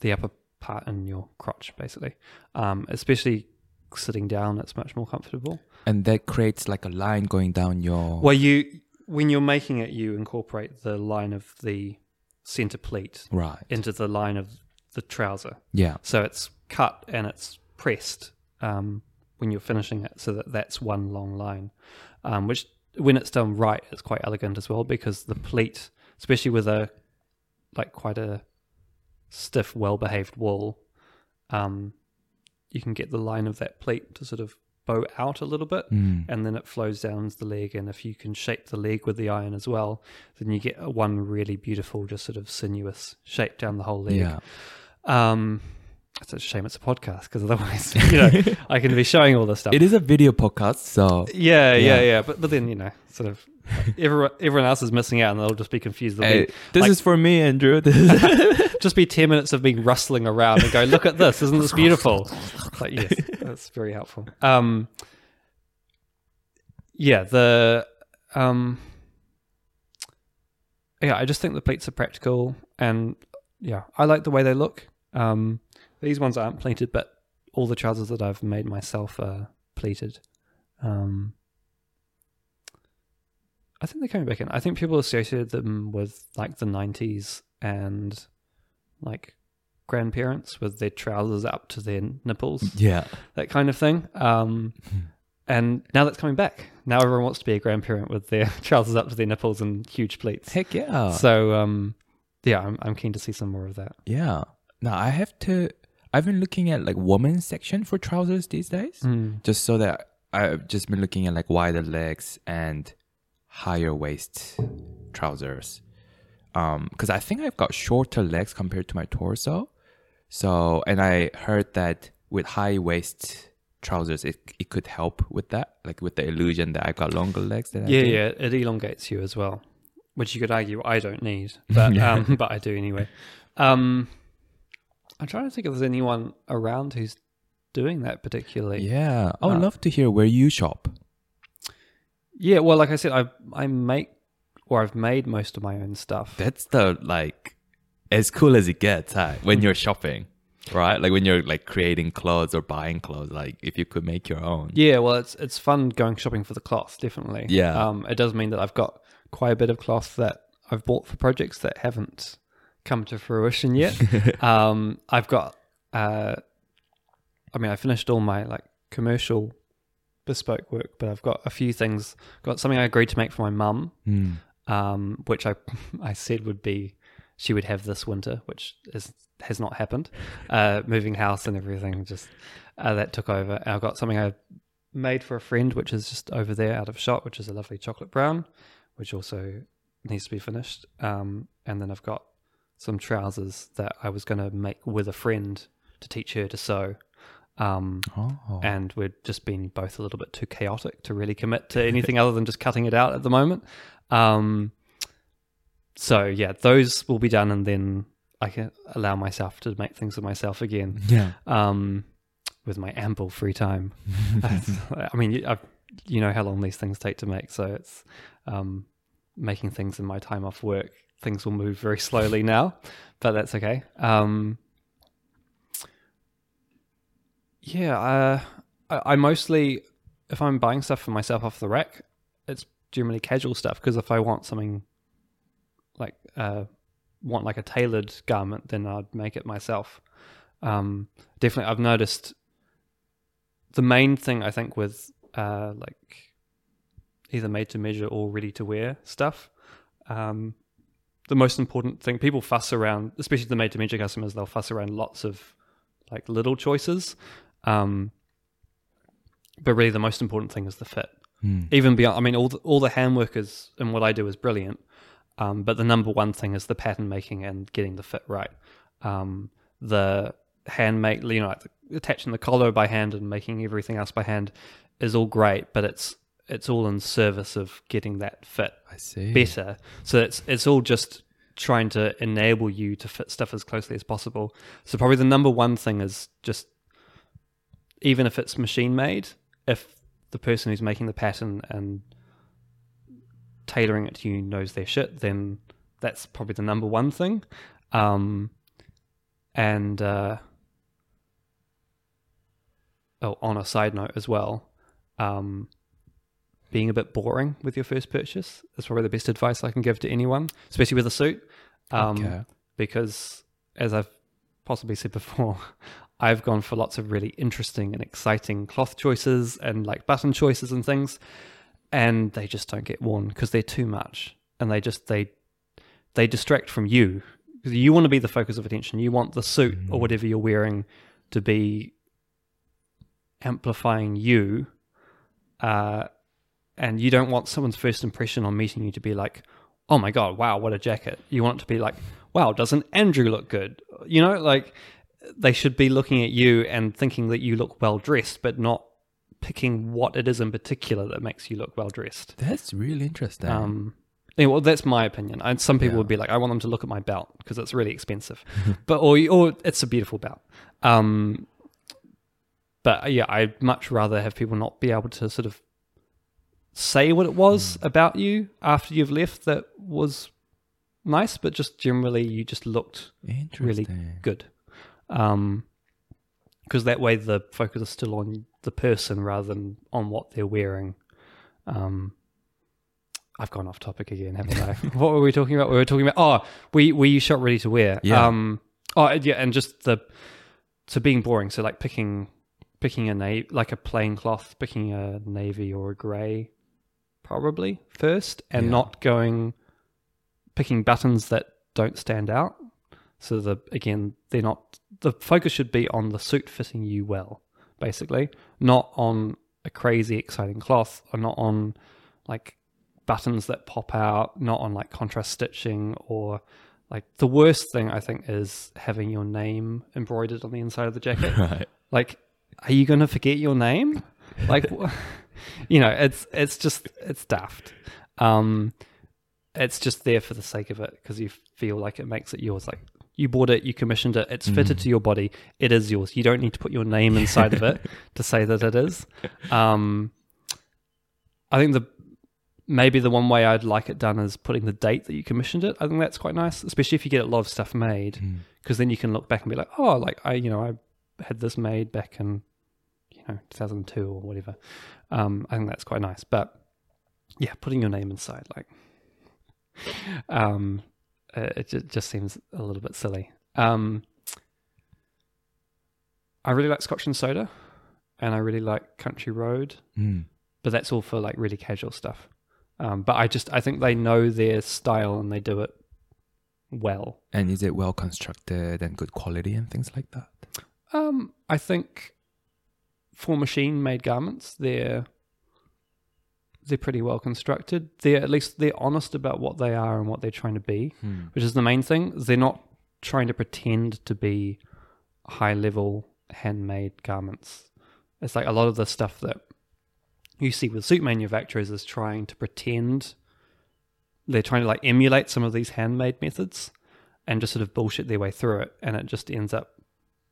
S2: the upper part in your crotch, basically. Um, especially sitting down, it's much more comfortable.
S1: And that creates like a line going down your.
S2: Well, you when you're making it, you incorporate the line of the center pleat
S1: Right.
S2: into the line of the trouser.
S1: Yeah.
S2: So it's cut and it's pressed um, when you're finishing it, so that that's one long line, um, which when it's done right is quite elegant as well because the pleat, especially with a like quite a stiff, well-behaved wall. um, you can get the line of that pleat to sort of bow out a little bit.
S1: Mm.
S2: And then it flows down the leg, and if you can shape the leg with the iron as well, then you get a one really beautiful, just sort of sinuous shape down the whole leg.
S1: Yeah.
S2: Um, it's a shame it's a podcast because otherwise, you know, I can be showing all this stuff.
S1: It is a video podcast, so
S2: yeah, yeah,
S1: Yeah.
S2: yeah, But but then you know, sort of, everyone everyone else is missing out, and they'll just be confused. They'll
S1: Hey,
S2: be,
S1: this
S2: like-
S1: is for me, Andrew.
S2: Just be ten minutes of me rustling around and go, "Look at this! Isn't this beautiful?" Like, yes, that's very helpful. Um, yeah, the um, yeah, I just think the pleats are practical, and yeah, I like the way they look. Um, these ones aren't pleated, but all the trousers that I've made myself are pleated. Um, I think they're coming back in. I think people associated them with like the '90s and like grandparents with their trousers up to their nipples,
S1: yeah.
S2: that kind of thing. Um, and now that's coming back. Now everyone wants to be a grandparent with their trousers up to their nipples and huge pleats.
S1: Heck yeah.
S2: So um, yeah, I'm I'm keen to see some more of that.
S1: yeah. Now I have to. I've been looking at like women's section for trousers these days,
S2: Mm.
S1: just so that I've just been looking at like wider legs and higher waist trousers. Um, because I think I've got shorter legs compared to my torso. So, and I heard that with high waist trousers, it it could help with that, like with the illusion that I got longer legs. Than I
S2: Yeah, yeah, it elongates you as well, which you could argue I don't need, but
S1: Yeah.
S2: um, but I do anyway. Um, I'm trying to think if there's anyone around who's doing that particularly.
S1: Yeah, I would
S2: Uh,
S1: love to hear where you shop.
S2: Yeah, well, like I said, I I make or I've made most of my own stuff.
S1: That's the like as cool as it gets, huh? When you're shopping, right? Like when you're like creating clothes or buying clothes. Like if you could make your own.
S2: Yeah, well, it's it's fun going shopping for the cloth, definitely.
S1: Yeah.
S2: Um, it does mean that I've got quite a bit of cloth that I've bought for projects that haven't come to fruition yet. um, I've got, uh, I mean, I finished all my like commercial bespoke work, but I've got a few things. Got something I agreed to make for my mum,
S1: Mm.
S2: um, which I I said would be she would have this winter, which is has not happened. Uh, moving house and everything just uh, that took over. I've got something I made for a friend, which is just over there out of shot, which is a lovely chocolate brown, which also needs to be finished. Um, and then I've got some trousers that I was going to make with a friend to teach her to sew. Um,
S1: Oh.
S2: and we've just been both a little bit too chaotic to really commit to anything other than just cutting it out at the moment. Um, so yeah, those will be done, and then I can allow myself to make things of myself again
S1: yeah.
S2: um, with my ample free time. I mean, you, I've, you know how long these things take to make, so it's um, making things in my time off work. Things will move very slowly now, but that's okay. Um, yeah, uh, I, I mostly, if I'm buying stuff for myself off the rack, it's generally casual stuff because if I want something like uh, want like a tailored garment, then I'd make it myself. Um, definitely, I've noticed the main thing I think with uh, like either made to measure or ready to wear stuff. Um, the most important thing people fuss around, especially the made to measure customers, they'll fuss around lots of like little choices. Um, but really, the most important thing is the fit.
S1: Hmm.
S2: Even beyond, I mean, all the, all the hand work is and what I do is brilliant. Um, but the number one thing is the pattern making and getting the fit right. Um, the handmade, you know, like attaching the collar by hand and making everything else by hand is all great, but it's it's all in service of getting that fit
S1: I see.
S2: better. So it's it's all just trying to enable you to fit stuff as closely as possible. So probably the number one thing is just even if it's machine made, if the person who's making the pattern and tailoring it to you knows their shit, then that's probably the number one thing. Um, and uh, oh, on a side note as well, um, being a bit boring with your first purchase is probably the best advice I can give to anyone, especially with a suit. Um,
S1: Okay.
S2: Because, as I've possibly said before, I've gone for lots of really interesting and exciting cloth choices and like button choices and things, and they just don't get worn because they're too much, and they just they they distract from you. 'Cause You want to be the focus of attention. You want the suit or whatever you're wearing to be amplifying you, uh, and you don't want someone's first impression on meeting you to be like, "Oh my god, wow, what a jacket!" You want it to be like, "Wow, doesn't Andrew look good?" You know, like they should be looking at you and thinking that you look well dressed, but not picking what it is in particular that makes you look well dressed.
S1: That's really interesting.
S2: Um, yeah, well, that's my opinion. And some people
S1: Yeah.
S2: would be like, I want them to look at my belt because it's really expensive, but or or it's a beautiful belt. Um, but uh, yeah, I'd much rather have people not be able to sort of say what it was about you after you've left that was nice, but just generally you just looked
S1: really
S2: good. Um, because that way the focus is still on the person rather than on what they're wearing. Um, I've gone off topic again, haven't I? what were we talking about? We were talking about oh, we we shot ready to wear.
S1: Yeah.
S2: Um, oh yeah, and just the so being boring. So like picking picking a navy like a plain cloth, picking a navy or a grey, probably first, and
S1: Yeah.
S2: not going picking buttons that don't stand out. So the again, they're not the focus should be on the suit fitting you well, basically, not on a crazy exciting cloth or not on like buttons that pop out, not on like contrast stitching or like the worst thing I think is having your name embroidered on the inside of the jacket.
S1: Right.
S2: like, are you going to forget your name? Like, you know, it's it's just it's daft. Um, it's just there for the sake of it because you feel like it makes it yours. Like you bought it, you commissioned it, it's fitted to your body, it is yours. You don't need to put your name inside of it to say that it is. Um, I think the maybe the one way I'd like it done is putting the date that you commissioned it. I think that's quite nice, especially if you get a lot of stuff made,
S1: Mm.
S2: because then you can look back and be like, oh, like I, you know, I had this made back in, you know, 2002 or whatever. Um, I think that's quite nice, but yeah, putting your name inside, like, um, uh, it just seems a little bit silly. Um, I really like Scotch and Soda, and I really like Country Road
S1: Mm.
S2: but that's all for like really casual stuff. Um, but I just I think they know their style and they do it well.
S1: And is it well constructed and good quality and things like that?
S2: Um, I think for machine made garments, they're they're pretty well constructed. They're at least they're honest about what they are and what they're trying to be,
S1: Hmm.
S2: which is the main thing. They're not trying to pretend to be high level handmade garments. It's like a lot of the stuff that you see with suit manufacturers is trying to pretend they're trying to like emulate some of these handmade methods and just sort of bullshit their way through it, and it just ends up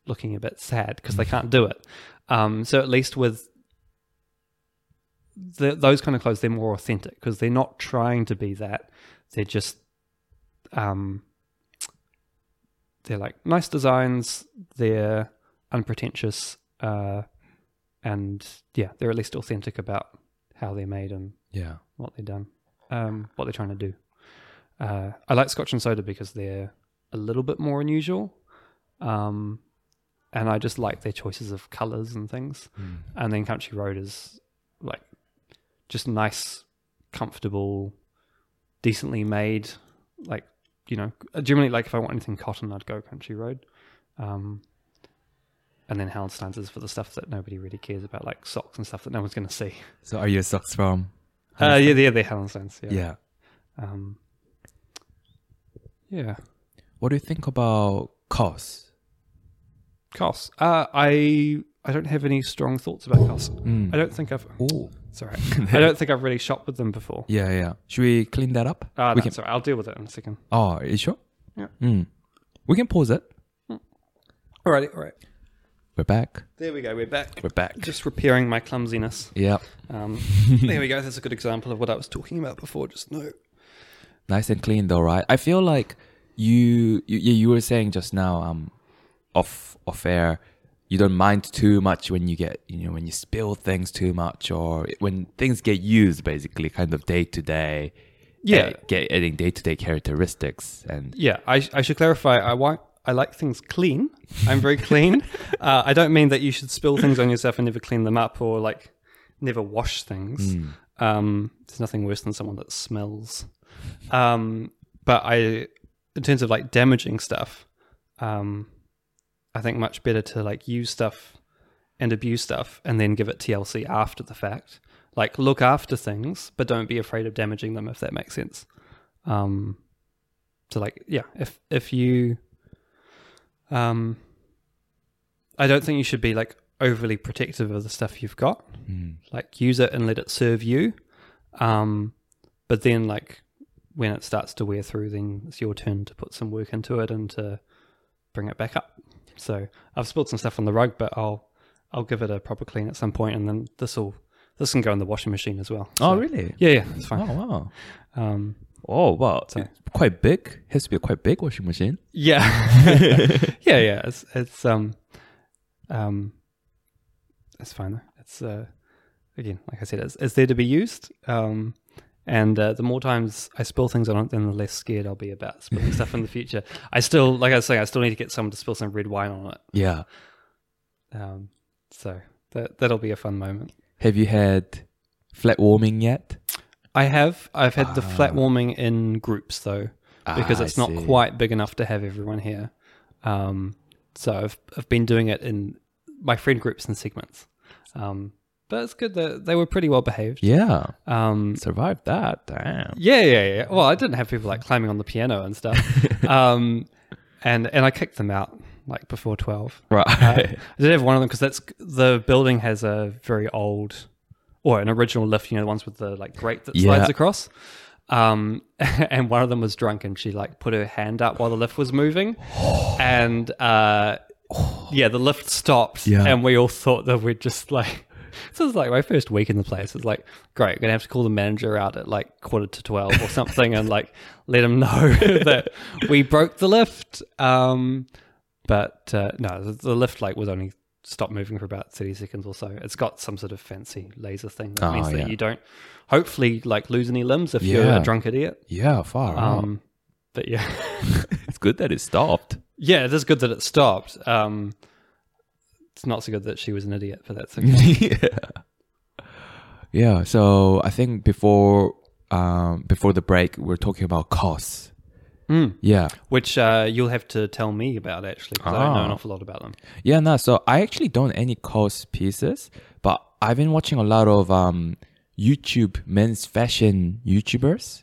S2: looking a bit sad because they can't do it. Um, so at least with the, those kind of clothes, they're more authentic because they're not trying to be that. They're just, um, they're like nice designs. They're unpretentious, uh, and yeah, they're at least authentic about how they're made and
S1: Yeah.
S2: what they've done, um, what they're trying to do. Uh, I like Scotch and Soda because they're a little bit more unusual, um, and I just like their choices of colors and things.
S1: Mm.
S2: And then Country Road is like just nice, comfortable, decently made. Like you know, generally like if I want anything cotton, I'd go Country Road. Um, and then Hallensteins is for the stuff that nobody really cares about, like socks and stuff that no one's going to see.
S1: So are your socks from?
S2: Uh, yeah, yeah, they're Hallensteins. Yeah.
S1: Yeah.
S2: Um, yeah.
S1: What do you think about COS?
S2: COS. Uh, I I don't have any strong thoughts about COS.
S1: Mm.
S2: I don't think I've.
S1: Oh.
S2: Sorry, I don't think I've really shopped with them before.
S1: Yeah, yeah. Should we clean that up?
S2: Ah,
S1: we
S2: that's all right. I'll deal with it in a second.
S1: Oh, are you sure?
S2: Yeah.
S1: Mm. We can pause it.
S2: Alrighty, all right.
S1: We're back.
S2: There we go. We're back.
S1: We're back.
S2: Just repairing my clumsiness.
S1: Yeah.
S2: Um, there we go. That's a good example of what I was talking about before. Just no.
S1: Nice and clean though, right? I feel like you you you were saying just now, um, off off air, you don't mind too much when you get you know when you spill things too much or when things get used basically kind of day to day.
S2: Yeah.
S1: get adding day to day characteristics and
S2: Yeah, I, I should clarify. I want. I like things clean. I'm very clean. uh, I don't mean that you should spill things on yourself and never clean them up, or like never wash things.
S1: Mm.
S2: Um, there's nothing worse than someone that smells. Um, but I, in terms of like damaging stuff, um, I think much better to like use stuff and abuse stuff and then give it TLC after the fact. Like look after things, but don't be afraid of damaging them if that makes sense. Um, so like yeah, if if you, um, I don't think you should be like overly protective of the stuff you've got
S1: Mm.
S2: like use it and let it serve you um but then like when it starts to wear through then it's your turn to put some work into it and to bring it back up so i've spilled some stuff on the rug but i'll i'll give it a proper clean at some point and then this will this can go in the washing machine as well
S1: Oh really?
S2: yeah yeah it's fine
S1: Oh wow.
S2: um
S1: Oh wow.
S2: So-
S1: It's quite big. It Has to be a quite big washing machine.
S2: yeah yeah yeah it's it's um um it's fine though it's uh again like i said it's, it's there to be used um and uh, the more times I spill things on it, then the less scared I'll be about spilling stuff in the future. I still, like I was saying, I still need to get someone to spill some red wine on it.
S1: Yeah.
S2: Um, so that that'll be a fun moment.
S1: Have you had flat warming yet?
S2: I have. I've had the flat
S1: Ah.
S2: warming in groups though, because
S1: Ah,
S2: it's
S1: I
S2: not quite big enough to have everyone here. Um, so I've I've been doing it in my friend groups and segments. Um, but it's good that they were pretty well behaved.
S1: Yeah.
S2: Um,
S1: Survived that. Damn.
S2: yeah, yeah, yeah. Well, I didn't have people like climbing on the piano and stuff. um, and and I kicked them out like before twelve.
S1: Right.
S2: I did have one of them because that's the building has a very old or an original lift. You know, the ones with the like grate that
S1: Yeah.
S2: slides across. Um, and one of them was drunk, and she like put her hand up while the lift was moving, and uh, yeah, the lift stopped,
S1: Yeah.
S2: and we all thought that we'd just like. This it's like my first week in the place. It's like, great, we're gonna have to call the manager out at like quarter to twelve or something, and like let him know that we broke the lift. Um, but uh, no, the, the lift like was only stopped moving for about thirty seconds or so. It's got some sort of fancy laser thing that
S1: Oh,
S2: means that you don't, hopefully, like lose any limbs if you're a drunk idiot.
S1: yeah, far.
S2: Um, but yeah,
S1: It's good that it stopped.
S2: yeah, it is good that it stopped. Um, it's not so good that she was an idiot, but that's okay.
S1: yeah. Yeah. So I think before um before the break we are talking about COS.
S2: Mm.
S1: Yeah.
S2: Which uh, you'll have to tell me about actually, because I don't know an
S1: Ah.
S2: awful lot about them.
S1: Yeah, no, so I actually don't any COS pieces, but I've been watching a lot of um YouTube men's fashion YouTubers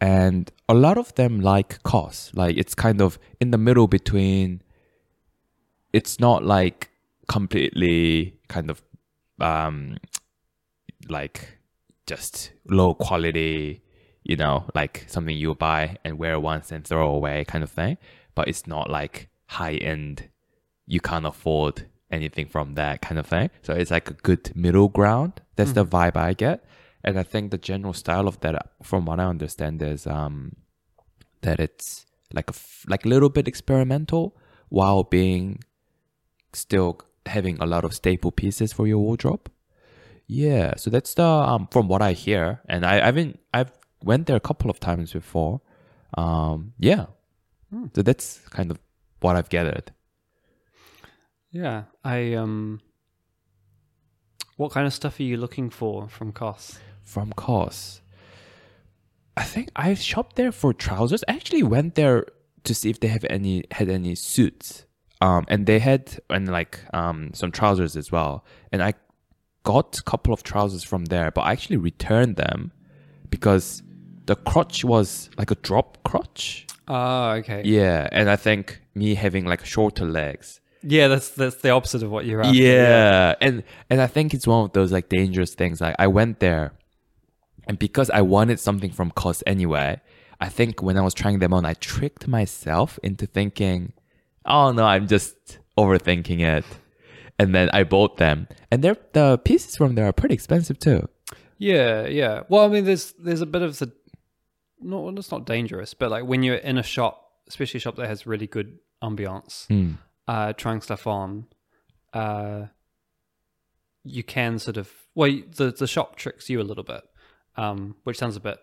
S1: and a lot of them like COS. Like it's kind of in the middle between it's not like completely kind of um like just low quality, you know, like something you buy and wear once and throw away kind of thing. But it's not like high end. You can't afford anything from that kind of thing. So it's like a good middle ground. That's the vibe I get. And I think the general style of that, from what I understand, is um, that it's like a f- like a little bit experimental while being still having a lot of staple pieces for your wardrobe. Yeah, so that's the um from what I hear, and I I've been I've went there a couple of times before. Um, yeah, so that's kind of what I've gathered.
S2: Yeah, I um. What kind of stuff are you looking for from COS?
S1: from COS. I think I shopped there for trousers. I actually went there to see if they have any had any suits. Um, and they had and like um some trousers as well. And I got a couple of trousers from there, but I actually returned them because the crotch was like a drop crotch.
S2: Ah, okay.
S1: Yeah, and I think me having like shorter legs.
S2: Yeah, that's that's the opposite of what you're after.
S1: Yeah. And and I think it's one of those like dangerous things. Like I went there and because I wanted something from COS anyway, I think when I was trying them on, I tricked myself into thinking, oh no, I'm just overthinking it. And then I bought them. And they're the pieces from there are pretty expensive too.
S2: Yeah, yeah. Well, I mean, there's there's a bit of the no, it's not dangerous, but like when you're in a shop, especially a shop that has really good ambiance,
S1: Mm.
S2: uh, trying stuff on, uh, you can sort of well, the the shop tricks you a little bit, um, which sounds a bit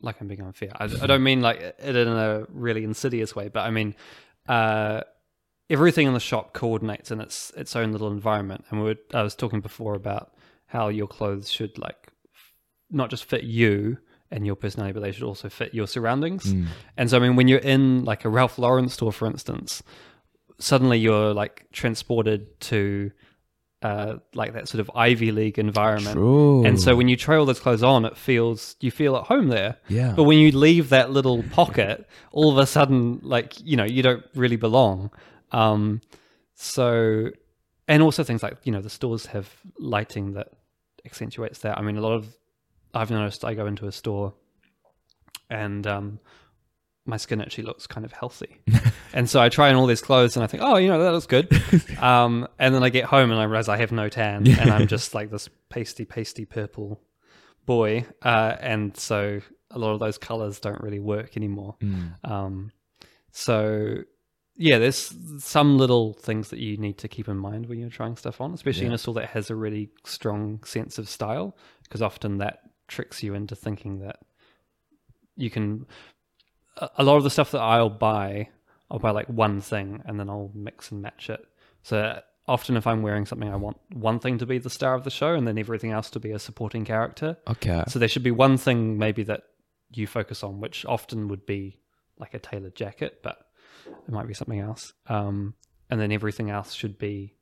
S2: like I'm being unfair. I, I don't mean like it in a really insidious way, but I mean, uh, everything in the shop coordinates in its its own little environment. And we were, I was talking before about how your clothes should like not just fit you and your personality, but they should also fit your surroundings. And so, I mean, when you're in like a Ralph Lauren store, for instance, suddenly you're like transported to uh, like that sort of Ivy League environment.
S1: True.
S2: And so when you try all those clothes on, it feels you feel at home there.
S1: Yeah.
S2: But when you leave that little pocket, all of a sudden, like you know, you don't really belong. Um, so, and also things like you know, the stores have lighting that accentuates that. I mean, a lot of I've noticed. I go into a store, and um, my skin actually looks kind of healthy. and so I try on all these clothes and I think, oh, you know, that looks good. um, and then I get home and I realize I have no tan and I'm just like this pasty, pasty purple boy. Uh, and so a lot of those colors don't really work anymore. Um, so yeah, there's some little things that you need to keep in mind when you're trying stuff on, especially in a store that has a really strong sense of style, because often that tricks you into thinking that you can. a- A lot of the stuff that I'll buy, I'll buy like one thing and then I'll mix and match it. So often, if I'm wearing something, I want one thing to be the star of the show and then everything else to be a supporting character.
S1: Okay.
S2: So there should be one thing maybe that you focus on, which often would be like a tailored jacket, but it might be something else. Um, and then everything else should be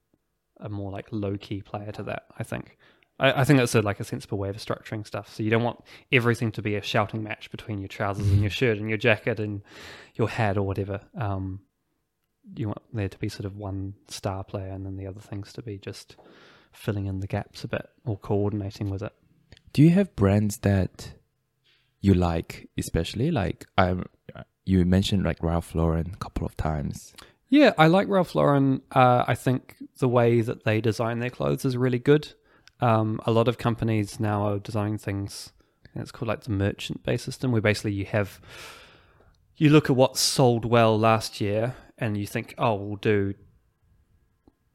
S2: a more like low key player to that. I think. I, I think that's a, like a sensible way of structuring stuff. So you don't want everything to be a shouting match between your trousers and your shirt and your jacket and your hat or whatever. Um, you want there to be sort of one star player and then the other things to be just filling in the gaps a bit or coordinating with it.
S1: Do you have brands that you like, especially like um, you mentioned like Ralph Lauren a couple of times.
S2: Yeah, I like Ralph Lauren. Uh, I think the way that they design their clothes is really good. Um, a lot of companies now are designing things. It's called like the merchant based system, where basically you have you look at what sold well last year, and you think, oh, we'll do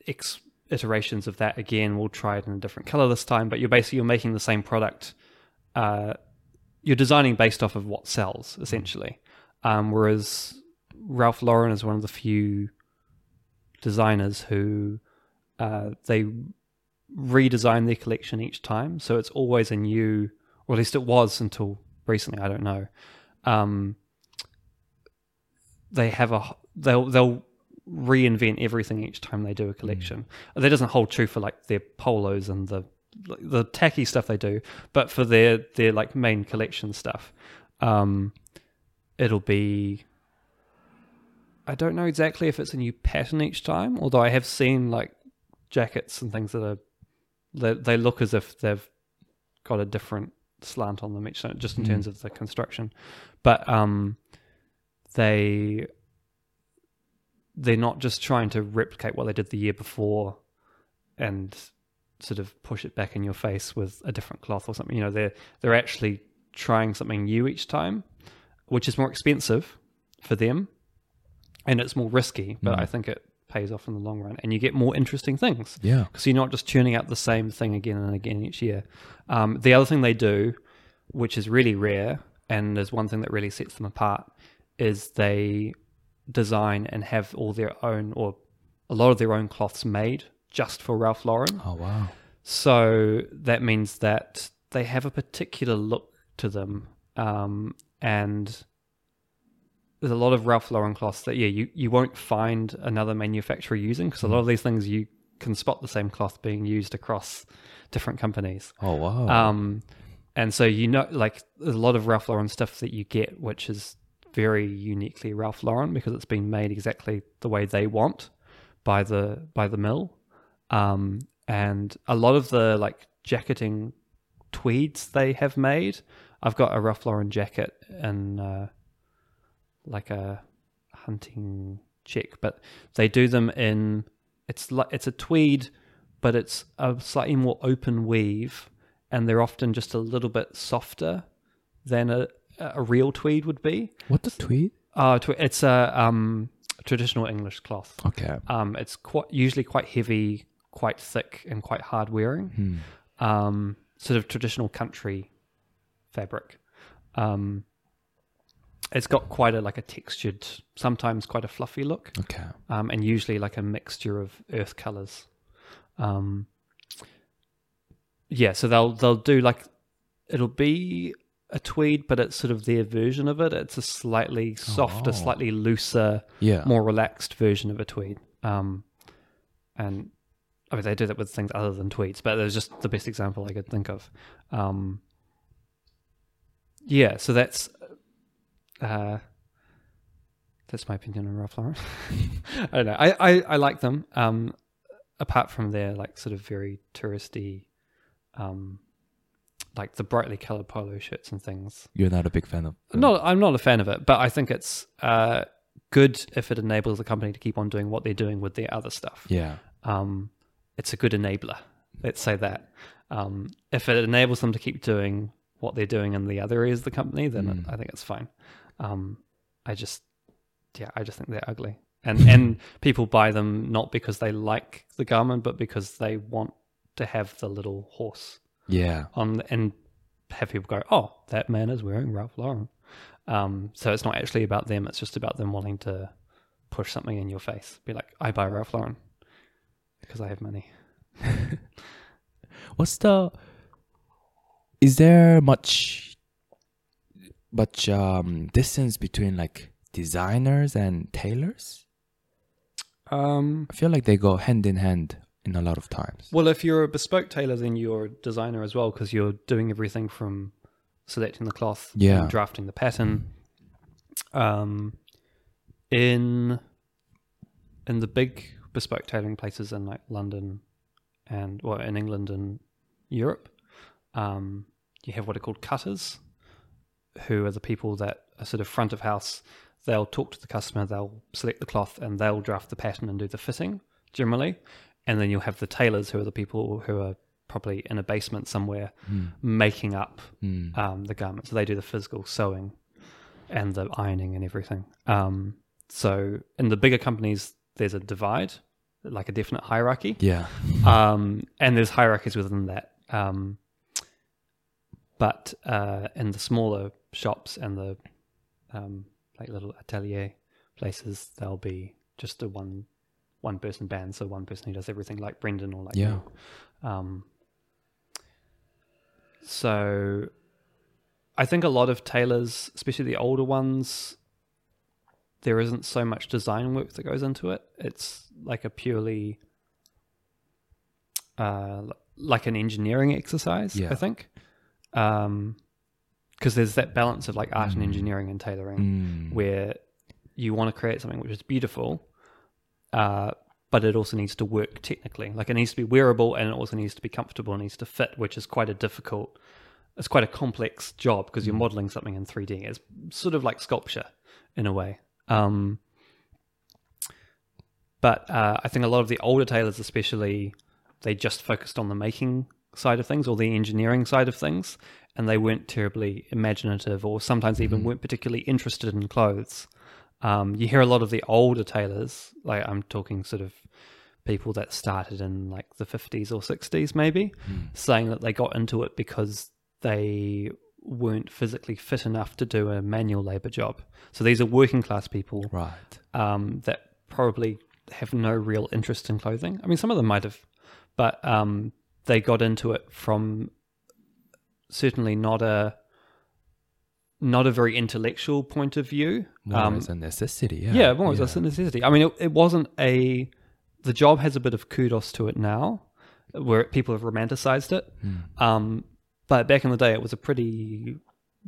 S2: X iterations of that again. We'll try it in a different color this time. But you're basically you're making the same product. Uh, you're designing based off of what sells essentially. Um, whereas Ralph Lauren is one of the few designers who uh, they redesign their collection each time, so it's always a new, or at least it was until recently. I don't know. Um, they have a they'll they'll reinvent everything each time they do a collection. That doesn't hold true for like their polos and the the tacky stuff they do, but for their their like main collection stuff, um, it'll be I don't know exactly if it's a new pattern each time, although I have seen like jackets and things that are they, they look as if they've got a different slant on them each time, just in
S1: Mm.
S2: terms of the construction. But um, they they're not just trying to replicate what they did the year before and sort of push it back in your face with a different cloth or something. You know, they're they're actually trying something new each time, which is more expensive for them and it's more risky, but
S1: Mm.
S2: I think it pays off in the long run and you get more interesting things
S1: Yeah.
S2: because you're not just tuning out the same thing again and again each year. Um, the other thing they do, which is really rare and is one thing that really sets them apart, is they design and have all their own or a lot of their own cloths made just for Ralph Lauren.
S1: Oh wow.
S2: So that means that they have a particular look to them, um, and there's a lot of Ralph Lauren cloths that yeah you, you won't find another manufacturer using because a lot of these things you can spot the same cloth being used across different companies.
S1: Oh wow.
S2: Um, and so you know, like there's a lot of Ralph Lauren stuff that you get, which is very uniquely Ralph Lauren because it's been made exactly the way they want by the by the mill. Um, and a lot of the like jacketing tweeds they have made, I've got a Ralph Lauren jacket and uh, like a hunting check, but they do them in it's like it's a tweed, but it's a slightly more open weave, and they're often just a little bit softer than a a real tweed would be.
S1: what the tweed?
S2: Uh, tw- it's a um, traditional English cloth.
S1: Okay.
S2: Um, it's quite usually quite heavy, quite thick, and quite hard wearing.
S1: Hmm.
S2: Um, sort of traditional country fabric. Um, it's got quite a like a textured, sometimes quite a fluffy look,
S1: Okay.
S2: um, and usually like a mixture of earth colors. Um, yeah, so they'll they'll do like it'll be a tweed, but it's sort of their version of it. It's a slightly softer,
S1: Oh.
S2: slightly looser,
S1: Yeah.
S2: more relaxed version of a tweed. Um, and I mean, they do that with things other than tweeds, but it was just the best example I could think of. Um, yeah, so that's uh, that's my opinion on Ralph Lauren. I don't know. I, I, I like them. Um, apart from their like sort of very touristy, um, like the brightly colored polo shirts and things.
S1: You're not a big fan of. them.
S2: No, I'm not a fan of it, but I think it's uh, good if it enables the company to keep on doing what they're doing with their other stuff.
S1: Yeah.
S2: Um, it's a good enabler. Let's say that. Um, if it enables them to keep doing what they're doing in the other areas of the company, then
S1: Mm.
S2: I think it's fine. Um, I just, yeah, I just think they're ugly, and and people buy them not because they like the garment, but because they want to have the little horse
S1: Yeah.
S2: on and have people go, oh, that man is wearing Ralph Lauren. Um, so it's not actually about them; it's just about them wanting to push something in your face. Be like, I buy Ralph Lauren because I have money.
S1: What's the? Is there much, much um distance between like designers and tailors?
S2: Um,
S1: I feel like they go hand in hand in a lot of times.
S2: well, if you're a bespoke tailor, then you're a designer as well because you're doing everything from selecting the cloth,
S1: Yeah.
S2: and drafting the pattern. Um, in in the big bespoke tailoring places in like London and well in England and Europe, um, you have what are called cutters, who are the people that are sort of front of house. They'll talk to the customer, they'll select the cloth, and they'll draft the pattern and do the fitting generally. And then you'll have the tailors, who are the people who are probably in a basement somewhere
S1: Mm.
S2: making up
S1: Mm.
S2: um, the garment. So they do the physical sewing and the ironing and everything. Um, so in the bigger companies, there's a divide, like a definite hierarchy,
S1: Yeah.
S2: um, and there's hierarchies within that. Um, but uh, in the smaller shops and the um, like little atelier places, there'll be just a one one person band, so one person who does everything, like Brendan or like
S1: Yeah.
S2: Um, so I think a lot of tailors, especially the older ones, there isn't so much design work that goes into it. It's like a purely uh, like an engineering exercise,
S1: Yeah.
S2: I think. Um, because there's that balance of like art and
S1: Mm.
S2: engineering and tailoring
S1: Mm.
S2: where you want to create something which is beautiful, uh, but it also needs to work technically. Like it needs to be wearable and it also needs to be comfortable and needs to fit, which is quite a difficult, it's quite a complex job because you're modeling something in 3D. It's sort of like sculpture in a way. Um, but uh, I think a lot of the older tailors, especially, they just focused on the making side of things or the engineering side of things, and they weren't terribly imaginative or sometimes even weren't particularly interested in clothes. Um, you hear a lot of the older tailors, like I'm talking sort of people that started in like the 50s or 60s, maybe, saying that they got into it because they weren't physically fit enough to do a manual labor job. So these are working class people
S1: Right.
S2: um, that probably have no real interest in clothing. I mean, some of them might have, but um, they got into it from certainly not a not a very intellectual point of view.
S1: More
S2: Um,
S1: as a necessity. Yeah.
S2: yeah, more as a necessity. I mean, it, it wasn't a. The job has a bit of kudos to it now, where people have romanticized it. Um, but back in the day, it was a pretty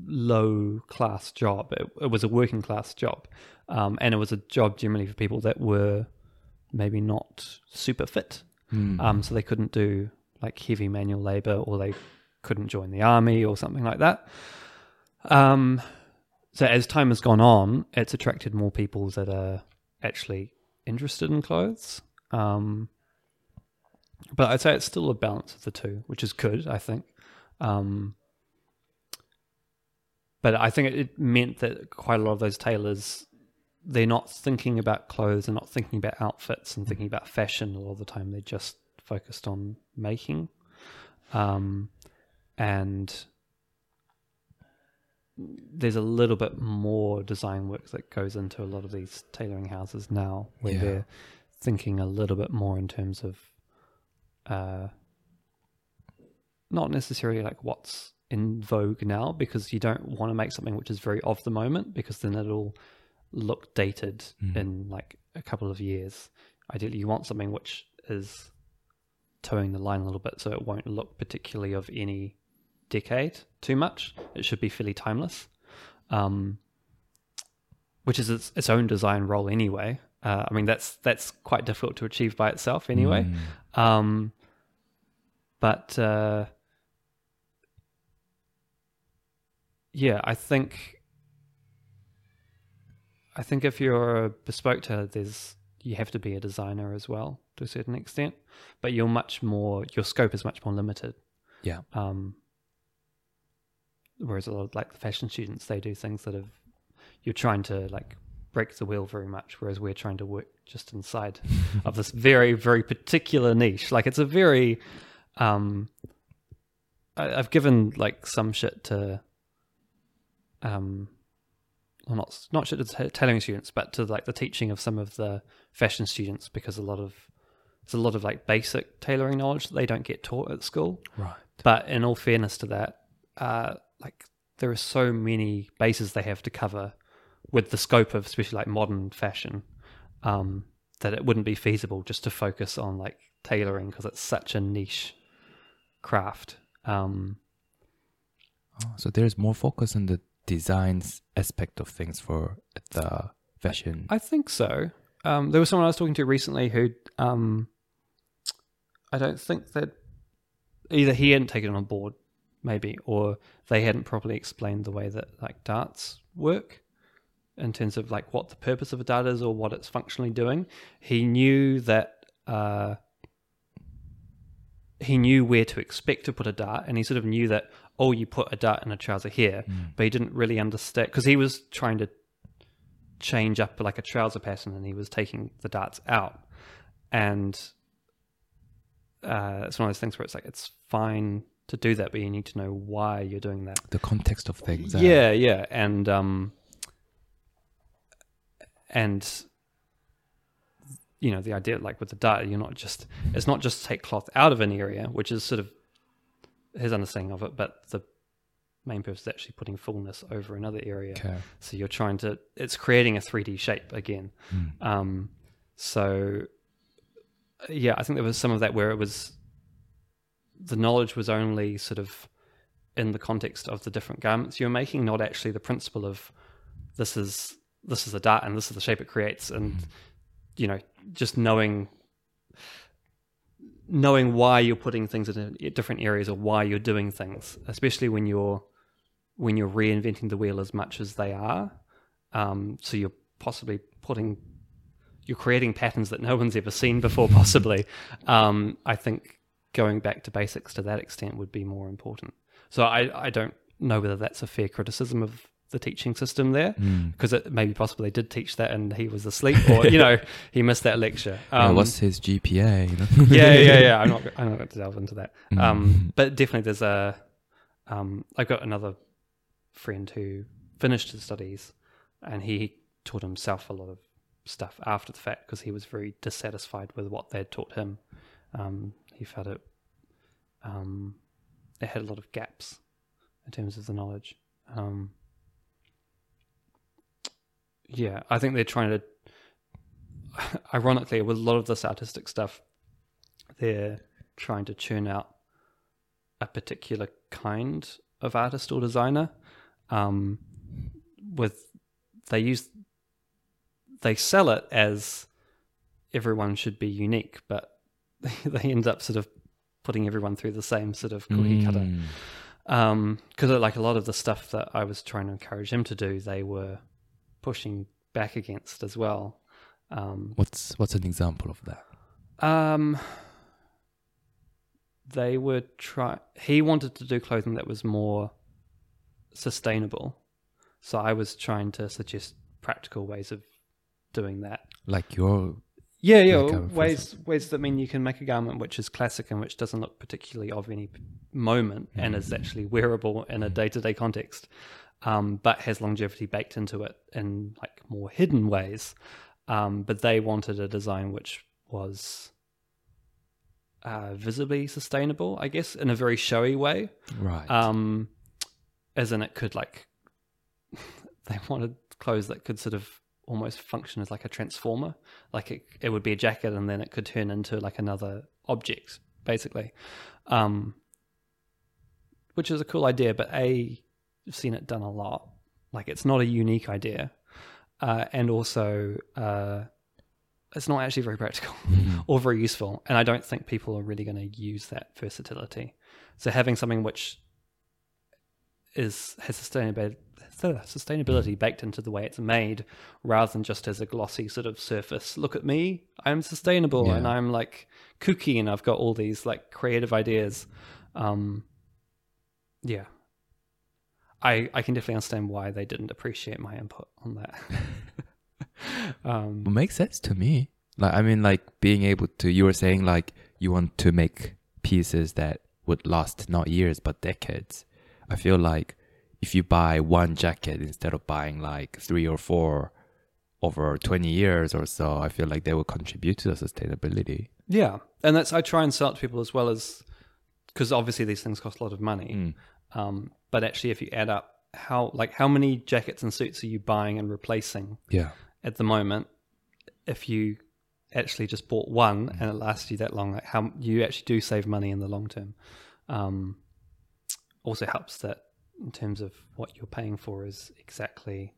S2: low class job. It, it was a working class job, um, and it was a job generally for people that were maybe not super fit. Um, so they couldn't do like heavy manual labor, or they couldn't join the army or something like that. Um, so as time has gone on, it's attracted more people that are actually interested in clothes. Um, but I'd say it's still a balance of the two, which is good, I think. Um, but I think it, meant that quite a lot of those tailors, they're not thinking about clothes, they're not thinking about outfits and thinking about fashion a lot of the time. They're just focused on making. Um, and there's a little bit more design work that goes into a lot of these tailoring houses now, where
S1: Yeah.
S2: they're thinking a little bit more in terms of uh, not necessarily like what's in vogue now, because you don't want to make something which is very of the moment, because then it'll look dated in like a couple of years. Ideally, you want something which is toeing the line a little bit, so it won't look particularly of any decade too much. It should be fairly timeless, um, which is its, its own design role anyway. Uh, I mean, that's that's quite difficult to achieve by itself anyway. Um, but uh, yeah, I think I think if you're a bespoke tailor, there's you have to be a designer as well to a certain extent, but you're much more your scope is much more limited.
S1: Yeah.
S2: Um, whereas a lot of like the fashion students, they do things that have you're trying to like break the wheel very much, whereas we're trying to work just inside of this very very particular niche. Like it's a very um, I, I've given like some shit to um, well not not shit to t- tailoring students, but to like the teaching of some of the fashion students because a lot of there's a lot of like basic tailoring knowledge that they don't get taught at school.
S1: Right.
S2: But in all fairness to that, uh, like there are so many bases they have to cover with the scope of especially like modern fashion um, that it wouldn't be feasible just to focus on like tailoring because it's such a niche craft. Um,
S1: Oh, so there's more focus on the designs aspect of things for the fashion.
S2: I think so. Um, there was someone I was talking to recently who um, I don't think that either he hadn't taken it on board, maybe, or they hadn't properly explained the way that like darts work in terms of like what the purpose of a dart is or what it's functionally doing. He knew that uh, he knew where to expect to put a dart, and he sort of knew that oh, you put a dart in a trouser here, but he didn't really understand because he was trying to change up like a trouser pattern and he was taking the darts out and uh, it's one of those things where it's like it's fine to do that but you need to know why you're doing that
S1: the context of things. uh,
S2: yeah yeah and um and you know the idea like with the data, you're not just it's not just take cloth out of an area which is sort of his understanding of it but the main purpose is actually putting fullness over another area
S1: Okay.
S2: so you're trying to, it's creating a 3D shape again. Um, so, yeah, I think there was some of that where it was, the knowledge was only sort of in the context of the different garments you're making, not actually the principle of this is this is the dart and this is the shape it creates, and you know, just knowing knowing why you're putting things in different areas or why you're doing things, especially when you're when you're reinventing the wheel as much as they are. Um, so you're possibly putting you're creating patterns that no one's ever seen before, possibly. Um, I think going back to basics to that extent would be more important. So I, I don't know whether that's a fair criticism of the teaching system there because
S1: Mm.
S2: it maybe possibly they did teach that and he was asleep or you know he missed that lecture.
S1: Yeah,
S2: Um,
S1: what's his GPA? You know?
S2: yeah, yeah, yeah. I'm not. I'm not going to delve into that.
S1: Mm.
S2: Um, but definitely, there's a. Um, I got another friend who finished his studies, and he taught himself a lot of stuff after the fact because he was very dissatisfied with what they'd taught him. Um, he felt it. Um, it had a lot of gaps in terms of the knowledge. Um, yeah, I think they're trying to. Ironically, with a lot of this artistic stuff, they're trying to churn out a particular kind of artist or designer. Um, with they use they sell it as everyone should be unique, but they end up sort of putting everyone through the same sort of cookie cutter.
S1: Mm.
S2: Because like a lot of the stuff that I was trying to encourage him to do, they were pushing back against as well. Um,
S1: What's what's an example of that?
S2: um, they were try. He wanted to do clothing that was more sustainable, so I was trying to suggest practical ways of doing that.
S1: Like your
S2: Yeah, yeah, ways ways that mean you can make a garment which is classic and which doesn't look particularly of any moment and is actually wearable in a day to day context, um, but has longevity baked into it in like more hidden ways. Um, but they wanted a design which was uh, visibly sustainable, I guess, in a very showy way.
S1: right.
S2: Um, as in, it could like they wanted clothes that could sort of almost function as like a transformer. Like it, it would be a jacket, and then it could turn into like another object, basically. Um, which is a cool idea, but a I've seen it done a lot. Like it's not a unique idea, uh, and also uh, it's not actually very practical or very useful. And I don't think people are really going to use that versatility. So having something which is has sustainability sustainability baked into the way it's made rather than just as a glossy sort of surface look at me i'm sustainable
S1: Yeah.
S2: and i'm like kooky and i've got all these like creative ideas um yeah i i can definitely understand why they didn't appreciate my input on that um
S1: It makes sense to me. Like I mean, like being able to. You were saying like you want to make pieces that would last not years but decades. I feel like if you buy one jacket instead of buying like three or four over twenty years or so, I feel like they will contribute to the sustainability.
S2: Yeah, and that's I try and sell it to people as well as because obviously these things cost a lot of money.
S1: Mm.
S2: Um, but actually, if you add up how like how many jackets and suits are you buying and replacing
S1: Yeah.
S2: at the moment, if you actually just bought one and it lasts you that long, like how you actually do save money in the long term. Um, also helps that in terms of what you're paying for is exactly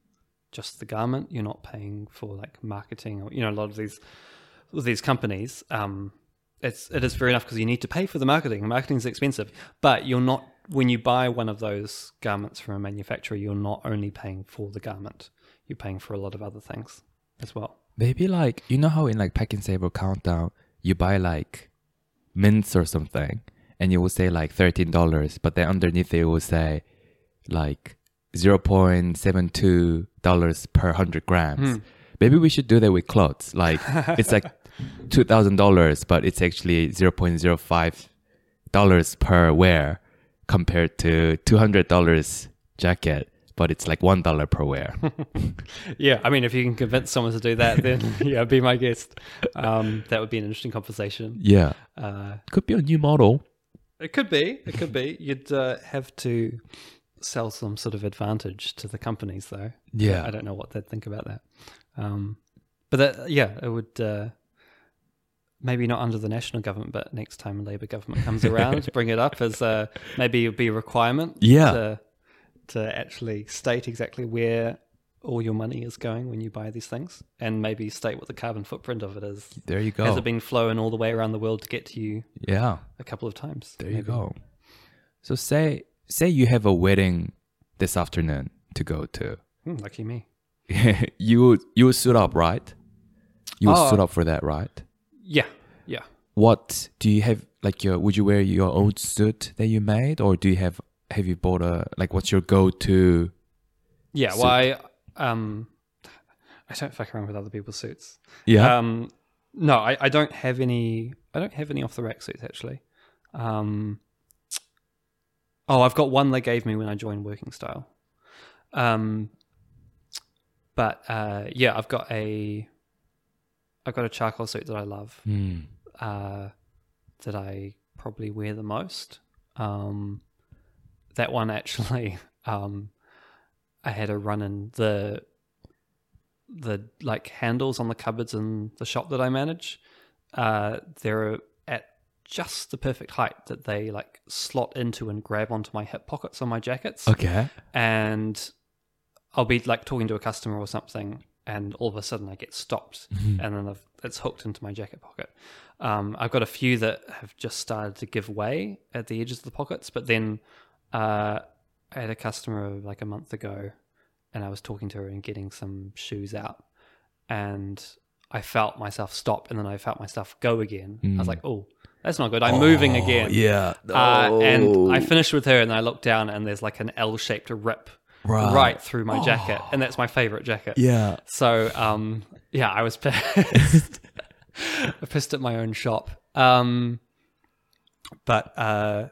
S2: just the garment. You're not paying for like marketing or you know a lot of these these companies. Um, it's it is fair enough because you need to pay for the marketing. Marketing is expensive, but you're not when you buy one of those garments from a manufacturer. You're not only paying for the garment; you're paying for a lot of other things as well.
S1: Maybe like you know how in like Pack and Saver countdown you buy like mints or something and you will say like thirteen dollars, but then underneath it will say like zero point seven two dollars per hundred grams. Maybe we should do that with clothes. Like it's like two thousand dollars, but it's actually zero point zero five dollars per wear compared to two hundred dollars jacket, but it's like one dollar per wear.
S2: Yeah, I mean, if you can convince someone to do that, then yeah, be my guest. Um, that would be an interesting conversation.
S1: yeah,
S2: Uh,
S1: could be a new model.
S2: it could be. It could be. You'd uh, have to sell some sort of advantage to the companies, though.
S1: Yeah.
S2: I don't know what they'd think about that. Um, but that, yeah, it would. Uh, maybe not under the national government, but next time a Labour government comes around, bring it up as uh, maybe it'd be a requirement.
S1: Yeah.
S2: To, to actually state exactly where all your money is going when you buy these things, and maybe state what the carbon footprint of it is.
S1: There you go.
S2: Has it been flown all the way around the world to get to you
S1: yeah.
S2: a couple of times?
S1: There you go. So say say you have a wedding this afternoon to go to.
S2: Hmm, lucky me.
S1: you you would suit up, right? You would
S2: Oh.
S1: suit up for that, right?
S2: Yeah, yeah.
S1: What do you have like your would you wear your own suit that you made or do you have have you bought a like what's your go to
S2: Yeah,
S1: Suit.
S2: well, I, um, I don't fuck around with other people's suits.
S1: Yeah.
S2: Um, no, I, I don't have any. I don't have any off the rack suits actually. Um, oh, I've got one they gave me when I joined Working Style. Um, but uh, yeah, I've got a. I've got a charcoal suit that I love.
S1: Hmm.
S2: uh, that I probably wear the most. Um, that one actually, um, I had a run in the the like handles on the cupboards in the shop that I manage. Uh, they're at just the perfect height that they like slot into and grab onto my hip pockets on my jackets
S1: Okay.
S2: and I'll be like talking to a customer or something, and all of a sudden I get stopped, and then I've, it's hooked into my jacket pocket. Um, I've got a few that have just started to give way at the edges of the pockets, but then uh, I had a customer like a month ago, and I was talking to her and getting some shoes out, and I felt myself stop, and then I felt myself go again. I was like, "Oh, that's not good. I'm moving again."
S1: Yeah.
S2: Uh, and I
S1: Oh.
S2: finished with her, and I looked down, and there's like an L-shaped rip
S1: Right.
S2: right, through my jacket, and that's my favorite jacket.
S1: Yeah.
S2: So, um, yeah, I was pissed. I pissed at my own shop. Um, but uh,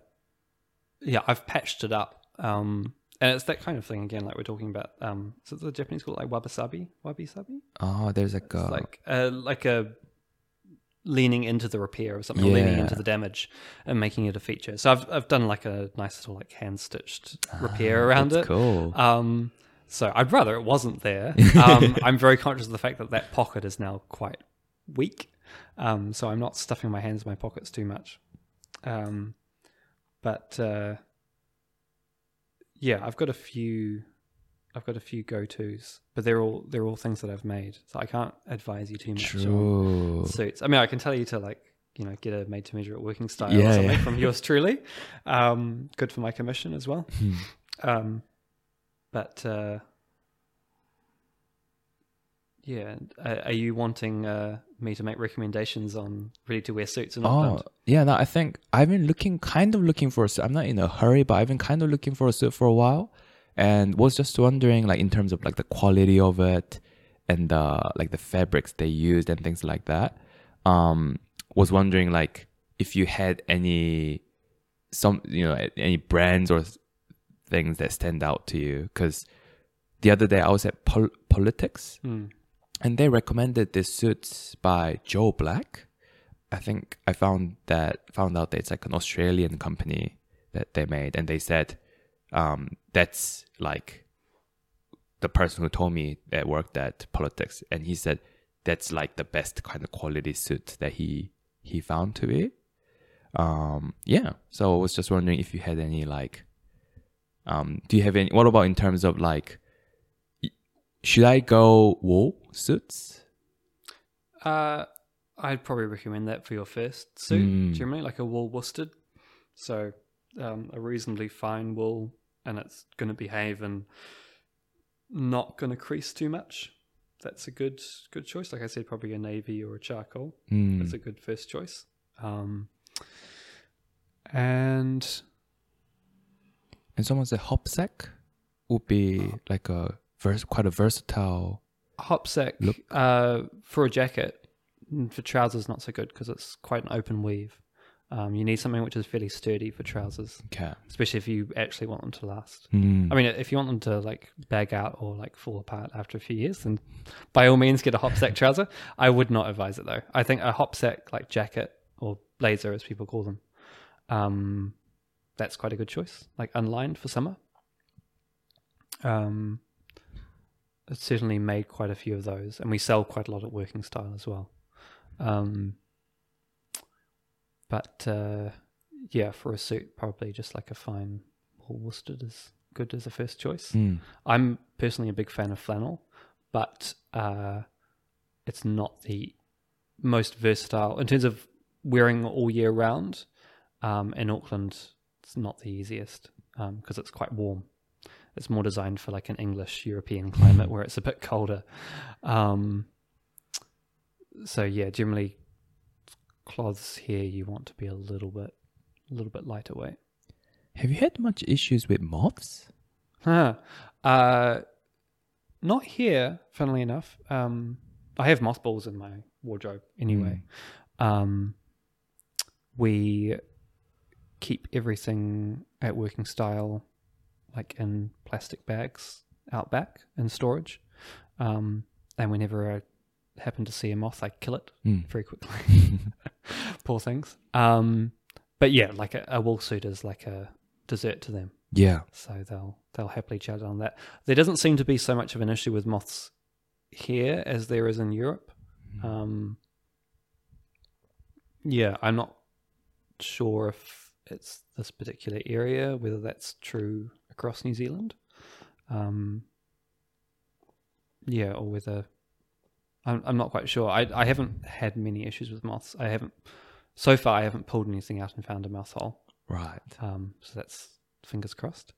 S2: yeah, I've patched it up. Um, and it's that kind of thing again, like we're talking about. Um, is the Japanese called like wabi-sabi? Wabi-sabi?
S1: Oh, there's a
S2: It's like uh, like a leaning into the repair of something, or leaning into the damage and making it a feature. So I've I've done like a nice little like hand stitched repair around
S1: Ah, that's
S2: it.
S1: cool.
S2: Um, so I'd rather it wasn't there. Um, I'm very conscious of the fact that that pocket is now quite weak. Um, so I'm not stuffing my hands in my pockets too much. Um, but uh, yeah, I've got a few. I've got a few go tos, but they're all they're all things that I've made. So I can't advise you too much on suits. I mean, I can tell you to like you know get a made to measure at working style
S1: Yeah,
S2: or something
S1: yeah.
S2: from yours truly. Um, good for my commission as well.
S1: Hmm.
S2: Um, but uh, yeah, are, are you wanting uh, me to make recommendations on ready to wear suits and
S1: Oh,
S2: whatnot?
S1: yeah. No, I think I've been looking, kind of looking for a suit. I'm not in a hurry, but I've been kind of looking for a suit for a while, and was just wondering, like, in terms of like the quality of it and the like the fabrics they used and things like that. Um, was wondering like if you had any some you know any brands or things that stand out to you because the other day I was at Pol- Politix
S2: Hmm.
S1: And they recommended this suit by Joe Black. I think I found that found out that it's like an Australian company that they made, and they said um, that's like the person who told me that worked at Politix, and he said that's like the best kind of quality suit that he he found to be. Um, yeah, so I was just wondering if you had any like, um, do you have any? What about in terms of like, should I go wool suits?
S2: Uh, I'd probably recommend that for your first suit.
S1: Mm.
S2: Generally, like a wool worsted, so um, a reasonably fine wool, and it's going to behave and not going to crease too much. That's a good good choice. Like I said, probably a navy or a charcoal.
S1: Mm.
S2: That's a good first choice. Um, and
S1: And someone said hopsack would be like a vers- quite a versatile.
S2: hopsack uh, for a jacket, for trousers, not so good because it's quite an open weave. Um, you need something which is fairly sturdy for trousers,
S1: Okay.
S2: especially if you actually want them to last.
S1: Mm.
S2: I mean, if you want them to like bag out or like fall apart after a few years, then by all means get a hopsack trouser. I would not advise it though. I think a hopsack like jacket or blazer, as people call them, um, that's quite a good choice. Like unlined for summer. Um, certainly made quite a few of those, and we sell quite a lot at Working Style as well. Um, but uh, yeah, for a suit, probably just like a fine wool worsted is good as a first choice.
S1: Mm.
S2: I'm personally a big fan of flannel, but uh, it's not the most versatile in terms of wearing all year round. Um, in Auckland, it's not the easiest because it's quite warm. It's more designed for like an English European climate where it's a bit colder. Um, so yeah, generally cloths here you want to be a little bit, a little bit lighter weight.
S1: Have you had much issues with moths?
S2: Huh. Uh, not here, funnily enough. Um, I have mothballs in my wardrobe anyway. Um, we keep everything at working style, like in plastic bags out back in storage. Um, and whenever I happen to see a moth, I kill it
S1: Mm.
S2: very quickly. Poor things. Um, but yeah, like a, a wool suit is like a dessert to them
S1: Yeah.
S2: so they'll they'll happily chat on that. There doesn't seem to be so much of an issue with moths here as there is in Europe. Um, yeah, I'm not sure if it's this particular area, whether that's true across New Zealand. Um, yeah, or whether I'm I'm not quite sure. I I haven't had many issues with moths. I haven't so far. I haven't pulled anything out and found a moth hole.
S1: Right.
S2: Um, so that's fingers crossed.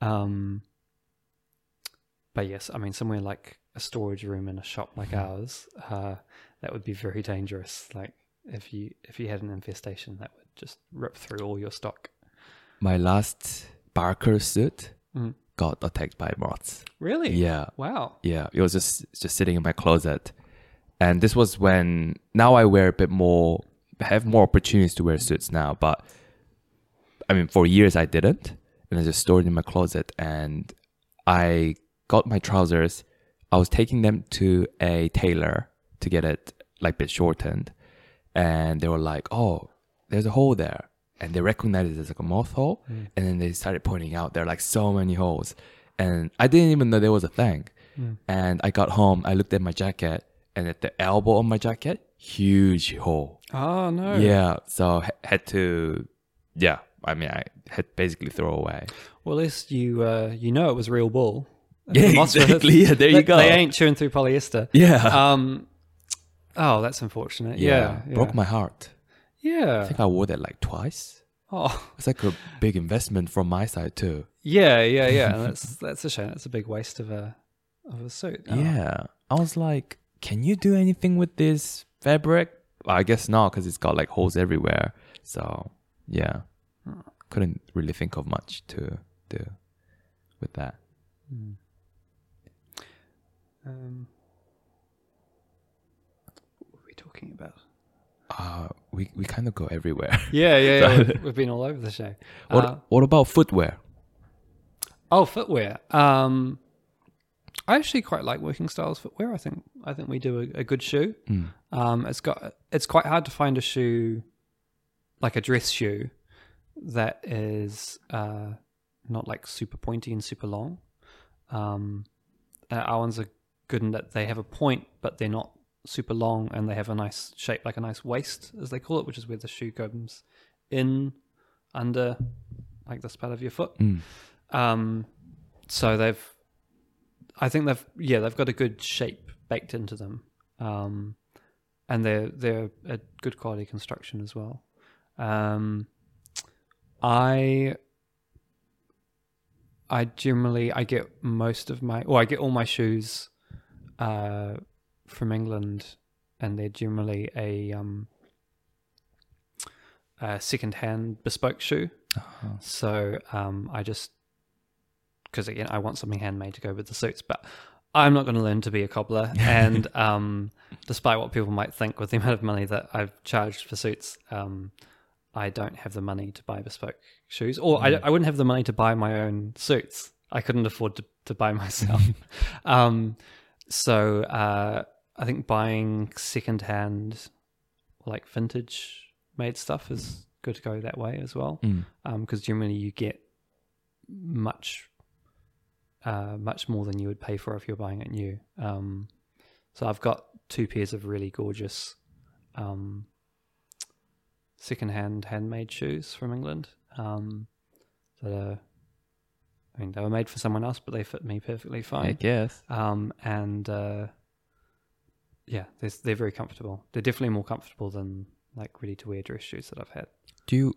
S2: Um, but yes, I mean somewhere like a storage room in a shop like ours, uh, that would be very dangerous. Like if you if you had an infestation, that would just rip through all your stock.
S1: My last Barker suit
S2: Mm.
S1: got attacked by moths.
S2: Really?
S1: Yeah.
S2: Wow.
S1: Yeah. It was just just sitting in my closet. And this was when now I wear a bit more have more opportunities to wear suits now, but I mean for years I didn't. And I just stored it in my closet and I got my trousers. I was taking them to a tailor to get it like a bit shortened. And they were like, Oh, there's a hole there. And they recognized it as like a moth hole.
S2: Mm.
S1: And then they started pointing out there are like so many holes. And I didn't even know there was a thing.
S2: Mm.
S1: And I got home, I looked at my jacket, and at the elbow of my jacket, huge hole.
S2: Oh no.
S1: Yeah, so ha- had to, yeah. I mean, I had basically throw away.
S2: Well, at least you uh, you know it was real wool.
S1: Yeah, exactly. Yeah, there you
S2: they,
S1: go.
S2: They ain't chewing through polyester.
S1: Yeah,
S2: Um. Oh, that's unfortunate. Yeah. yeah.
S1: broke my heart. I think I wore that like twice.
S2: Oh.
S1: It's like a big investment from my side too.
S2: Yeah, yeah, yeah. That's that's a shame. That's a big waste of a of a suit. Oh.
S1: Yeah, I was like, can you do anything with this fabric? Well, I guess not because it's got like holes everywhere. So yeah, couldn't really think of much to do with that.
S2: Hmm. Um, what were we talking about?
S1: Uh, we we kind of go everywhere.
S2: Yeah, yeah, yeah. We've, we've been all over the show.
S1: what
S2: Uh,
S1: what about footwear?
S2: oh, footwear. Um, I actually quite like working styles footwear. I think I think we do a, a good shoe.
S1: Mm.
S2: Um, it's got it's quite hard to find a shoe like a dress shoe that is uh, not like super pointy and super long. Um, uh, our ones are good in that they have a point, but they're not super long, and they have a nice shape, like a nice waist, as they call it, which is where the shoe comes in under like this part of your foot.
S1: Mm.
S2: Um, so they've, I think they've, yeah, they've got a good shape baked into them, um, and they're they're a good quality construction as well. Um, I, I generally I get most of my, or I get all my shoes, uh, from England, and they're generally a um, a second-hand bespoke shoe.
S1: Uh-huh.
S2: So um, I just because again I want something handmade to go with the suits, but I'm not going to learn to be a cobbler. and um, despite what people might think, with the amount of money that I've charged for suits, um, I don't have the money to buy bespoke shoes, or I, I wouldn't have the money to buy my own suits. I couldn't afford to, to buy myself. um, so uh, I think buying secondhand, like vintage made stuff is good to go that way as well
S1: Mm.
S2: because generally you get much uh, much more than you would pay for if you're buying it new. Um, so I've got two pairs of really gorgeous um, secondhand handmade shoes from England um, that are I mean, they were made for someone else, but they fit me perfectly fine.
S1: I guess.
S2: Um, and uh, yeah, they're, they're very comfortable. They're definitely more comfortable than like ready to wear dress shoes that I've had.
S1: Do you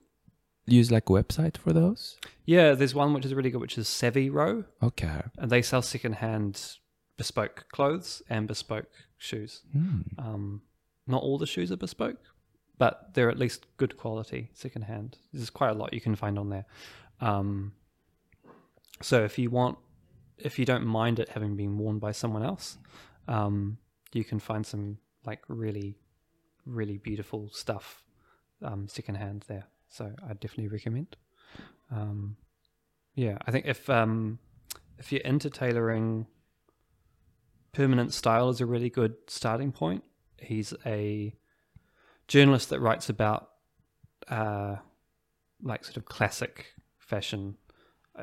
S1: use like a website for those?
S2: Yeah, there's one which is really good, which is Savvy Row,
S1: Okay.
S2: and they sell secondhand bespoke clothes and bespoke shoes.
S1: Hmm.
S2: Um, not all the shoes are bespoke, but they're at least good quality secondhand. There's quite a lot you can find on there. Um, so if you want, if you don't mind it having been worn by someone else, um, you can find some like really, really beautiful stuff um, secondhand there. So I definitely recommend. Um, yeah, I think if um, if you're into tailoring, permanent style is a really good starting point. He's a journalist that writes about uh, like sort of classic fashion.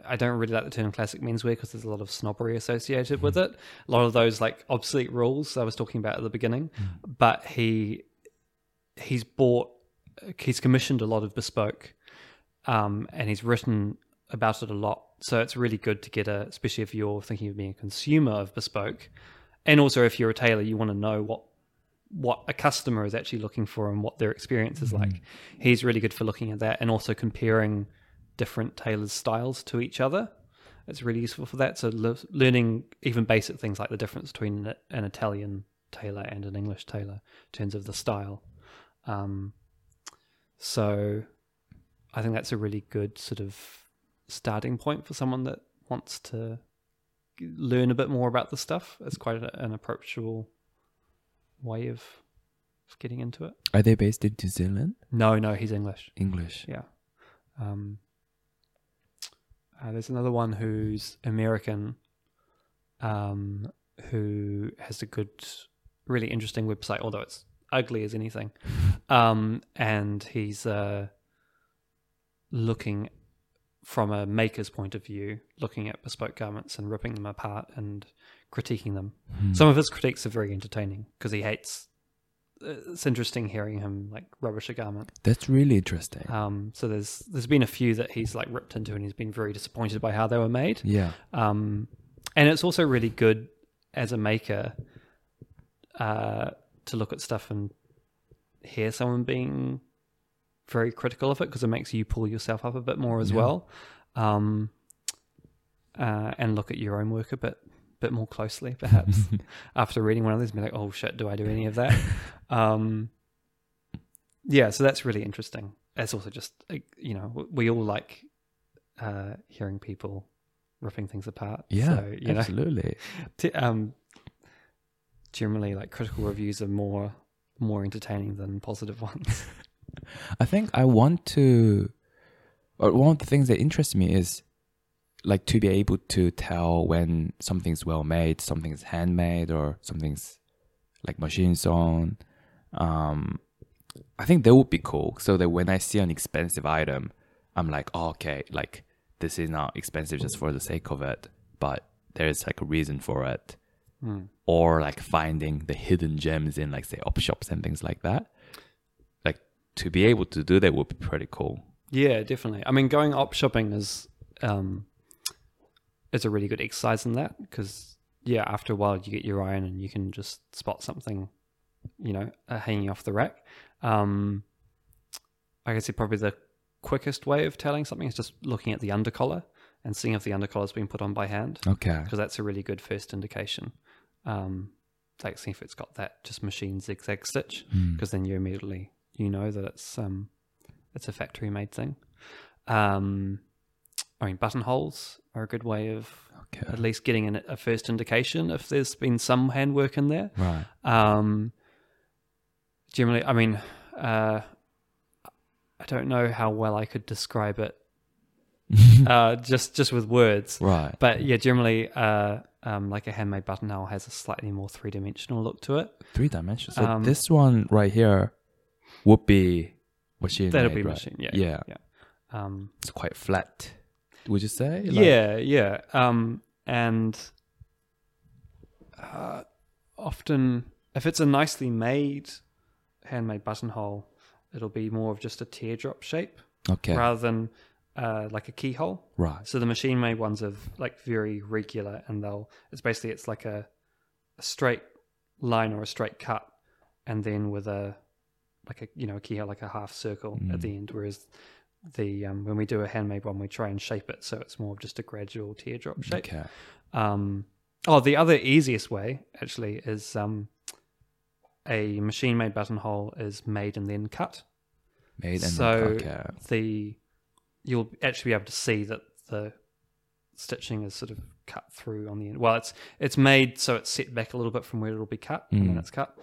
S2: I- don't really like the term classic menswear because there's a lot of snobbery associated with it. A lot of those like obsolete rules I was talking about at the beginning. But he he's bought he's commissioned a lot of bespoke, um, and he's written about it a lot. So it's really good to get a, especially if you're thinking of being a consumer of bespoke, and also if you're a tailor, you want to know what what a customer is actually looking for and what their experience is like. He's really good for looking at that and also comparing different tailors' styles to each other. It's really useful for that. So le- learning even basic things like the difference between an Italian tailor and an English tailor in terms of the style. Um, so I think that's a really good sort of starting point for someone that wants to learn a bit more about the stuff. It's quite an approachable way of, of getting into it.
S1: Are they based in New Zealand?
S2: No, no, he's English.
S1: English.
S2: Yeah. Um, uh, there's another one who's American, um, who has a good, really interesting website, although it's ugly as anything. Um, and he's uh, looking from a maker's point of view, looking at bespoke garments and ripping them apart and critiquing them.
S1: Hmm.
S2: Some of his critiques are very entertaining because he hates. It's interesting hearing him like rubbish a garment.
S1: That's really interesting.
S2: Um, so there's there's been a few that he's like ripped into, and he's been very disappointed by how they were made.
S1: yeah.
S2: Um, and it's also really good as a maker uh, to look at stuff and hear someone being very critical of it because it makes you pull yourself up a bit more as
S1: Yeah.
S2: well, um, uh, and look at your own work a bit bit more closely, perhaps after reading one of these, and be like, oh shit, do I do any of that? um, yeah, so that's really interesting. It's also just you know we all like uh, hearing people ripping things apart.
S1: Yeah,
S2: so, you know,
S1: absolutely.
S2: t- um, generally like critical reviews are more more entertaining than positive ones.
S1: I think I want to, or one of the things that interests me is like to be able to tell when something's well made, something's handmade, or something's like machine sewn. Um, I think that would be cool. So that when I see an expensive item, I'm like, oh, okay, like this is not expensive just for the sake of it, but there's like a reason for it.
S2: Hmm.
S1: Or like finding the hidden gems in like say op shops and things like that. Like to be able to do that would be pretty cool.
S2: Yeah, definitely. I mean, going op shopping is um, is a really good exercise in that because yeah, after a while you get your eye on and you can just spot something, you know, uh, hanging off the rack. Um, I guess probably the quickest way of telling something is just looking at the undercollar and seeing if the undercollar's been put on by hand
S1: Okay.
S2: because that's a really good first indication. Um, like see if it's got that just machine zigzag stitch
S1: Hmm.
S2: because then you immediately you know that it's um it's a factory made thing. Um, I mean buttonholes are a good way of
S1: Okay.
S2: at least getting an, a first indication if there's been some handwork in there.
S1: Right.
S2: Um, generally, I mean, uh, I don't know how well I could describe it uh, just just with words.
S1: right.
S2: But yeah, generally, uh, um, like a handmade buttonhole has a slightly more three dimensional look to it.
S1: Three dimensional. So
S2: Um,
S1: this one right here would be machine.
S2: That'll
S1: made,
S2: be
S1: right?
S2: machine. Yeah,
S1: Yeah.
S2: yeah. Um,
S1: It's quite flat. Would you say? Like-
S2: yeah, yeah. Um, and uh, often, if it's a nicely made handmade buttonhole, it'll be more of just a teardrop shape
S1: Okay.
S2: rather than uh, like a keyhole.
S1: Right.
S2: So the machine made ones are like very regular, and they'll it's basically it's like a, a straight line or a straight cut, and then with a like a you know a keyhole like a half circle at the end. Whereas the um, when we do a handmade one, we try and shape it so it's more of just a gradual teardrop shape.
S1: Okay.
S2: Um, oh, the other easiest way actually is um, a machine made buttonhole is made and then cut.
S1: Made and
S2: so
S1: okay.
S2: the you'll actually be able to see that the stitching is sort of cut through on the end. Well, it's it's made so it's set back a little bit from where it'll be cut
S1: Mm.
S2: then it's cut.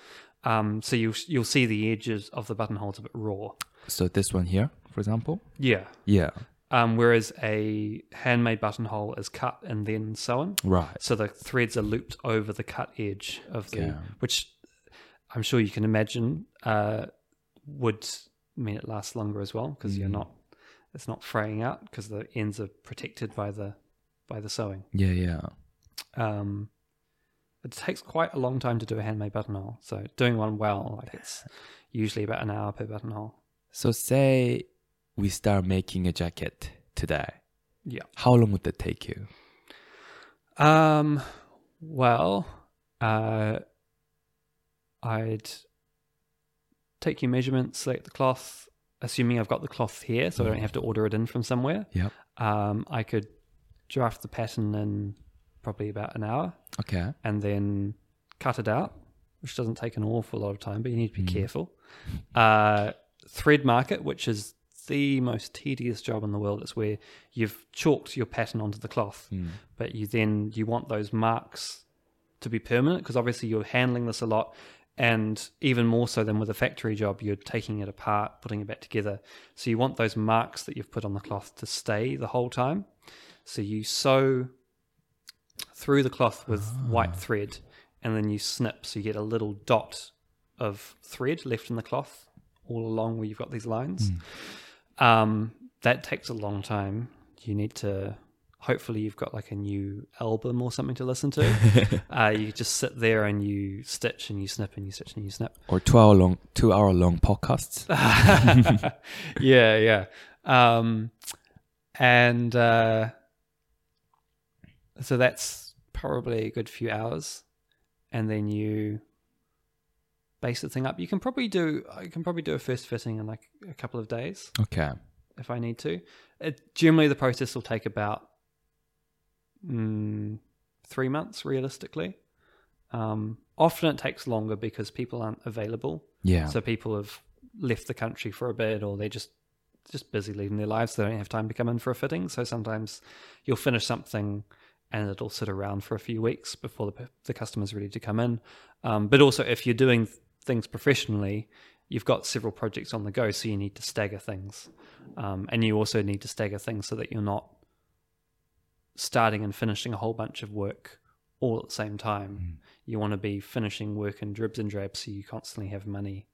S2: Um, so you you'll see the edges of the buttonholes a bit raw.
S1: So this one here, for example.
S2: Yeah.
S1: Yeah.
S2: Um, whereas a handmade buttonhole is cut and then sewn.
S1: Right.
S2: So the threads are looped over the cut edge of the,
S1: Okay.
S2: which I'm sure you can imagine uh, would mean it lasts longer as well because you're not, it's not fraying out because the ends are protected by the by the sewing.
S1: Yeah. Yeah.
S2: Um, it takes quite a long time to do a handmade buttonhole. So doing one well, like it's usually about an hour per buttonhole.
S1: So say we start making a jacket today.
S2: Yeah.
S1: How long would that take you?
S2: Um, well, uh, I'd take your measurements, select the cloth, assuming I've got the cloth here, so I don't have to order it in from somewhere.
S1: Yeah.
S2: Um, I could draft the pattern in probably about an hour
S1: Okay.
S2: and then cut it out, which doesn't take an awful lot of time, but you need to be careful. Uh, thread market, which is the most tedious job in the world. It's where you've chalked your pattern onto the cloth, hmm. but you then you want those marks to be permanent because obviously you're handling this a lot. And even more so than with a factory job, you're taking it apart, putting it back together. So you want those marks that you've put on the cloth to stay the whole time. So you sew through the cloth with white ah. thread and then you snip so you get a little dot of thread left in the cloth all along where you've got these lines. Hmm. Um, that takes a long time. You need to hopefully you've got like a new album or something to listen to. uh, you just sit there and you stitch and you snip and you stitch and you snip.
S1: Or two hour long, two hour long podcasts.
S2: yeah, yeah. Um, and uh, so that's probably a good few hours, and then you baste the thing up. You can probably do. I can probably do a first fitting in like a couple of days
S1: Okay.
S2: if I need to. It, generally, the process will take about mm, three months, realistically. Um, often it takes longer because people aren't available.
S1: Yeah.
S2: So people have left the country for a bit, or they're just just busy leading their lives. so They don't have time to come in for a fitting. So sometimes you'll finish something, and it'll sit around for a few weeks before the the customer's ready to come in. Um, but also, if you're doing things professionally, you've got several projects on the go, so you need to stagger things, um, and you also need to stagger things so that you're not starting and finishing a whole bunch of work all at the same time. You want to be finishing work in dribs and drabs so you constantly have money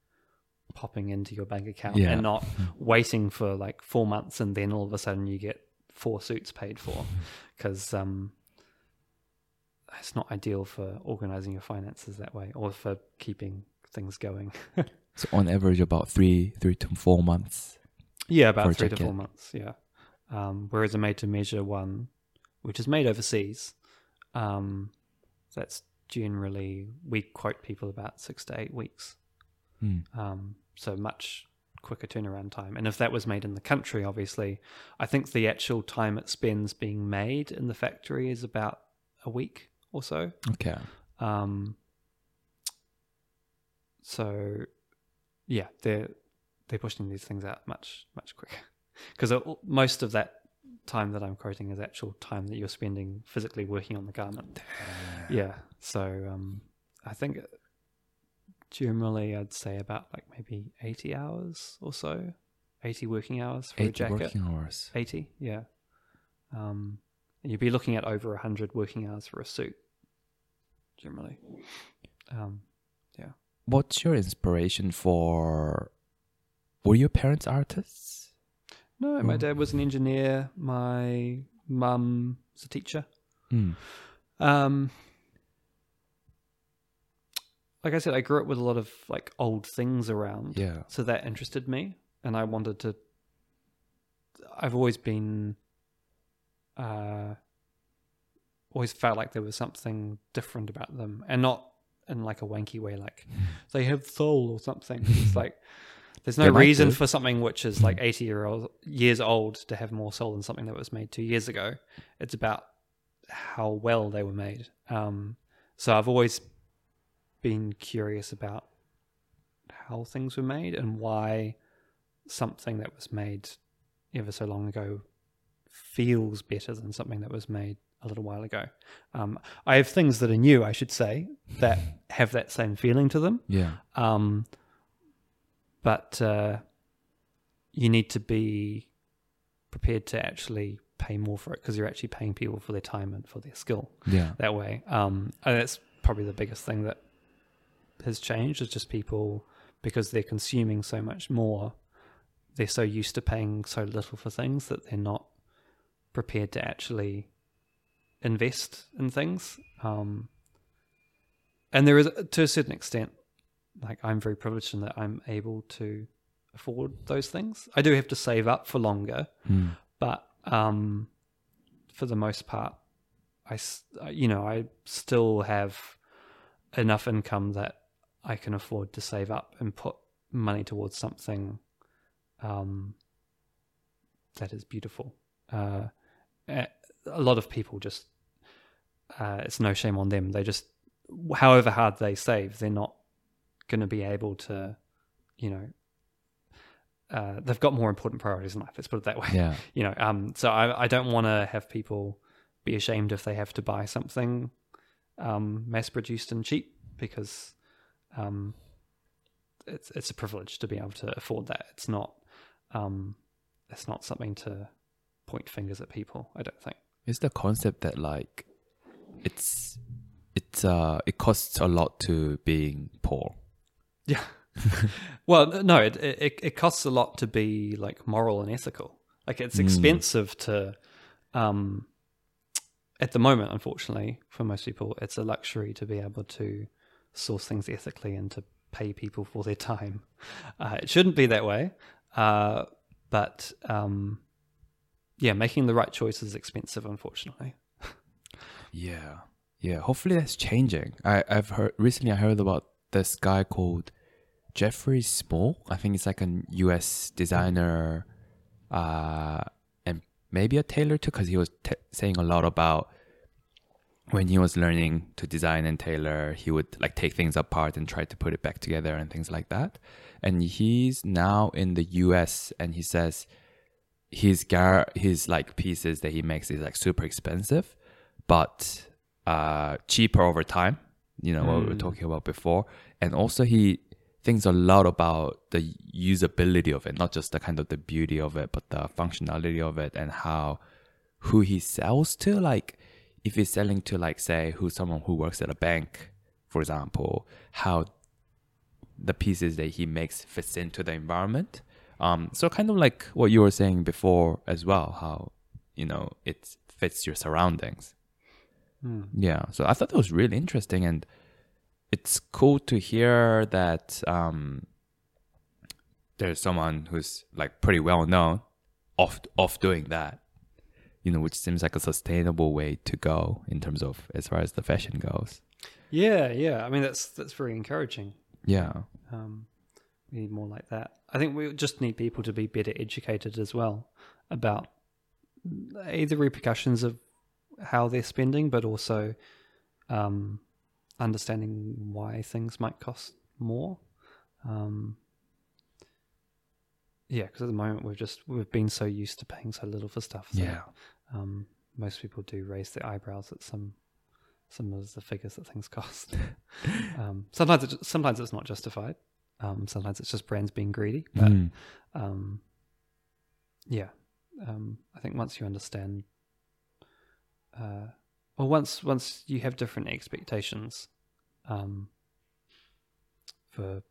S2: popping into your bank account
S1: Yeah.
S2: and not waiting for like four months and then all of a sudden you get four suits paid for because um, it's not ideal for organizing your finances that way or for keeping things going.
S1: So on average, about three, three to four months.
S2: Yeah, about three to four months. Yeah. Um, whereas a made to measure one, which is made overseas, um, that's generally we quote people about six to eight weeks.
S1: Hmm.
S2: Um, so much quicker turnaround time. And if that was made in the country, obviously, I think the actual time it spends being made in the factory is about a week or so.
S1: Okay.
S2: Um, so, yeah, they're they're pushing these things out much much quicker because most of that time that I'm quoting is actual time that you're spending physically working on the garment. Yeah, so um, I think generally I'd say about like maybe 80 hours or so, 80 working hours for a jacket.
S1: working hours.
S2: 80, yeah. Um, you'd be looking at over 100 working hours for a suit, generally. Um.
S1: What's your inspiration for? Were your parents artists?
S2: No, my dad was an engineer. My mum was a teacher.
S1: Mm.
S2: Um, like I said, I grew up with a lot of like old things around.
S1: Yeah.
S2: So that interested me, and I wanted to. I've always been, uh, always felt like there was something different about them, and not in like a wanky way, like they have soul or something. It's like there's no reason for something which is like 80 year old years old to have more soul than something that was made two years ago. It's about how well they were made. Um, so I've always been curious about how things were made and why something that was made ever so long ago feels better than something that was made a little while ago. Um, I have things that are new, I should say, that have that same feeling to them.
S1: Yeah.
S2: Um, but uh, you need to be prepared to actually pay more for it because you're actually paying people for their time and for their skill
S1: Yeah.
S2: that way. Um, and that's probably the biggest thing that has changed is just people because they're consuming so much more. They're so used to paying so little for things that they're not prepared to actually invest in things. Um, and there is, to a certain extent, like I'm very privileged in that I'm able to afford those things. I do have to save up for longer,
S1: Mm.
S2: but um, for the most part, I you know I still have enough income that I can afford to save up and put money towards something um, that is beautiful. Uh, a lot of people just uh, it's no shame on them. They just however hard they save, they're not going to be able to, you know. Uh, they've got more important priorities in life. Let's put it that way
S1: Yeah.
S2: you know um so i i don't want to have people be ashamed if they have to buy something um mass produced and cheap because um it's it's a privilege to be able to afford that it's not um it's not something to point fingers at people i don't think
S1: It's the concept that like it's it's uh it costs a lot to being poor.
S2: yeah. Well no it, it it costs a lot to be like moral and ethical. Like it's expensive to um at the moment unfortunately for most people it's a luxury to be able to source things ethically and to pay people for their time. Uh, it shouldn't be that way uh but um yeah making the right choice is expensive unfortunately
S1: Yeah. Yeah. Hopefully that's changing. I, I've heard recently I heard about this guy called Jeffrey Small. I think it's like a US designer uh and maybe a tailor too because he was t- saying a lot about when he was learning to design and tailor, he would like take things apart and try to put it back together and things like that. And he's now in the US and he says his gar his like pieces that he makes is like super expensive, but uh cheaper over time. You know what we were
S2: Mm.
S1: talking about before, and also he thinks a lot about the usability of it, not just the kind of the beauty of it, but the functionality of it and how who he sells to. Like if he's selling to like say who someone who works at a bank, for example, how the pieces that he makes fits into the environment. Um, so kind of like what you were saying before as well, how you know it fits your surroundings.
S2: Hmm.
S1: Yeah, so I thought that was really interesting, and it's cool to hear that um, there's someone who's like pretty well known off off doing that. You know, which seems like a sustainable way to go in terms of as far as the fashion goes.
S2: yeah yeah i mean that's that's very encouraging
S1: Yeah,
S2: Um, we need more like that. I think we just need people to be better educated as well about a the repercussions of how they're spending, but also um, understanding why things might cost more. Um, yeah, because at the moment we've just we've been so used to paying so little for stuff. that,
S1: yeah,
S2: um, most people do raise their eyebrows at some some of the figures that things cost. um, sometimes it, sometimes it's not justified. Um, sometimes it's just brands being greedy. But
S1: Mm.
S2: um, yeah, um, I think once you understand, uh, or once once you have different expectations um, for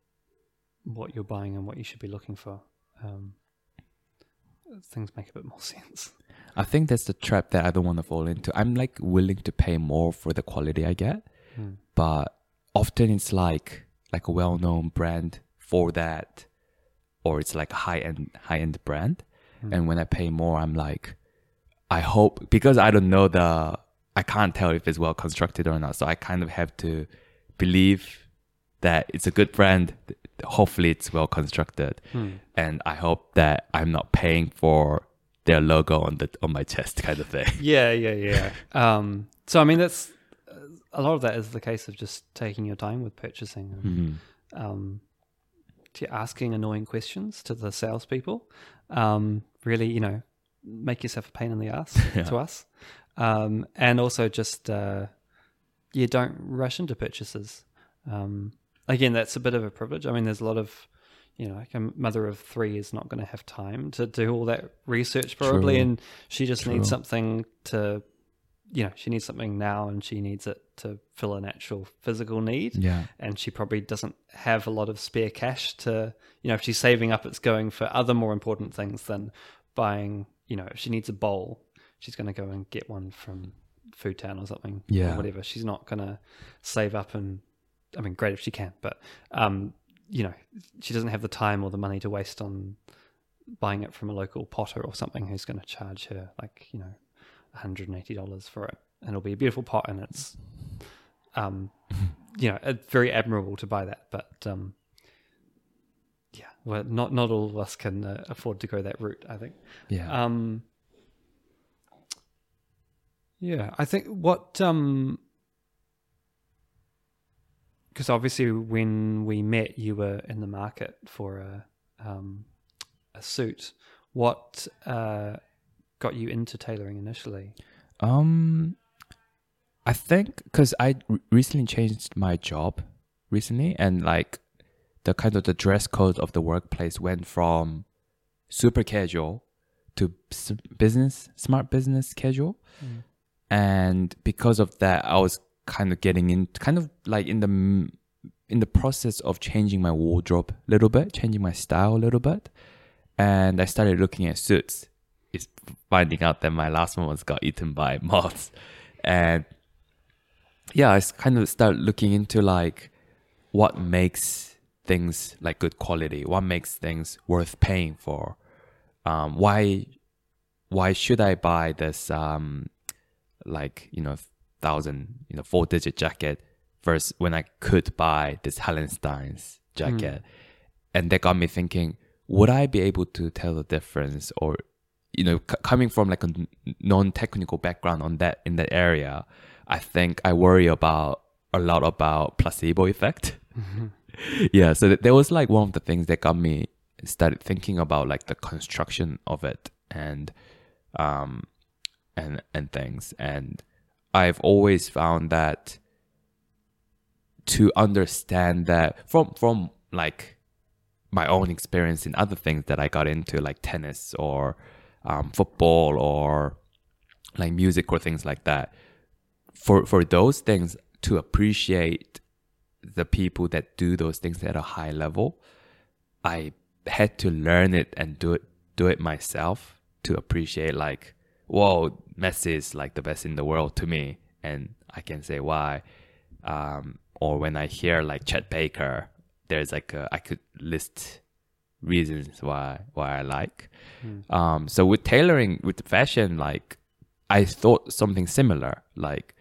S2: what you're buying and what you should be looking for, um, things make a bit more sense.
S1: I think that's the trap that I don't want to fall into. I'm like willing to pay more for the quality I get,
S2: Hmm.
S1: but often it's like like a well-known brand for that, or it's like a high-end high-end brand, And when I pay more, I'm like, I hope because I don't know the, I can't tell if it's well constructed or not. So I kind of have to believe that it's a good brand. Hopefully, it's well constructed, and I hope that I'm not paying for their logo on the on my chest, kind of thing.
S2: Yeah, yeah, yeah. um, so I mean, that's a lot of that is the case of just taking your time with purchasing, and, um, to asking annoying questions to the salespeople. Um, really, you know, make yourself a pain in the ass to us, um, and also just uh, you don't rush into purchases. Um, again, that's a bit of a privilege. I mean, there's a lot of you know, like a mother of three is not going to have time to do all that research probably,
S1: True.
S2: and she just needs something to, you know, she needs something now, and she needs it to fill an actual physical need.
S1: Yeah.
S2: and she probably doesn't have a lot of spare cash to, you know, if she's saving up, it's going for other more important things than buying. You know, if she needs a bowl, she's going to go and get one from Food Town or something, or
S1: Yeah.
S2: whatever. She's not going to save up and, I mean, great if she can, but um, you know, she doesn't have the time or the money to waste on buying it from a local potter or something who's going to charge her like you know, $180 for it, and it'll be a beautiful pot, and it's, um, you know, it's very admirable to buy that, but um, well, not not all of us can uh, afford to go that route. I think.
S1: Yeah.
S2: Um, yeah, I think what um, because obviously when we met, you were in the market for a um, a suit. What uh, got you into tailoring initially?
S1: Um, I think because I recently changed my job recently, and like the kind of the dress code of the workplace went from super casual to business smart business casual, mm. and because of that, I was kind of getting in, kind of like in the in the process of changing my wardrobe a little bit, changing my style a little bit, and I started looking at suits. Is finding out that my last one was got eaten by moths, and yeah, i kind of started looking into like what makes things like good quality, what makes things worth paying for. Um, why why should I buy this um like you know thousand you know four digit jacket versus when I could buy this Hallenstein's jacket, and that got me thinking: Would I be able to tell the difference, or you know, c- coming from like a non technical background on that in that area, I think I worry about a lot about placebo effect. Yeah, so that, that was like one of the things that got me started thinking about like the construction of it and um and and things. And I've always found that to understand that from from like my own experience in other things that I got into like tennis or um, football or like music or things like that for for those things to appreciate the people that do those things at a high level I had to learn it and do it do it myself to appreciate like whoa Messi is like the best in the world to me. And I can say why. Um, or when I hear like Chet Baker there's like a, I could list reasons why why I like. Um, so with tailoring with fashion like I thought something similar. Like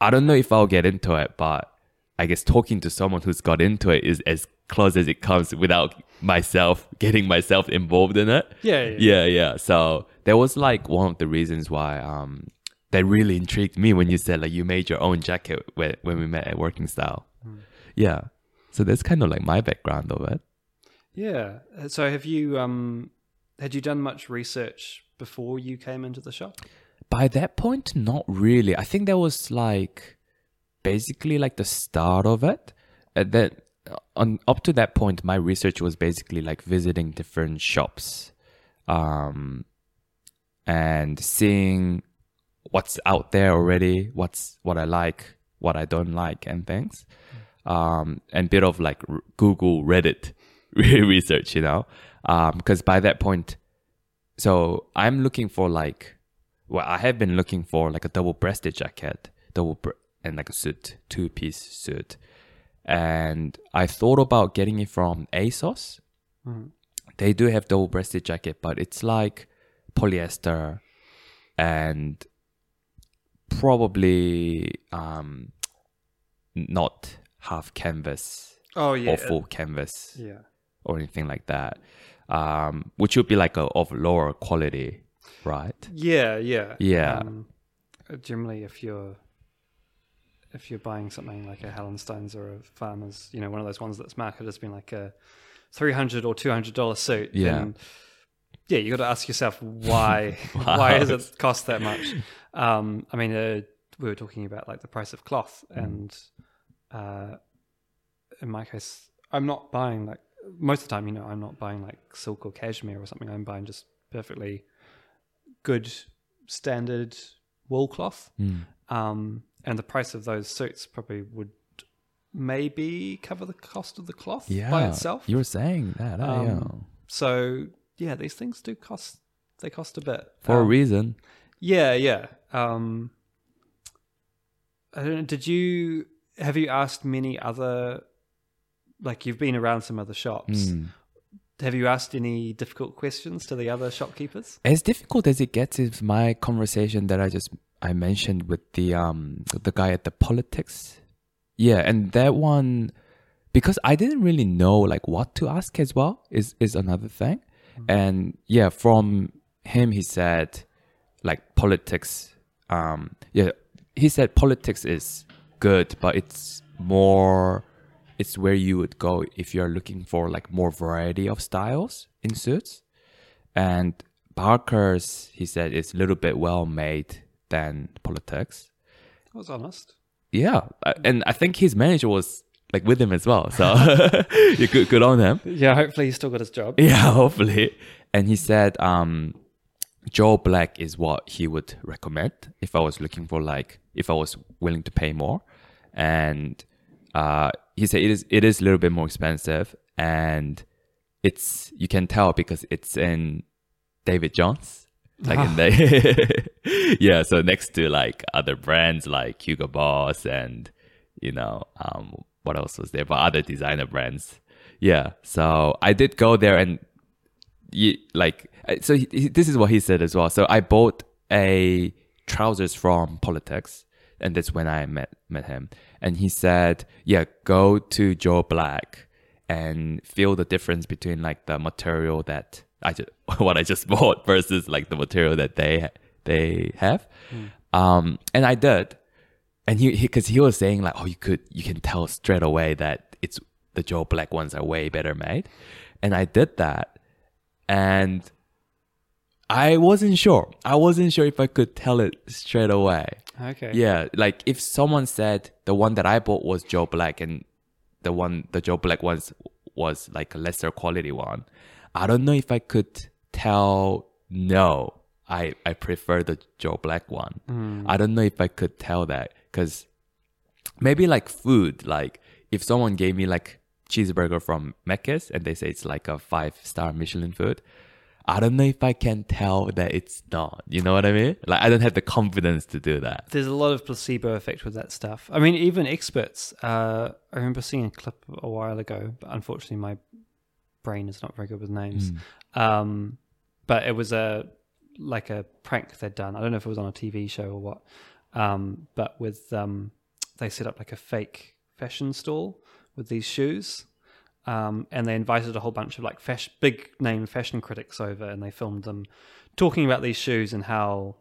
S1: I don't know if I'll get into it, but I guess talking to someone who's got into it is as close as it comes without myself getting myself involved in it.
S2: Yeah, yeah.
S1: yeah, yeah. So that was like one of the reasons why um that really intrigued me when you said like you made your own jacket when when we met at Working Style. Yeah. So that's kind of like my background of it.
S2: Yeah. Uh, So have you um had you done much research before you came into the shop?
S1: by that point not really i think there was like basically like the start of it. And then on up to that point my research was basically like visiting different shops um and seeing what's out there already what's what i like what i don't like and things. Um and bit of like google reddit research you know? Um because by that point so i'm looking for like well, I have been looking for like a double breasted jacket, double and like a suit, two piece suit. And I thought about getting it from ASOS. they do have double breasted jacket, but it's like polyester and probably um not half canvas
S2: Oh yeah.
S1: or full canvas
S2: Yeah.
S1: or anything like that. Um, which would be like a of lower quality, right?
S2: Yeah, yeah.
S1: Yeah.
S2: Um, uh, generally, if you're if you're buying something like a Hallensteins or a Farmers, you know, one of those ones that's marketed as being like a three hundred or two hundred dollar suit,
S1: Yeah.
S2: then yeah, you got to ask yourself why why does it cost that much? Um, I mean, uh, we were talking about like the price of cloth,
S1: Mm.
S2: and uh, in my case, I'm not buying like most of the time. You know, I'm not buying like silk or cashmere or something. I'm buying just perfectly good standard wool cloth.
S1: Mm.
S2: Um, and the price of those suits probably would maybe cover the cost of the cloth
S1: Yeah,
S2: by itself.
S1: You were saying that, uh, yeah.
S2: Um, So yeah, these things do cost. They cost a bit
S1: for a
S2: Um,
S1: reason.
S2: Yeah, yeah. Um, I don't know. Did you have you asked many other? Like you've been around some other shops.
S1: Mm.
S2: Have you asked any difficult questions to the other shopkeepers?
S1: As difficult as it gets is my conversation that I just I mentioned with the um the guy at the Politix. Yeah, and that one because I didn't really know like what to ask as well is is another thing. And yeah, from him he said like Politix um yeah, he said Politix is good, but it's more it's where you would go if you're looking for like more variety of styles in suits. And Barker's, he said, is a little bit well made than Politix.
S2: I was honest.
S1: Yeah, and I think his manager was like with him as well. So you good, good on him.
S2: Yeah, hopefully he still got his job.
S1: Yeah, hopefully. And he said, um, Joe Black is what he would recommend if I was looking for like if I was willing to pay more. And uh, he said it is it is a little bit more expensive, and it's you can tell because it's in David Jones. Like in the yeah, so next to like other brands like Hugo Boss and you know um what else was there, but other designer brands. Yeah, so I did go there and ye- like so he, he- this is what he said as well. So i bought a trousers from Politix and that's when i met met him. And he said yeah go to joe black and feel the difference between like the material that i just what i just bought versus like the material that they they have um and i did and he because he, was saying like oh you could you can tell straight away that it's the joe black ones are way better made and i did that and I wasn't sure. I wasn't sure if I could tell it straight away.
S2: Okay.
S1: Yeah, like if someone said the one that I bought was Joe Black and the one the Joe Black ones was like a lesser quality one, I don't know if I could tell no. I I prefer the Joe Black one. I don't know if I could tell that because maybe like food, like if someone gave me like cheeseburger from Macca's and they say it's like a five star Michelin food, I don't know if I can tell that it's not. You know what I mean? Like I don't have the confidence to do that.
S2: There's a lot of placebo effect with that stuff. I mean, even experts. Uh, I remember seeing a clip a while ago, but unfortunately, my brain is not very good with names. Um, but it was a like a prank they'd done. I don't know if it was on a TV show or what. Um, but with um, they set up like a fake fashion stall with these shoes. Um, and they invited a whole bunch of like big name fashion critics over, and they filmed them talking about these shoes and how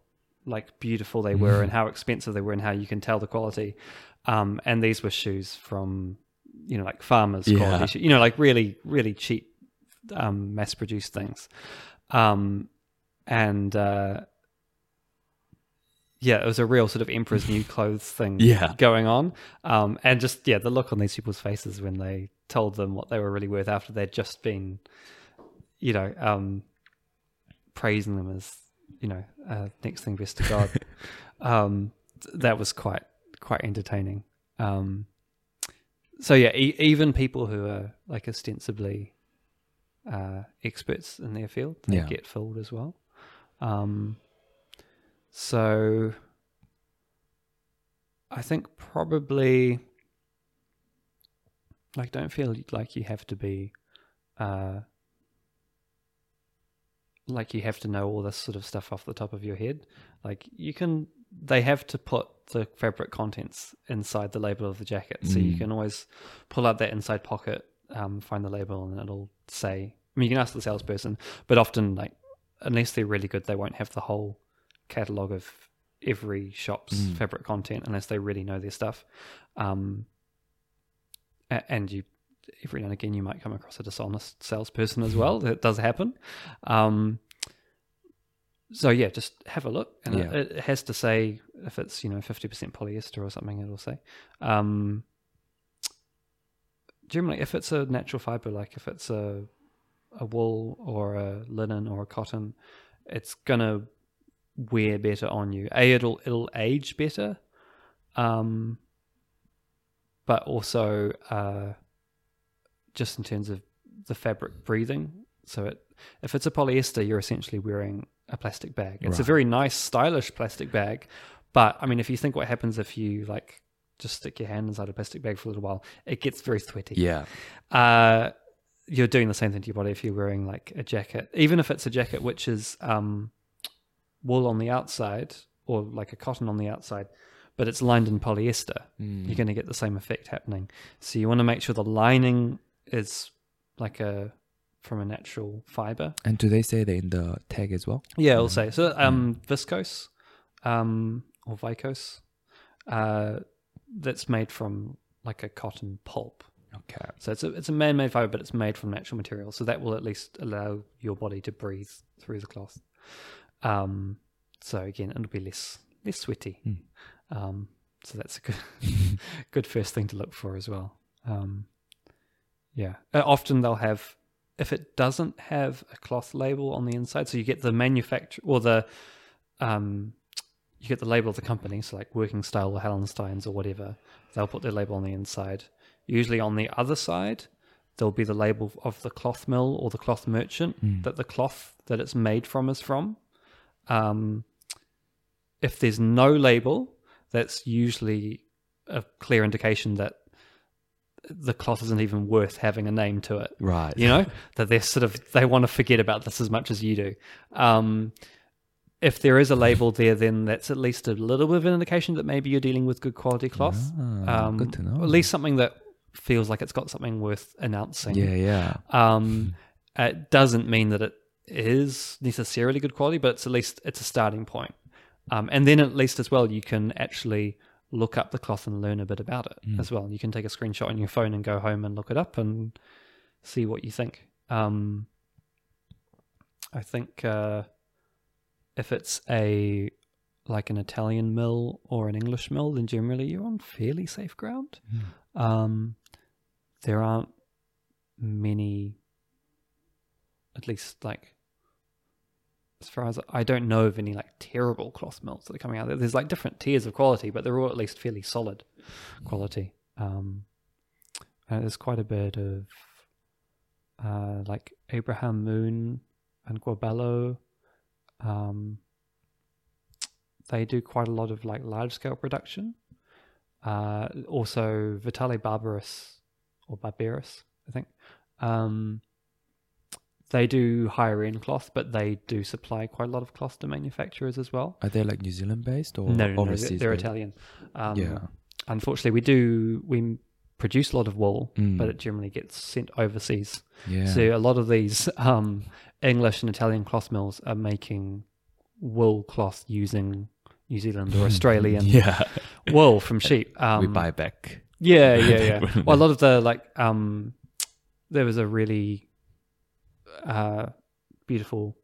S2: like beautiful they were and how expensive they were and how you can tell the quality. Um, and these were shoes from you know like farmers
S1: Yeah.
S2: quality, you know like really really cheap um, mass produced things. Um, and uh, yeah, it was a real sort of emperor's new clothes thing
S1: Yeah.
S2: going on. Um, and just yeah, the look on these people's faces when they told them what they were really worth after they'd just been, you know, um, praising them as you know uh, next thing best to God. um, that was quite quite entertaining. Um, so yeah, e- even people who are like ostensibly uh, experts in their field, they
S1: Yeah.
S2: get fooled as well. Um, so I think probably like don't feel like you have to be uh, like you have to know all this sort of stuff off the top of your head. Like you can, they have to put the fabric contents inside the label of the jacket, so you
S1: Mm.
S2: can always pull out that inside pocket, um, find the label, and it'll say. I mean, you can ask the salesperson, but often, like, unless they're really good, they won't have the whole catalog of every shop's
S1: Mm.
S2: fabric content unless they really know their stuff. Um, and you every now and again you might come across a dishonest salesperson as well. That does happen. Um, so yeah, just have a look, and
S1: Yeah.
S2: it, it has to say if it's you know fifty percent polyester or something. It'll say. Um, generally, if it's a natural fiber, like if it's a a wool or a linen or a cotton, it's gonna wear better on you. A, it'll it'll age better, um, but also uh, just in terms of the fabric breathing. So it if it's a polyester, you're essentially wearing a plastic bag. It's a very nice, stylish plastic bag, but I mean, if you think what happens if you like just stick your hand inside a plastic bag for a little while, it gets very sweaty
S1: Yeah.
S2: uh, you're doing the same thing to your body if you're wearing like a jacket, even if it's a jacket which is um, wool on the outside or like a cotton on the outside, but it's lined in polyester.
S1: Mm.
S2: You're going to get the same effect happening. So you want to make sure the lining is like a from a natural fiber.
S1: And do they say that in the tag as well?
S2: Yeah, I'll say so. Um, viscose, um, or vicose, uh, that's made from like a cotton pulp.
S1: Okay.
S2: So it's a it's a man-made fiber, but it's made from natural material. So that will at least allow your body to breathe through the cloth. Um, so again, it'll be less less sweaty.
S1: Hmm.
S2: Um, so that's a good good first thing to look for as well. Um, yeah, Uh, often they'll have if it doesn't have a cloth label on the inside, so you get the manufacturer or the um, you get the label of the company, so like Working Style or Hallensteins or whatever. They'll put their label on the inside. Usually on the other side, there'll be the label of the cloth mill or the cloth merchant
S1: Mm.
S2: that the cloth that it's made from is from. Um, if there's no label, that's usually a clear indication that the cloth isn't even worth having a name to it
S1: Right.
S2: you know that they're sort of they want to forget about this as much as you do um, if there is a label there then that's at least a little bit of an indication that maybe you're dealing with good quality cloth
S1: Ah,
S2: um,
S1: good to know.
S2: at least something that feels like it's got something worth announcing
S1: Yeah, yeah.
S2: um, it doesn't mean that it is necessarily good quality, but it's at least it's a starting point. Um, and then at least as well, you can actually look up the cloth and learn a bit about it
S1: Mm.
S2: as well. You can take a screenshot on your phone and go home and look it up and see what you think. Um, I think uh, if it's a like an Italian mill or an English mill, then generally you're on fairly safe ground.
S1: Mm.
S2: Um, there aren't many, at least like, as far as I don't know of any like terrible cloth mills that are coming out there. There's like different tiers of quality, but they're all at least fairly solid quality. Um, there's quite a bit of uh, like Abraham Moon and Guabello. Um, they do quite a lot of like large scale production. Uh, also, Vitale Barberis or Barbarus, I think. Um, they do higher end cloth, but they do supply quite a lot of cloth to manufacturers as well.
S1: Are they like New Zealand based or
S2: no, no, no,
S1: overseas?
S2: they're, they're? Italian. Um,
S1: yeah.
S2: Unfortunately, we do we produce a lot of wool,
S1: Mm.
S2: but it generally gets sent overseas.
S1: Yeah.
S2: So a lot of these um, English and Italian cloth mills are making wool cloth using New Zealand or Australian
S1: yeah.
S2: wool from sheep. Um,
S1: we buy back.
S2: Yeah, yeah, yeah. Well, a lot of the like, um, there was a really uh, beautiful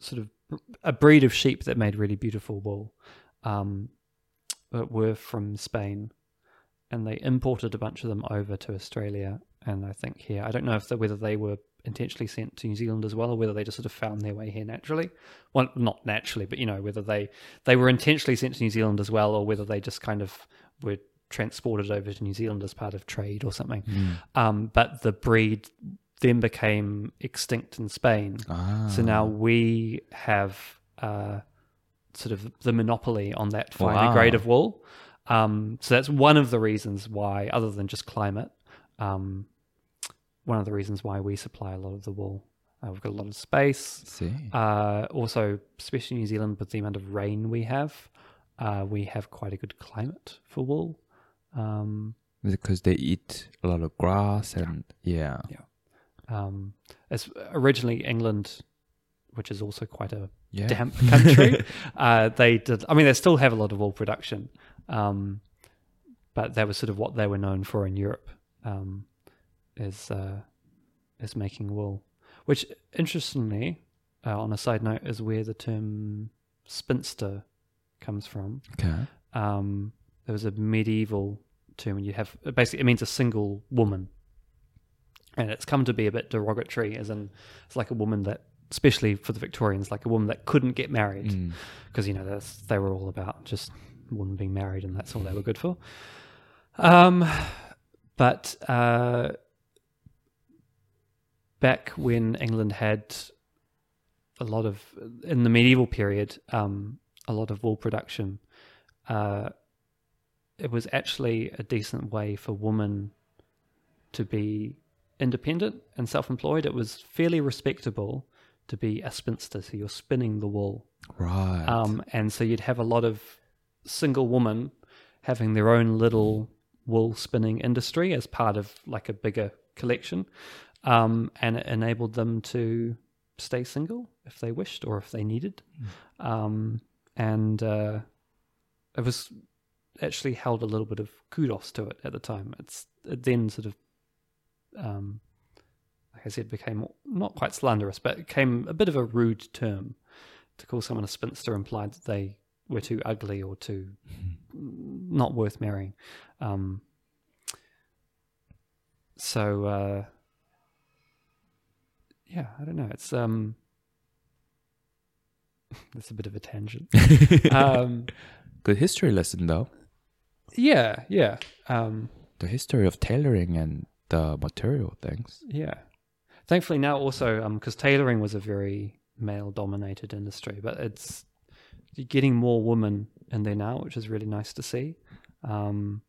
S2: sort of a breed of sheep that made really beautiful wool. Um, that were from Spain, and they imported a bunch of them over to Australia, and I think here. I don't know if the, whether they were intentionally sent to New Zealand as well, or whether they just sort of found their way here naturally. Well, not naturally, but you know, whether they they were intentionally sent to New Zealand as well, or whether they just kind of were transported over to New Zealand as part of trade or something.
S1: Mm.
S2: Um, but the breed then became extinct in Spain.
S1: Ah.
S2: So now we have uh, sort of the monopoly on that finer
S1: Wow.
S2: grade of wool. Um, so that's one of the reasons why, other than just climate, um, one of the reasons why we supply a lot of the wool. Uh, we've got a lot of space.
S1: See.
S2: Uh, also, especially New Zealand, with the amount of rain we have, uh, we have quite a good climate for wool. Um,
S1: because they eat a lot of grass and yeah.
S2: um, as originally England, which is also quite a
S1: Yeah.
S2: damp country, uh, they did. I mean, they still have a lot of wool production, um, but that was sort of what they were known for in Europe, um, is uh, is making wool. Which, interestingly, uh, on a side note, is where the term spinster comes from.
S1: Okay.
S2: Um, there was a medieval term, and you have basically it means a single woman, and it's come to be a bit derogatory, as in it's like a woman that, especially for the Victorians, like a woman that couldn't get married
S1: Mm.
S2: because you know that's, they were all about just women being married, and that's all they were good for. Um, but uh, back when England had a lot of in the medieval period, um, a lot of wool production. Uh, it was actually a decent way for women to be independent and self-employed. It was fairly respectable to be a spinster, so you're spinning the wool.
S1: Right.
S2: Um, and so you'd have a lot of single women having their own little wool spinning industry as part of like a bigger collection. Um, and it enabled them to stay single if they wished or if they needed. Um, and uh, it was actually held a little bit of kudos to it at the time. It's it then sort of, um, like I said, became not quite slanderous, but it became a bit of a rude term to call someone a spinster implied that they were too ugly or too not worth marrying. Um, so uh, yeah, I don't know. It's um, it's a bit of a tangent. um,
S1: Good history lesson though.
S2: Yeah, yeah, um,
S1: The history of tailoring and the material things.
S2: yeah. Thankfully now also because tailoring was a very male-dominated industry, but it's getting more women in there now, which is really nice to see. Um,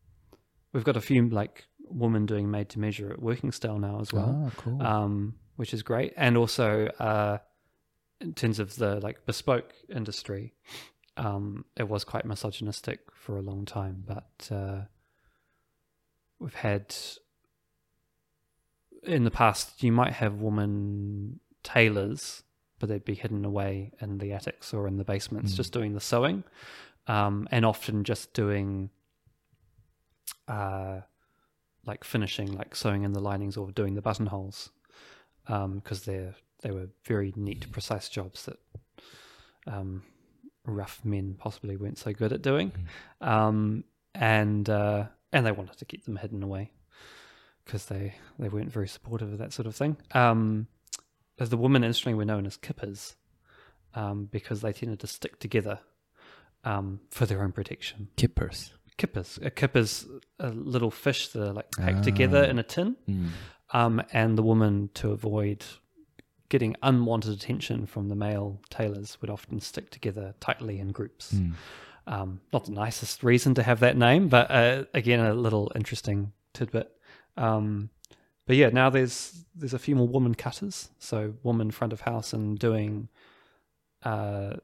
S2: we've got a few like women doing made to measure at Working Style now as well,
S1: Ah, cool.
S2: um, which is great. And also uh, in terms of the like bespoke industry, um, it was quite misogynistic for a long time, but uh, we've had in the past you might have woman tailors but they'd be hidden away in the attics or in the basements
S1: Mm.
S2: just doing the sewing um, and often just doing uh, like finishing like sewing in the linings or doing the buttonholes because they're they were very neat precise jobs that um, rough men possibly weren't so good at doing um, and uh, and they wanted to keep them hidden away because they they weren't very supportive of that sort of thing. Um, as the women interestingly were known as kippers um, because they tended to stick together um, for their own protection.
S1: Kippers.
S2: Kippers, a kipper's a little fish that are like packed together
S1: Ah.
S2: in a tin,
S1: Mm.
S2: um, and the woman to avoid getting unwanted attention from the male tailors would often stick together tightly in groups.
S1: Mm.
S2: Um, not the nicest reason to have that name, but uh, again, a little interesting tidbit. Um, but yeah, now there's there's a few more woman cutters, so woman front of house and doing uh,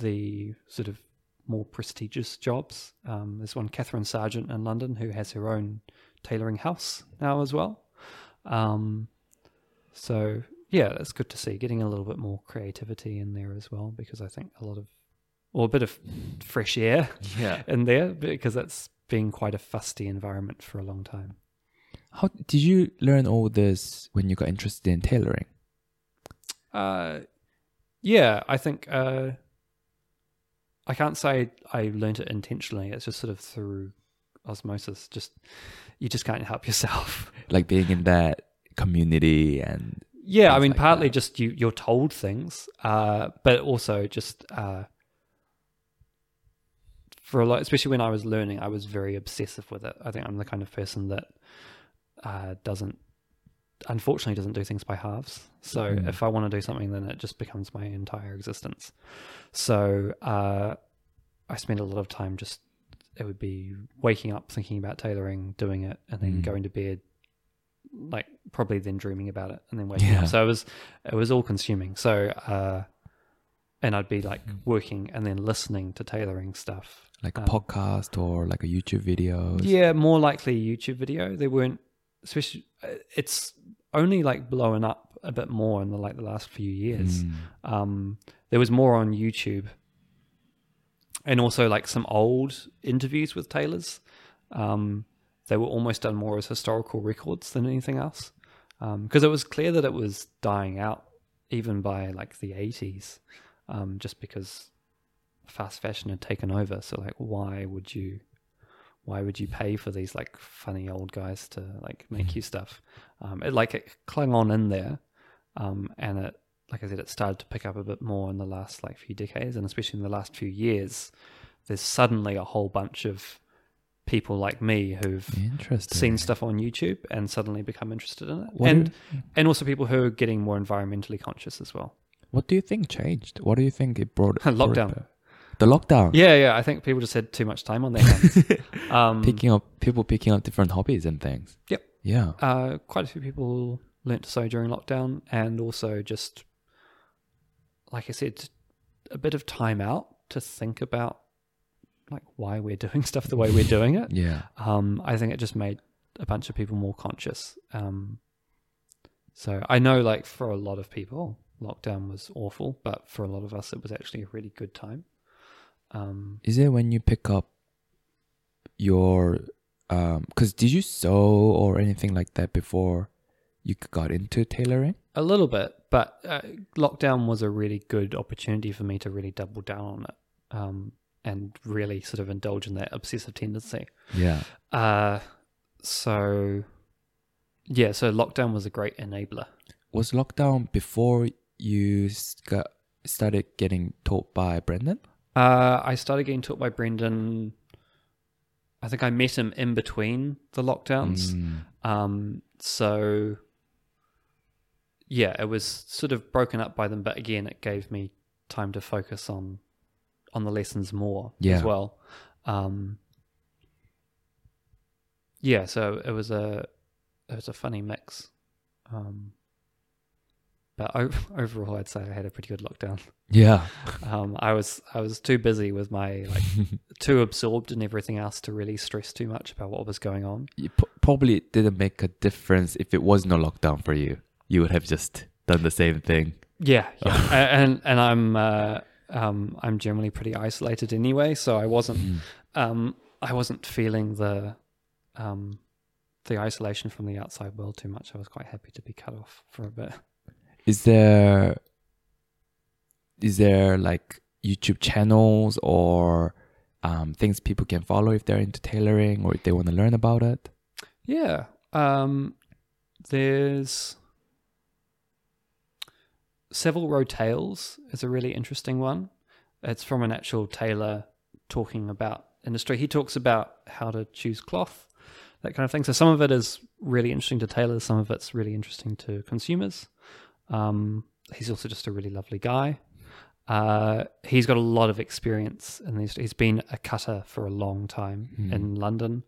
S2: the sort of more prestigious jobs. Um, there's one Kathryn Sargent in London who has her own tailoring house now as well. Um, so yeah, that's good to see. Getting a little bit more creativity in there as well, because I think a lot of or a bit of fresh air
S1: Yeah.
S2: in there because that's been quite a fusty environment for a long time.
S1: How did you learn all this when you got interested in tailoring?
S2: Uh, yeah, I think uh, I can't say I learned it intentionally. It's just sort of through osmosis. Just you just can't help yourself.
S1: Like being in that community and
S2: Yeah, I mean,
S1: like
S2: partly
S1: that.
S2: just you you're told things, uh, but also just uh, for a lot, especially when I was learning, I was very obsessive with it. I think I'm the kind of person that uh, doesn't, unfortunately, doesn't do things by halves. So
S1: Mm.
S2: if I want to do something, then it just becomes my entire existence. So uh, I spent a lot of time just it would be waking up thinking about tailoring, doing it, and then
S1: Mm.
S2: going to bed like probably then dreaming about it and then waking
S1: Yeah.
S2: up. So it was it was all consuming. So uh, and I'd be like working and then listening to tailoring stuff.
S1: Like a
S2: Um,
S1: podcast or like a YouTube video.
S2: Yeah, more likely a YouTube video. They weren't, especially. uh, It's only like blowing up a bit more in the like the last few years.
S1: Mm.
S2: Um, there was more on YouTube, and also like some old interviews with tailors. Um, they were almost done more as historical records than anything else, because it was clear that it was dying out even by like the eighties, um, just because fast fashion had taken over. So like, why would you? Why would you pay for these like funny old guys to like make you stuff? Um, it like it clung on in there, um, and it like I said, it started to pick up a bit more in the last like few decades, and especially in the last few years. There's suddenly a whole bunch of people like me who've seen stuff on YouTube and suddenly become interested in it,
S1: What
S2: and
S1: do,
S2: and also people who are getting more environmentally conscious as well.
S1: what do you think changed? What do you think it brought? brought
S2: Lockdown.
S1: about? The lockdown.
S2: Yeah, yeah. I think people just had too much time on their hands. um,
S1: Picking up people picking up different hobbies and things.
S2: Yep.
S1: Yeah.
S2: uh, quite a few people learnt to sew during lockdown, and also just, like I said, a bit of time out to think about like why we're doing stuff the way we're doing it.
S1: Yeah.
S2: Um, I think it just made a bunch of people more conscious. Um, so I know, like for a lot of people, lockdown was awful, but for a lot of us, it was actually a really good time. Um,
S1: Is it when you pick up your um cuz did you sew or anything like that before you got into tailoring?
S2: A little bit, but uh, lockdown was a really good opportunity for me to really double down on it um, and really sort of indulge in that obsessive tendency.
S1: Yeah.
S2: Uh, so, yeah, so lockdown was a great enabler.
S1: Was lockdown before you got started getting taught by Brendan?
S2: Uh, I started getting taught by Brendan. I think I met him in between the lockdowns.
S1: Mm.
S2: Um, so yeah, it was sort of broken up by them, but again, it gave me time to focus on on the lessons more
S1: Yeah.
S2: as well. Um, yeah, so it was a it was a funny mix. Um, but overall, I'd say I had a pretty good lockdown.
S1: Yeah.
S2: Um, I was I was too busy with my like too absorbed in everything else to really stress too much about what was going on.
S1: you p- probably didn't make a difference if it was no lockdown for you. You would have just done the same thing.
S2: Yeah, yeah. And and I'm uh, um, I'm generally pretty isolated anyway, so I wasn't um, I wasn't feeling the um, the isolation from the outside world too much. I was quite happy to be cut off for a bit.
S1: Is there is there like YouTube channels or um, things people can follow if they're into tailoring or if they want to learn about it?
S2: Yeah. Um, there's Savile Row Tales is a really interesting one. It's from an actual tailor talking about industry. He talks about how to choose cloth, that kind of thing. So some of it is really interesting to tailors, some of it's really interesting to consumers. Um, he's also just a really lovely guy. Uh, he's got a lot of experience in these. He's been a cutter for a long time
S1: Mhm.
S2: in London.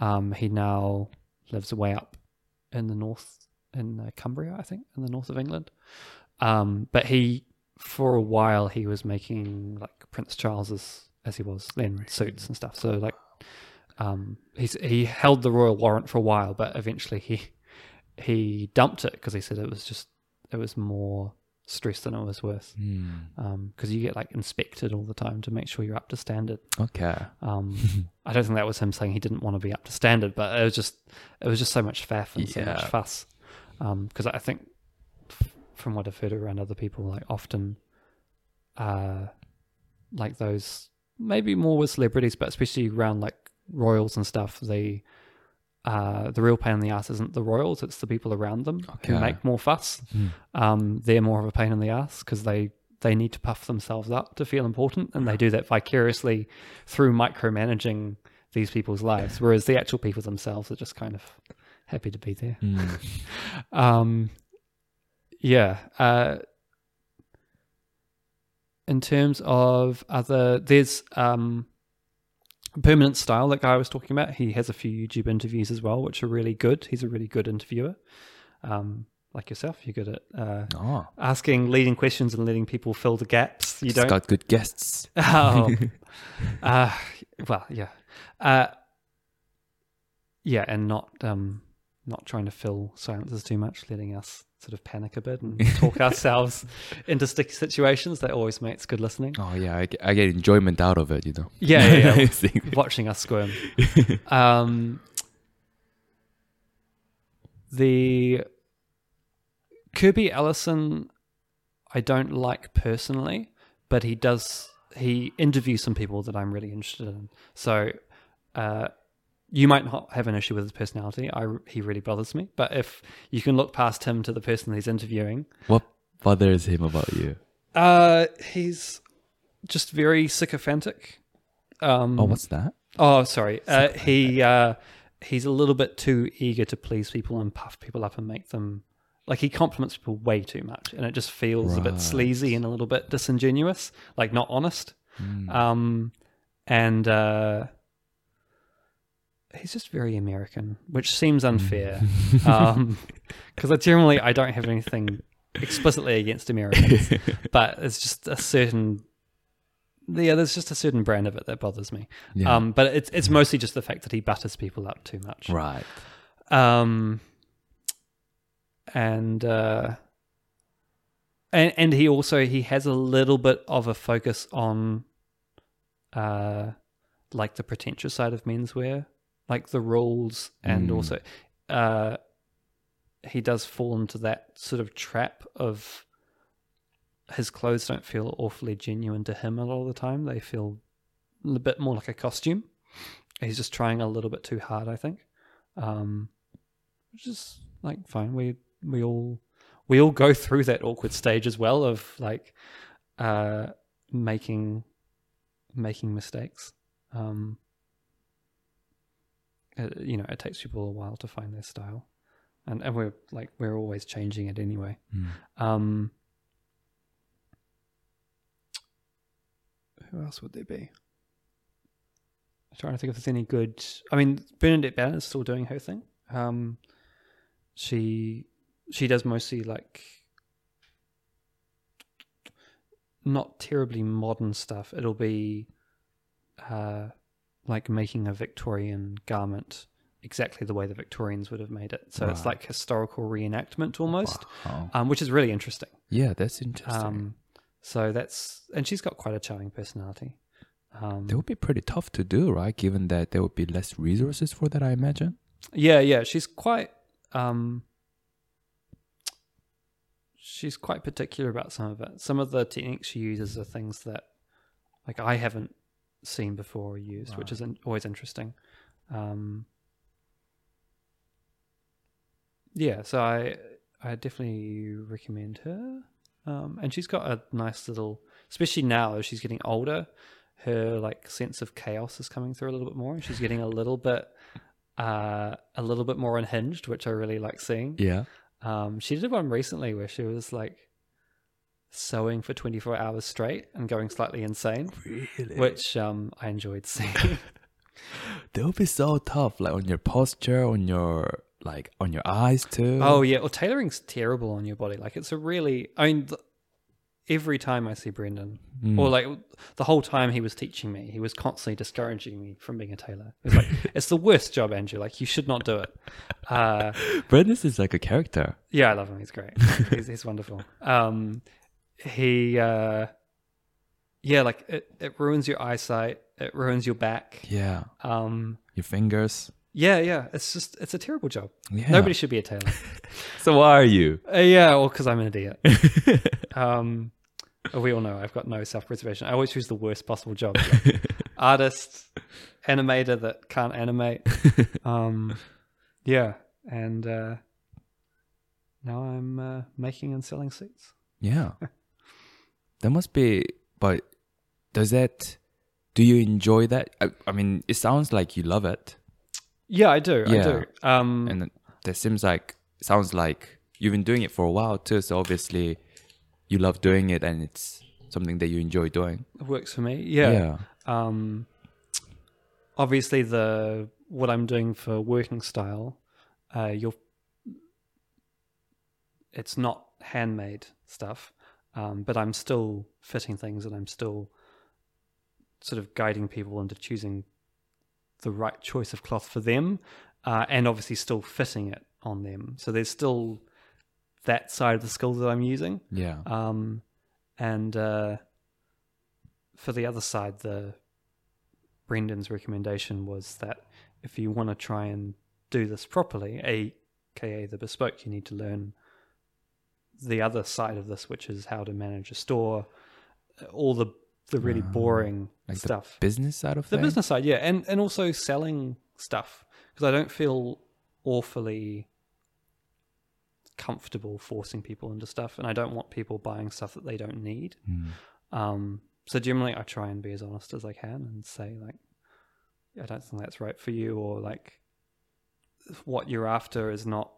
S2: Um, he now lives way up in the north, in uh, Cumbria, I think, in the north of England. Um, but he, for a while, he was making like Prince Charles's, as he was then, suits and stuff. So like, um, he's he held the royal warrant for a while, but eventually he he dumped it because he said it was just it was more stress than it was worth. Because you get like inspected all the time to make sure you're up to standard.
S1: Okay.
S2: Um, I don't think that was him saying he didn't want to be up to standard, but it was just it was just so much faff and so much fuss. Because I think from what I've heard around other people, like often, uh, like those maybe more with celebrities, but especially around like royals and stuff, the uh, the real pain in the ass isn't the royals; it's the people around them who
S1: Okay.
S2: make more fuss.
S1: Hmm.
S2: Um, they're more of a pain in the ass because they they need to puff themselves up to feel important, and they do that vicariously through micromanaging these people's lives. Whereas the actual people themselves are just kind of happy to be there.
S1: Hmm.
S2: Um, yeah. Uh, in terms of other, there's um, Permanent Style, that guy I was talking about, he has a few YouTube interviews as well, which are really good. He's a really good interviewer. Um, like yourself, you're good at uh,
S1: Oh,
S2: asking leading questions and letting people fill the gaps. You
S1: it's
S2: don't.
S1: got good guests.
S2: Oh, uh, well, yeah, uh, yeah, and not um, not trying to fill silences too much, letting us sort of panic a bit and talk ourselves into sticky situations. That always makes good listening.
S1: Oh yeah, I get, I get enjoyment out of it, you know.
S2: Yeah, yeah, yeah. Watching us squirm. Um, the Kirby Allison, I don't like personally, but he does. He interviews some people that I'm really interested in. So, uh, you might not have an issue with his personality. I he really bothers me. But if you can look past him to the person he's interviewing,
S1: what bothers him about you?
S2: uh, he's just very sycophantic. Um,
S1: Oh, what's that?
S2: Oh, sorry. Uh, he uh, he's a little bit too eager to please people and puff people up and make them like he compliments people way too much, and it just feels a bit sleazy and a little bit disingenuous, like not honest.
S1: Mm.
S2: Um, and uh, he's just very American, which seems unfair. um, because I generally I don't have anything explicitly against Americans, but it's just a certain. Yeah, there's just a certain brand of it that bothers me.
S1: Yeah.
S2: Um, but it's it's mostly just the fact that he butters people up too much.
S1: right.
S2: Um, and uh, and and he also he has a little bit of a focus on, uh, like the pretentious side of menswear, like the rules, and
S1: Mm.
S2: also, uh, he does fall into that sort of trap of his clothes don't feel awfully genuine to him a lot of the time. They feel a bit more like a costume. He's just trying a little bit too hard, I think. Um, which is like fine. We we all we all go through that awkward stage as well of like uh, making making mistakes. Um, it, you know, it takes people a while to find their style, and and we're like we're always changing it anyway.
S1: Mm.
S2: Um, who else would there be? I'm trying to think if there's any good. I mean, Bernadette Banner is still doing her thing. Um, she she does mostly like not terribly modern stuff. It'll be uh, like making a Victorian garment exactly the way the Victorians would have made it. So it's like historical reenactment almost,
S1: Wow.
S2: um, which is really interesting.
S1: Yeah, that's interesting.
S2: Um, so that's and she's got quite a charming personality. Um,
S1: that would be pretty tough to do, right? Given that there would be less resources for that, I imagine.
S2: yeah, yeah, she's quite um, she's quite particular about some of it. Some of the techniques she uses are things that like I haven't seen before or used, which is in, always interesting. Um, yeah, so I I definitely recommend her. Um, and she's got a nice little, especially now as she's getting older, her like sense of chaos is coming through a little bit more, and she's getting a little bit, uh, a little bit more unhinged, which I really like seeing.
S1: Yeah.
S2: Um, she did one recently where she was like sewing for 24 hours straight and going slightly insane,
S1: Really?
S2: which um, I enjoyed seeing.
S1: That would be so tough, like on your posture, on your like on your eyes too.
S2: oh yeah, well tailoring's terrible on your body. Like it's a really, I mean, th- every time I see Brendan,
S1: Mm.
S2: or like the whole time he was teaching me, he was constantly discouraging me from being a tailor. Was like, "It's the worst job, Andrew. Like you should not do it." Uh,
S1: Brendan is like a character.
S2: Yeah, I love him. He's great. he's, he's wonderful. Um, he, uh, yeah, like it, it ruins your eyesight. It ruins your back.
S1: Yeah.
S2: Um,
S1: Your fingers.
S2: yeah, yeah. It's just, it's a terrible job.
S1: Yeah.
S2: Nobody should be a tailor.
S1: So why are you?
S2: uh, yeah, well, because I'm an idiot. um, we all know I've got no self-preservation. I always choose the worst possible job. Like artist, animator that can't animate. Um, yeah, and uh, now I'm uh, making and selling seats.
S1: Yeah. That must be, but does that, do you enjoy that? I, I mean, it sounds like you love it.
S2: Yeah, I do. I
S1: Yeah.
S2: do. Um,
S1: And that seems like, sounds like you've been doing it for a while too. So obviously you love doing it and it's something that you enjoy doing.
S2: it works for me. Yeah.
S1: Yeah.
S2: Um, obviously the what I'm doing for working style, uh, you're it's not handmade stuff, um, but I'm still fitting things and I'm still sort of guiding people into choosing the right choice of cloth for them, uh, and obviously still fitting it on them. So there's still that side of the skill that I'm using.
S1: Yeah.
S2: Um, and uh, for the other side, the Brendan's recommendation was that if you want to try and do this properly, aka the bespoke, you need to learn the other side of this, which is how to manage a store, all the the really
S1: Ah,
S2: boring
S1: like the
S2: stuff.
S1: Business side of
S2: The business side, yeah, and and also selling stuff because I don't feel awfully comfortable forcing people into stuff, and I don't want people buying stuff that they don't need.
S1: Mm.
S2: Um, so generally, I try and be as honest as I can and say like, I don't think that's right for you, or like, what you're after is not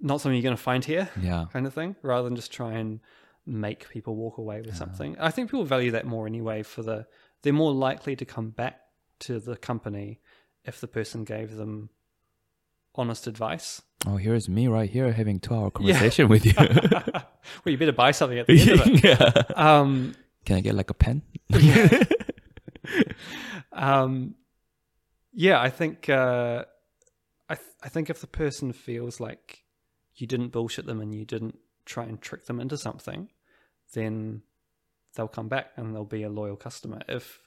S2: not something you're going to find here,
S1: Yeah.
S2: kind of thing. Rather than just try and make people walk away with
S1: Yeah.
S2: something. I think people value that more anyway. For the they're more likely to come back to the company if the person gave them honest advice.
S1: Oh, here's me right here having two hour
S2: Yeah.
S1: conversation with you.
S2: well, you better buy something at the end of it.
S1: yeah.
S2: Um,
S1: Can I get like a pen?
S2: um, yeah, I think uh, I th- I think if the person feels like you didn't bullshit them and you didn't try and trick them into something, then they'll come back and they'll be a loyal customer. If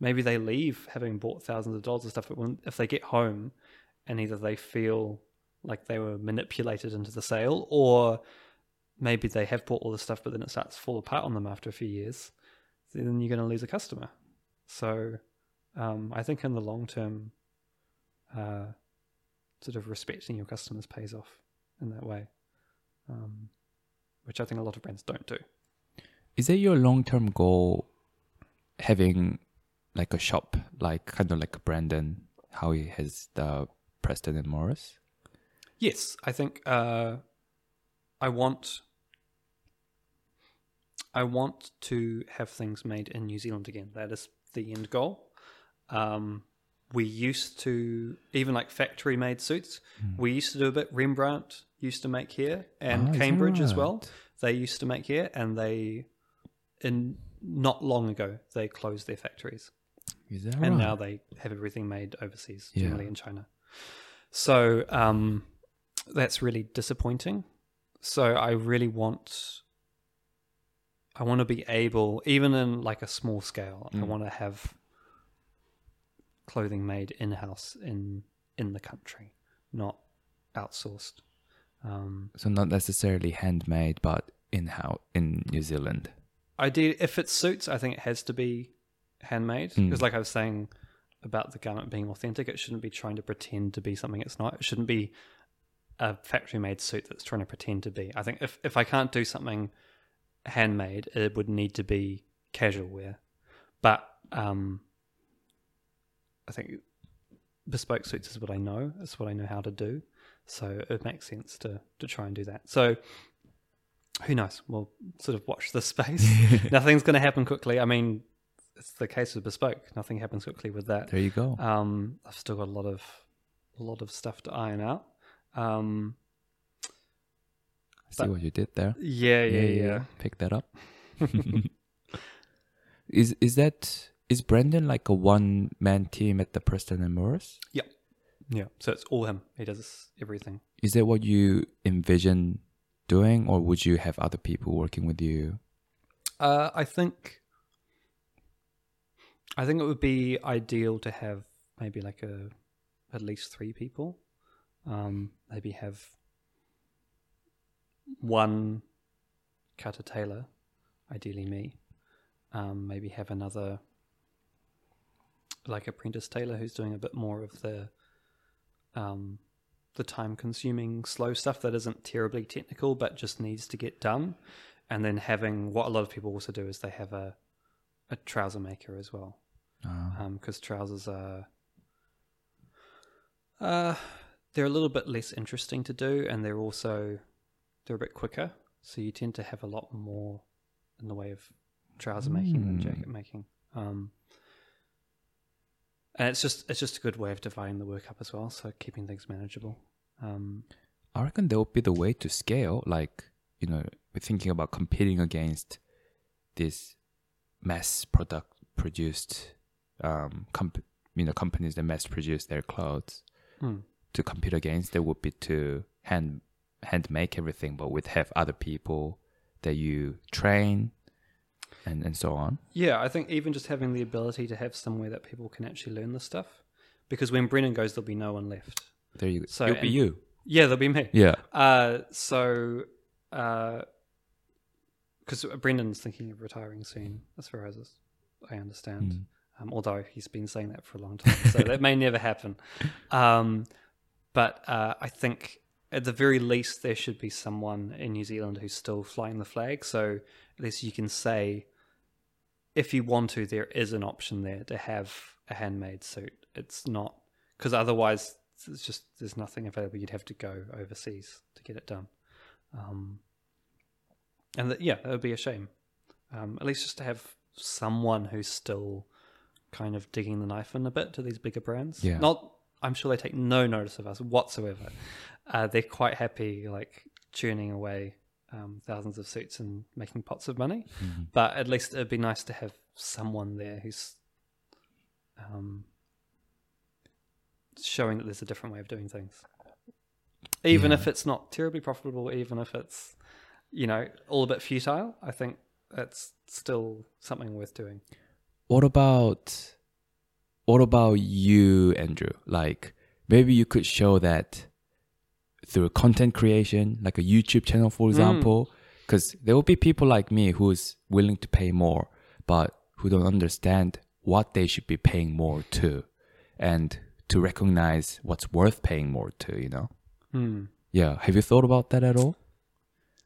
S2: maybe they leave having bought thousands of dollars of stuff, but when, if they get home and either they feel like they were manipulated into the sale or maybe they have bought all the stuff but then it starts to fall apart on them after a few years then you're going to lose a customer so um, i think in the long term uh, sort of respecting your customers pays off in that way um, which i think a lot of brands don't do
S1: Is it your long term goal having like a shop, like kind of like Brendan, how he has the Preston and Morris?
S2: Yes, I think uh, I want I want to have things made in New Zealand again. That is the end goal. Um, we used to even like factory made suits. We used to do a bit. Rembrandt used to make here, and
S1: that
S2: Cambridge as well. They used to make here, and they in not long ago they closed their factories
S1: Is that
S2: and
S1: right?
S2: now they have everything made overseas,
S1: Yeah.
S2: generally in China. So um, that's really disappointing. So I really want, I want to be able, even in like a small scale, I
S1: Mm.
S2: want to have clothing made in house in in the country, not outsourced. Um,
S1: so not necessarily handmade, but in house in New Zealand.
S2: I do. If it suits, I think it has to be handmade.
S1: Mm.
S2: Because, like I was saying about the garment being authentic, it shouldn't be trying to pretend to be something it's not. It shouldn't be a factory-made suit that's trying to pretend to be. I think if if I can't do something handmade, it would need to be casual wear. But um, I think bespoke suits is what I know. It's what I know how to do. So it makes sense to to try and do that. So who knows? We'll sort of watch this space. Nothing's going to happen quickly. I mean, it's the case with bespoke. Nothing happens quickly with that.
S1: There you go.
S2: Um, I've still got a lot of a lot of stuff to iron out. Um,
S1: See what you did there.
S2: yeah, yeah, yeah.
S1: Pick that up. is is that is Brendan like a one man team at the Preston and Morris?
S2: Yeah. Yeah. So it's all him. He does everything.
S1: Is that what you envision doing, or would you have other people working with you?
S2: Uh, I think I think it would be ideal to have maybe like a at least three people. Um, maybe have one cutter tailor, ideally me. Um, maybe have another like apprentice tailor who's doing a bit more of the um, the time consuming slow stuff that isn't terribly technical but just needs to get done. And then having what a lot of people also do is they have a a trouser maker as well. Because trousers are uh they're a little bit less interesting to do and they're also they're a bit quicker. So you tend to have a lot more in the way of trouser making than
S1: Mm.
S2: jacket making. Um and it's just it's just a good way of dividing the work up as well, so keeping things manageable. Um,
S1: I reckon that would be the way to scale. Like, you know, we're thinking about competing against these mass product produced, um, comp- you know, companies that mass produce their clothes.
S2: hmm.
S1: To compete against, that would be to hand hand make everything, but with have other people that you train, and and so on.
S2: Yeah, I think even just having the ability to have somewhere that people can actually learn this stuff, because when Brendan goes, there'll be no one left.
S1: There you go.
S2: So,
S1: It'll be you.
S2: Yeah, there'll be me.
S1: Yeah.
S2: Uh, so, because Brendan's thinking of retiring soon, as far as I understand.
S1: Mm.
S2: Um, although he's been saying that for a long time, so that may never happen. Um, but uh, I think at the very least there should be someone in New Zealand who's still flying the flag. So at least you can say, if you want to, there is an option there to have a handmade suit. It's not because otherwise it's just there's nothing available. You'd have to go overseas to get it done. Um, and that, yeah, that would be a shame. Um, at least just to have someone who's still kind of digging the knife in a bit to these bigger brands.
S1: Yeah.
S2: Not, I'm sure they take no notice of us whatsoever. Uh, they're quite happy, like churning away um, thousands of suits and making pots of money.
S1: Mhm.
S2: But at least it'd be nice to have someone there who's um, showing that there's a different way of doing things. Even
S1: Yeah.
S2: if it's not terribly profitable, even if it's, you know, all a bit futile, I think that's still something worth doing.
S1: What about what about you, Andrew? Like maybe you could show that through content creation, like a YouTube channel, for example, because there will be people like me who's willing to pay more, but who don't understand what they should be paying more to, and to recognize what's worth paying more to. You know?
S2: Hmm.
S1: Yeah. Have you thought about that at all?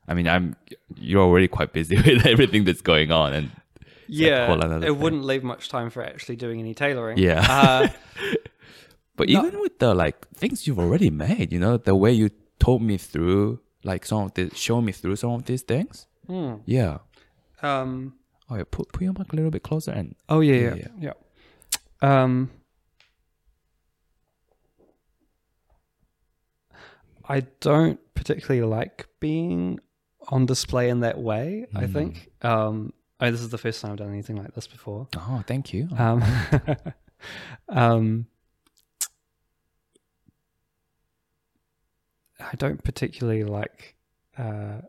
S1: I mean, I'm you're already quite busy with everything that's going on, and
S2: Yeah, it
S1: thing.
S2: wouldn't leave much time for actually doing any tailoring.
S1: Yeah.
S2: Uh,
S1: But
S2: No.
S1: even with the like things you've already made, you know, the way you told me through like some of this, show me through some of these things.
S2: hmm.
S1: Yeah.
S2: um,
S1: Oh yeah, put put your mic a little bit closer and
S2: Oh yeah,
S1: Yeah,
S2: yeah, yeah. Um, I don't particularly like being on display in that way. I
S1: Mm.
S2: think. Um, oh, this is the first time I've done anything like this before.
S1: oh thank you.
S2: Um, um, I don't particularly like uh,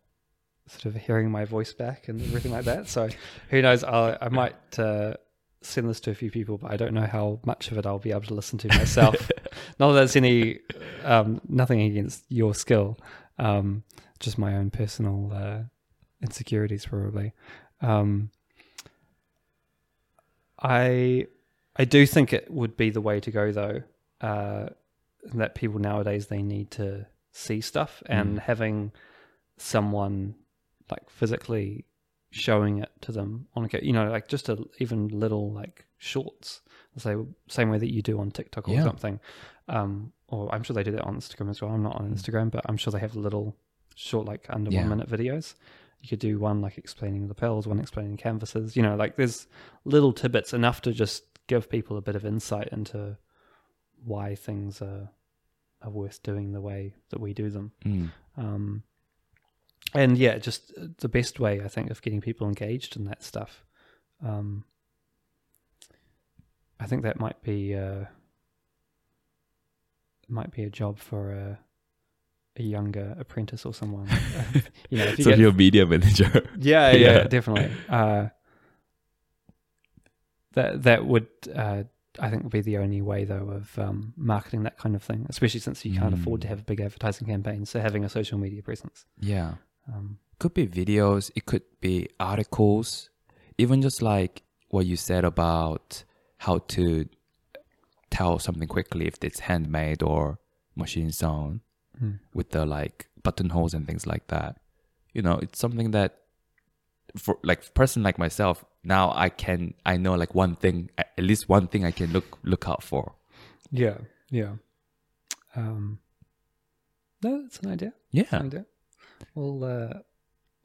S2: sort of hearing my voice back and everything like that. So who knows? I'll, I might uh, send this to a few people, but I don't know how much of it I'll be able to listen to myself. Not that there's any um, nothing against your skill, um, just my own personal uh, insecurities probably. Um, I I do think it would be the way to go though. Uh, that people nowadays they need to see stuff and
S1: Mm.
S2: having someone like physically showing it to them on a you know like just a even little like shorts say same way that you do on TikTok or
S1: Yeah.
S2: something um or I'm sure they do that on Instagram as well I'm not on Instagram but I'm sure they have little short like under
S1: Yeah.
S2: one minute videos you could do one like explaining the lapels one explaining canvases you know like there's little tidbits enough to just give people a bit of insight into why things are are worth doing the way that we do them
S1: Mm.
S2: um, and yeah, just the best way I think of getting people engaged in that stuff. Um, I think that might be uh, might be a job for a a younger apprentice or someone. you know, if you
S1: So
S2: get-
S1: you're media manager.
S2: yeah, yeah,
S1: Yeah.
S2: definitely. Uh, that that would, uh, I think, would be the only way though of um, marketing that kind of thing, especially since you can't afford
S1: Mm.
S2: to have a big advertising campaign. So having a social media presence.
S1: yeah.
S2: Um,
S1: Could be videos, it could be articles, even just like what you said about how to tell something quickly if it's handmade or machine sewn.
S2: Mm.
S1: with the like buttonholes and things like that. You know, it's something that for like person like myself, now I can I know like one thing at least one thing I can look look out for.
S2: Yeah, yeah. Um, no, that's an idea. That's an
S1: Yeah.
S2: idea. We'll uh,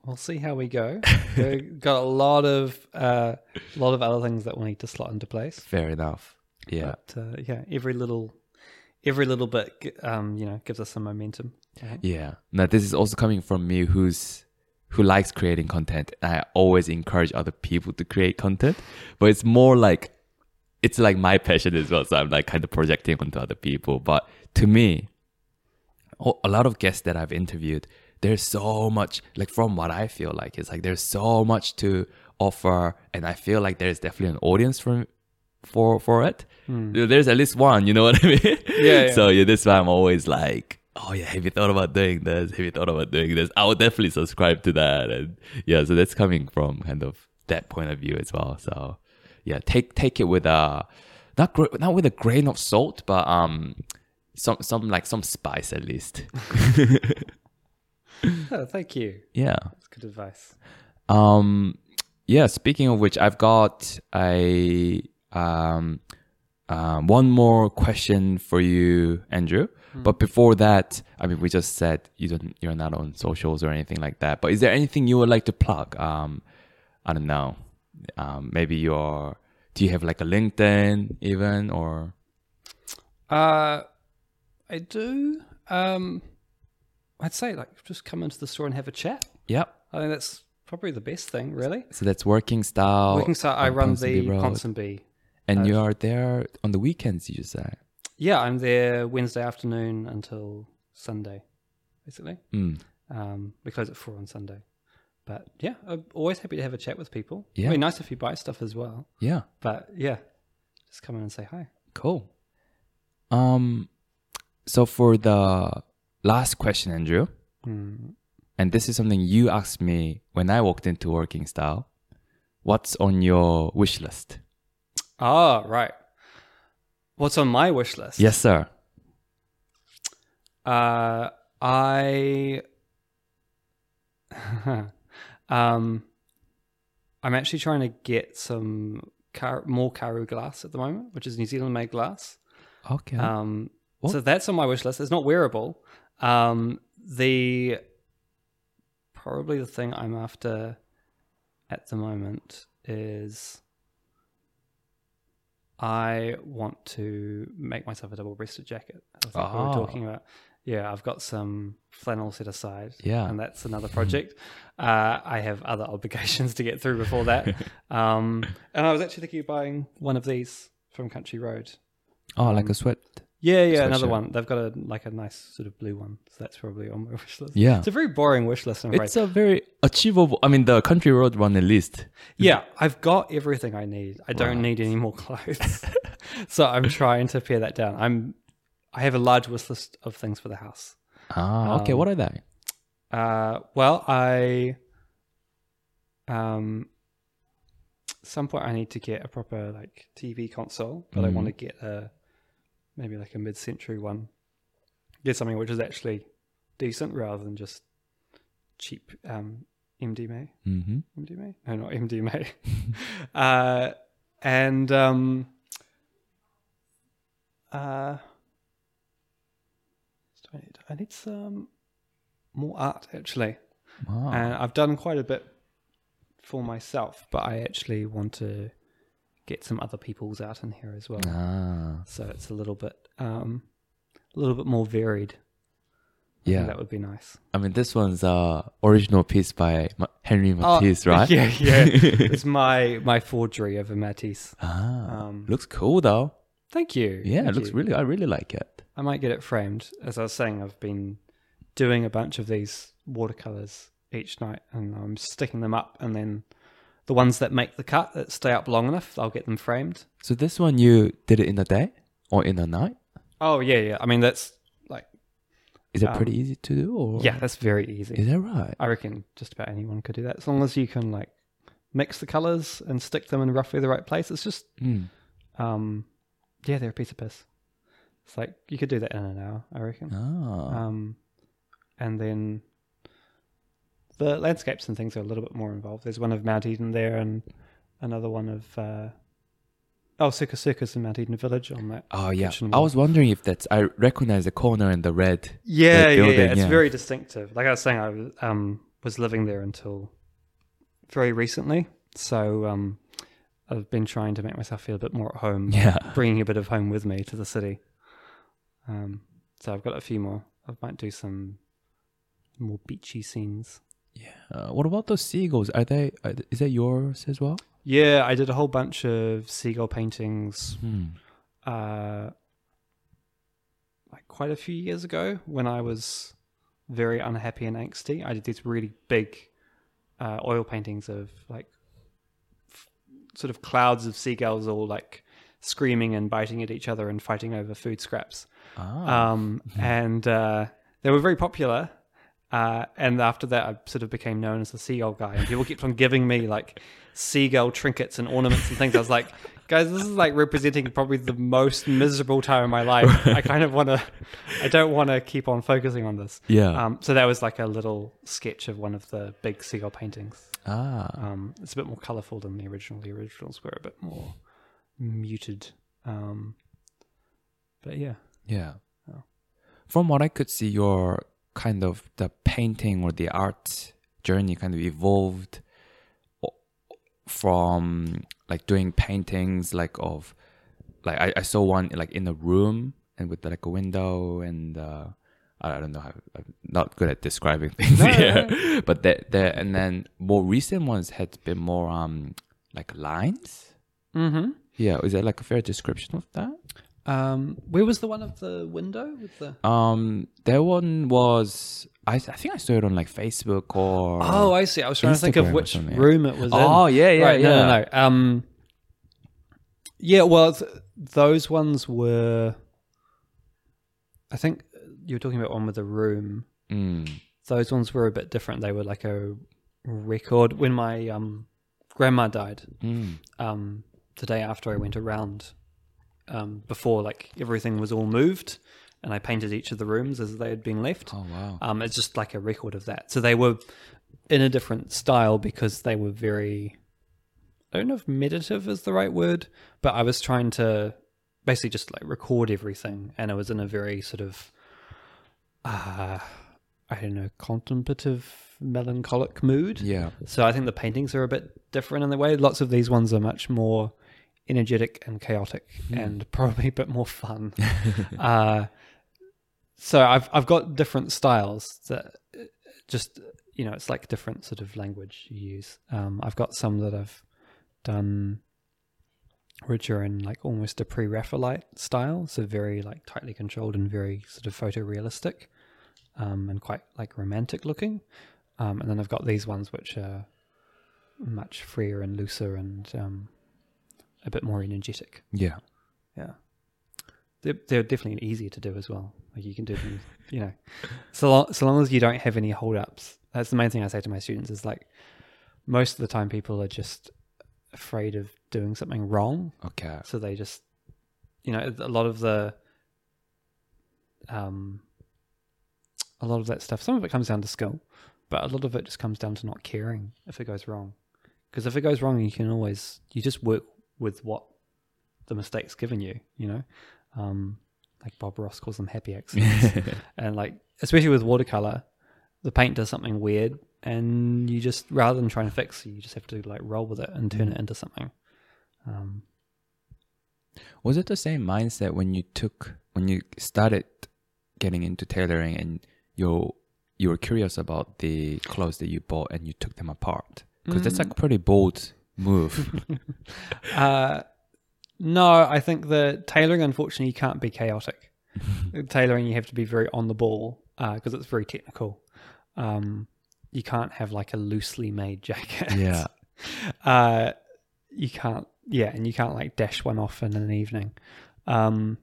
S2: we'll see how we go. We've got a lot of uh, a lot of other things that we need to slot into place.
S1: Fair enough. Yeah.
S2: But uh, yeah, every little every little bit, um, you know, gives us some momentum.
S1: Yeah. Now this is also coming from me who's who likes creating content. And I always encourage other people to create content. But it's more like it's like my passion as well. So I'm like kind of projecting onto other people. But to me, a lot of guests that I've interviewed, there's so much like from what I feel like it's like there's so much to offer and I feel like there's definitely an audience for for for it. Hmm. There's at least one, you know what I mean?
S2: Yeah, yeah.
S1: So yeah, this why I'm always like, oh yeah, have you thought about doing this? Have you thought about doing this? I would definitely subscribe to that. And yeah, so that's coming from kind of that point of view as well. So yeah, take take it with a not gr- not with a grain of salt, but um some some like some spice at least.
S2: Oh, thank you.
S1: yeah.
S2: That's good advice.
S1: Um, yeah. Speaking of which, I've got a um, um, one more question for you, Andrew. But before that, I mean, we just said you don't, you're not on socials or anything like that. But is there anything you would like to plug? Um, I don't know. Um, maybe your do you have like a LinkedIn even or
S2: Uh, I do. Um, I'd say like just come into the store and have a chat.
S1: yep.
S2: I think that's probably the best thing, really.
S1: So that's working style.
S2: Working style. I run
S1: Ponsonby
S2: the. Ponsonby.
S1: and you are there on the weekends. You just say.
S2: Yeah, I'm there Wednesday afternoon until Sunday, basically.
S1: Mm.
S2: Um, we close at four on Sunday. But yeah, I'm always happy to have a chat with people.
S1: Yeah.
S2: It'd be nice if you buy stuff as well.
S1: Yeah.
S2: But yeah, just come in and say hi.
S1: Cool. Um, so for the last question, Andrew,
S2: Hmm.
S1: and this is something you asked me when I walked into Working Style. What's on your wish list?
S2: Ah, right. What's on my wish list?
S1: Yes, sir.
S2: Uh, I um, I'm actually trying to get some car- more Karu glass at the moment, which is New Zealand made glass.
S1: Okay.
S2: Um,
S1: What?
S2: so that's on my wish list. It's not wearable. Um, the probably the thing I'm after at the moment is I want to make myself a double-breasted jacket. I think we
S1: Ah.
S2: were talking about. Yeah, I've got some flannel set aside.
S1: Yeah.
S2: and that's another project. uh, I have other obligations to get through before that. um, and I was actually thinking of buying one of these from Country Road.
S1: oh, like a sweat.
S2: Yeah, yeah, another one. They've got a like a nice sort of blue one, so that's probably on my wish list.
S1: Yeah.
S2: it's a very boring wish list. I'm afraid.
S1: It's a very achievable. I mean, the country road one at least.
S2: yeah, I've got everything I need. I don't need any more clothes, so I'm trying to pare that down. I'm, I have a large wish list of things for the house.
S1: Ah, okay.
S2: Um,
S1: what are they?
S2: Uh, well, I, um, some point I need to get a proper like TV console, but I want to get a maybe like a mid-century one. Get something which is actually decent rather than just cheap um, MDMA.
S1: Mm-hmm.
S2: MDMA? No, not MDMA. uh, and um, uh, I need? I need some more art actually.
S1: Wow.
S2: And I've done quite a bit for myself, but I actually want to get some other people's art in here as well.
S1: ah,
S2: So it's a little bit, um, a little bit more varied. I
S1: yeah.
S2: that would be nice.
S1: I mean, this one's uh original piece by Henry Matisse, right?
S2: Oh, Yeah, yeah. it's my my forgery of a Matisse.
S1: Ah,
S2: Um,
S1: looks cool though.
S2: Thank you.
S1: Yeah,
S2: Thank
S1: it looks
S2: you.
S1: really. I really like it.
S2: I might get it framed. As I was saying, I've been doing a bunch of these watercolors each night, and I'm sticking them up, and then the ones that make the cut that stay up long enough, I'll get them framed.
S1: So this one you did it in a day or in a night?
S2: Oh yeah, yeah. I mean that's like
S1: Is it
S2: Um,
S1: pretty easy to do? Or
S2: yeah, that's very easy.
S1: is that right?
S2: I reckon just about anyone could do that as long as you can like mix the colors and stick them in roughly the right place. It's just
S1: Mm.
S2: um yeah, they're a piece of piss. It's like you could do that in an hour, I reckon.
S1: Ah,
S2: Um, and then the landscapes and things are a little bit more involved. There's one of Mount Eden there, and another one of uh, oh, Circus Circus in Mount Eden Village on that.
S1: oh yeah. I was wondering if that's. I recognize the corner and the red.
S2: Yeah,
S1: That
S2: yeah,
S1: building,
S2: yeah. It's
S1: yeah.
S2: very distinctive. Like I was saying, I was, um, was living there until very recently, so um, I've been trying to make myself feel a bit more at home.
S1: Yeah.
S2: bringing a bit of home with me to the city. Um, so I've got a few more. I might do some more beachy scenes.
S1: Yeah. Uh, what about those seagulls? Are they? Are, is that yours as well?
S2: Yeah, I did a whole bunch of seagull paintings.
S1: Hmm.
S2: Uh, like quite a few years ago when I was very unhappy and angsty. I did these really big uh, oil paintings of like f- sort of clouds of seagulls all like screaming and biting at each other and fighting over food scraps.
S1: Ah.
S2: Um, and uh, they were very popular. Uh, and after that, I sort of became known as the seagull guy, and people kept on giving me like seagull trinkets and ornaments and things. I was like, guys, this is like representing probably the most miserable time of my life. I kind of want to, I don't want to keep on focusing on this.
S1: yeah.
S2: Um, so that was like a little sketch of one of the big seagull paintings.
S1: ah.
S2: Um, it's a bit more colorful than the original. The originals were a bit more muted. Um, but yeah.
S1: Yeah.
S2: Oh.
S1: From what I could see, your kind of the painting or the art journey kind of evolved from like doing paintings like of like I, I saw one like in a room and with like a window and uh I don't know how I'm not good at describing things
S2: No,
S1: here. But that there and then more recent ones had been more um like lines.
S2: Mm-hmm.
S1: Yeah, is that like a fair description of that?
S2: Um, where was the one of the window with the?
S1: Um, that one was I, I think I saw it on like Facebook or
S2: Oh, I see. I was trying to think of which room it was in.
S1: oh
S2: in.
S1: yeah yeah
S2: right,
S1: yeah
S2: no, no, no. Um, yeah, well, th- those ones were. I think you were talking about one with the room.
S1: Mm.
S2: Those ones were a bit different. They were like a record. When my um, grandma died,
S1: Mm.
S2: um, the day after I went around, um, before like everything was all moved, and I painted each of the rooms as they had been left.
S1: Oh wow.
S2: Um, it's just like a record of that. So they were in a different style because they were very. I don't know if meditative is the right word, but I was trying to basically just like record everything, and it was in a very sort of, uh, I don't know, contemplative, melancholic mood.
S1: Yeah.
S2: So I think the paintings are a bit different in the way. Lots of these ones are much more energetic and chaotic, and probably a bit more fun. uh, so I've I've got different styles that uh, just you know it's like different sort of language you use. Um, I've got some that I've done which are in like almost a pre-Raphaelite style, so very like tightly controlled and very sort of photorealistic, um, and quite like romantic looking. Um, and then I've got these ones which are much freer and looser and um, a bit more energetic.
S1: Yeah.
S2: Yeah. They're, they're definitely easier to do as well. Like you can do them, you know, so long, so long as you don't have any holdups. That's the main thing I say to my students is like, most of the time people are just afraid of doing something wrong.
S1: Okay.
S2: So they just, you know, a lot of the, um, a lot of that stuff, some of it comes down to skill, but a lot of it just comes down to not caring if it goes wrong. Because if it goes wrong, you can always, you just work with what the mistake's given you, you know? Um, like Bob Ross calls them happy accidents. and like, especially with watercolor, the paint does something weird and you just, rather than trying to fix, you just have to like roll with it and turn it into something. Um,
S1: Was it the same mindset when you took when you started getting into tailoring and you you were curious about the clothes that you bought and you took them apart? Because that's like a pretty bold move.
S2: Uh, no, I think the tailoring, unfortunately, you can't be chaotic. tailoring, you have to be very on the ball because it's very technical. Um, you can't have like a loosely made jacket.
S1: yeah.
S2: uh, you can't. Yeah, and you can't like dash one off in an evening. Um,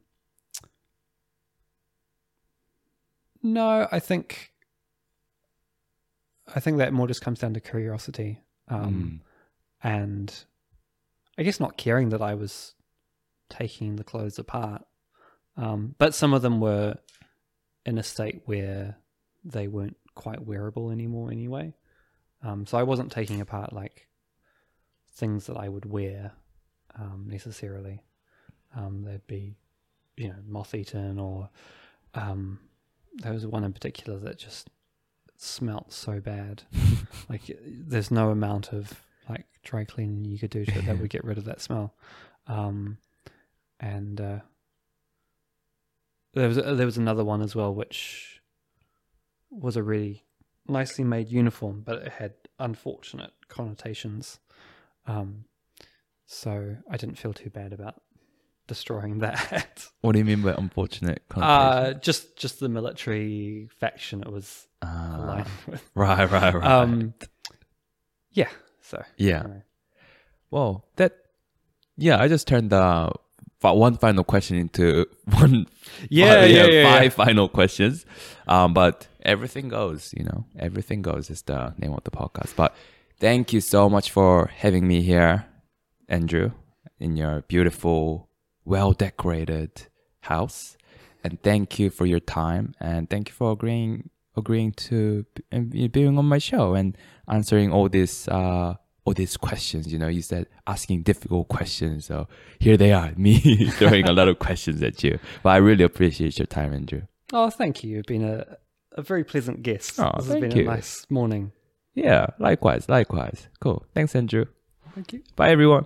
S2: no, I think. I think that more just comes down to curiosity. Um,
S1: Mm.
S2: And I guess not caring that I was taking the clothes apart. Um, but some of them were in a state where they weren't quite wearable anymore anyway. Um, so I wasn't taking apart like things that I would wear um, necessarily. Um, they'd be, you know, moth eaten or um, there was one in particular that just smelt so bad. like there's no amount of like dry cleaning you could do to it that would get rid of that smell. Um, and uh, there was there was another one as well, which was a really nicely made uniform, but it had unfortunate connotations. Um, so I didn't feel too bad about destroying that.
S1: What do you mean by unfortunate
S2: uh, just just the military faction it was
S1: Ah,
S2: aligned with.
S1: right, right, right.
S2: Um, yeah. So
S1: yeah.
S2: anyway.
S1: Well, that. Yeah, I just turned the one final question into one.
S2: Yeah,
S1: fi-
S2: yeah, yeah,
S1: Five
S2: yeah.
S1: final questions. Um, but everything goes. You know, everything goes is the name of the podcast. But thank you so much for having me here, Andrew, in your beautiful, well decorated house, and thank you for your time, and thank you for agreeing agreeing to b- and be- being on my show and answering all these uh all these questions. You know, you said asking difficult questions, so here they are, me throwing a lot of questions at you. But I really appreciate your time, Andrew.
S2: Oh, thank you. You've been a, a very pleasant guest.
S1: Oh,
S2: this has
S1: thank
S2: been
S1: you.
S2: a nice morning.
S1: Yeah, likewise, likewise. Cool. Thanks, Andrew.
S2: Thank you.
S1: Bye, everyone.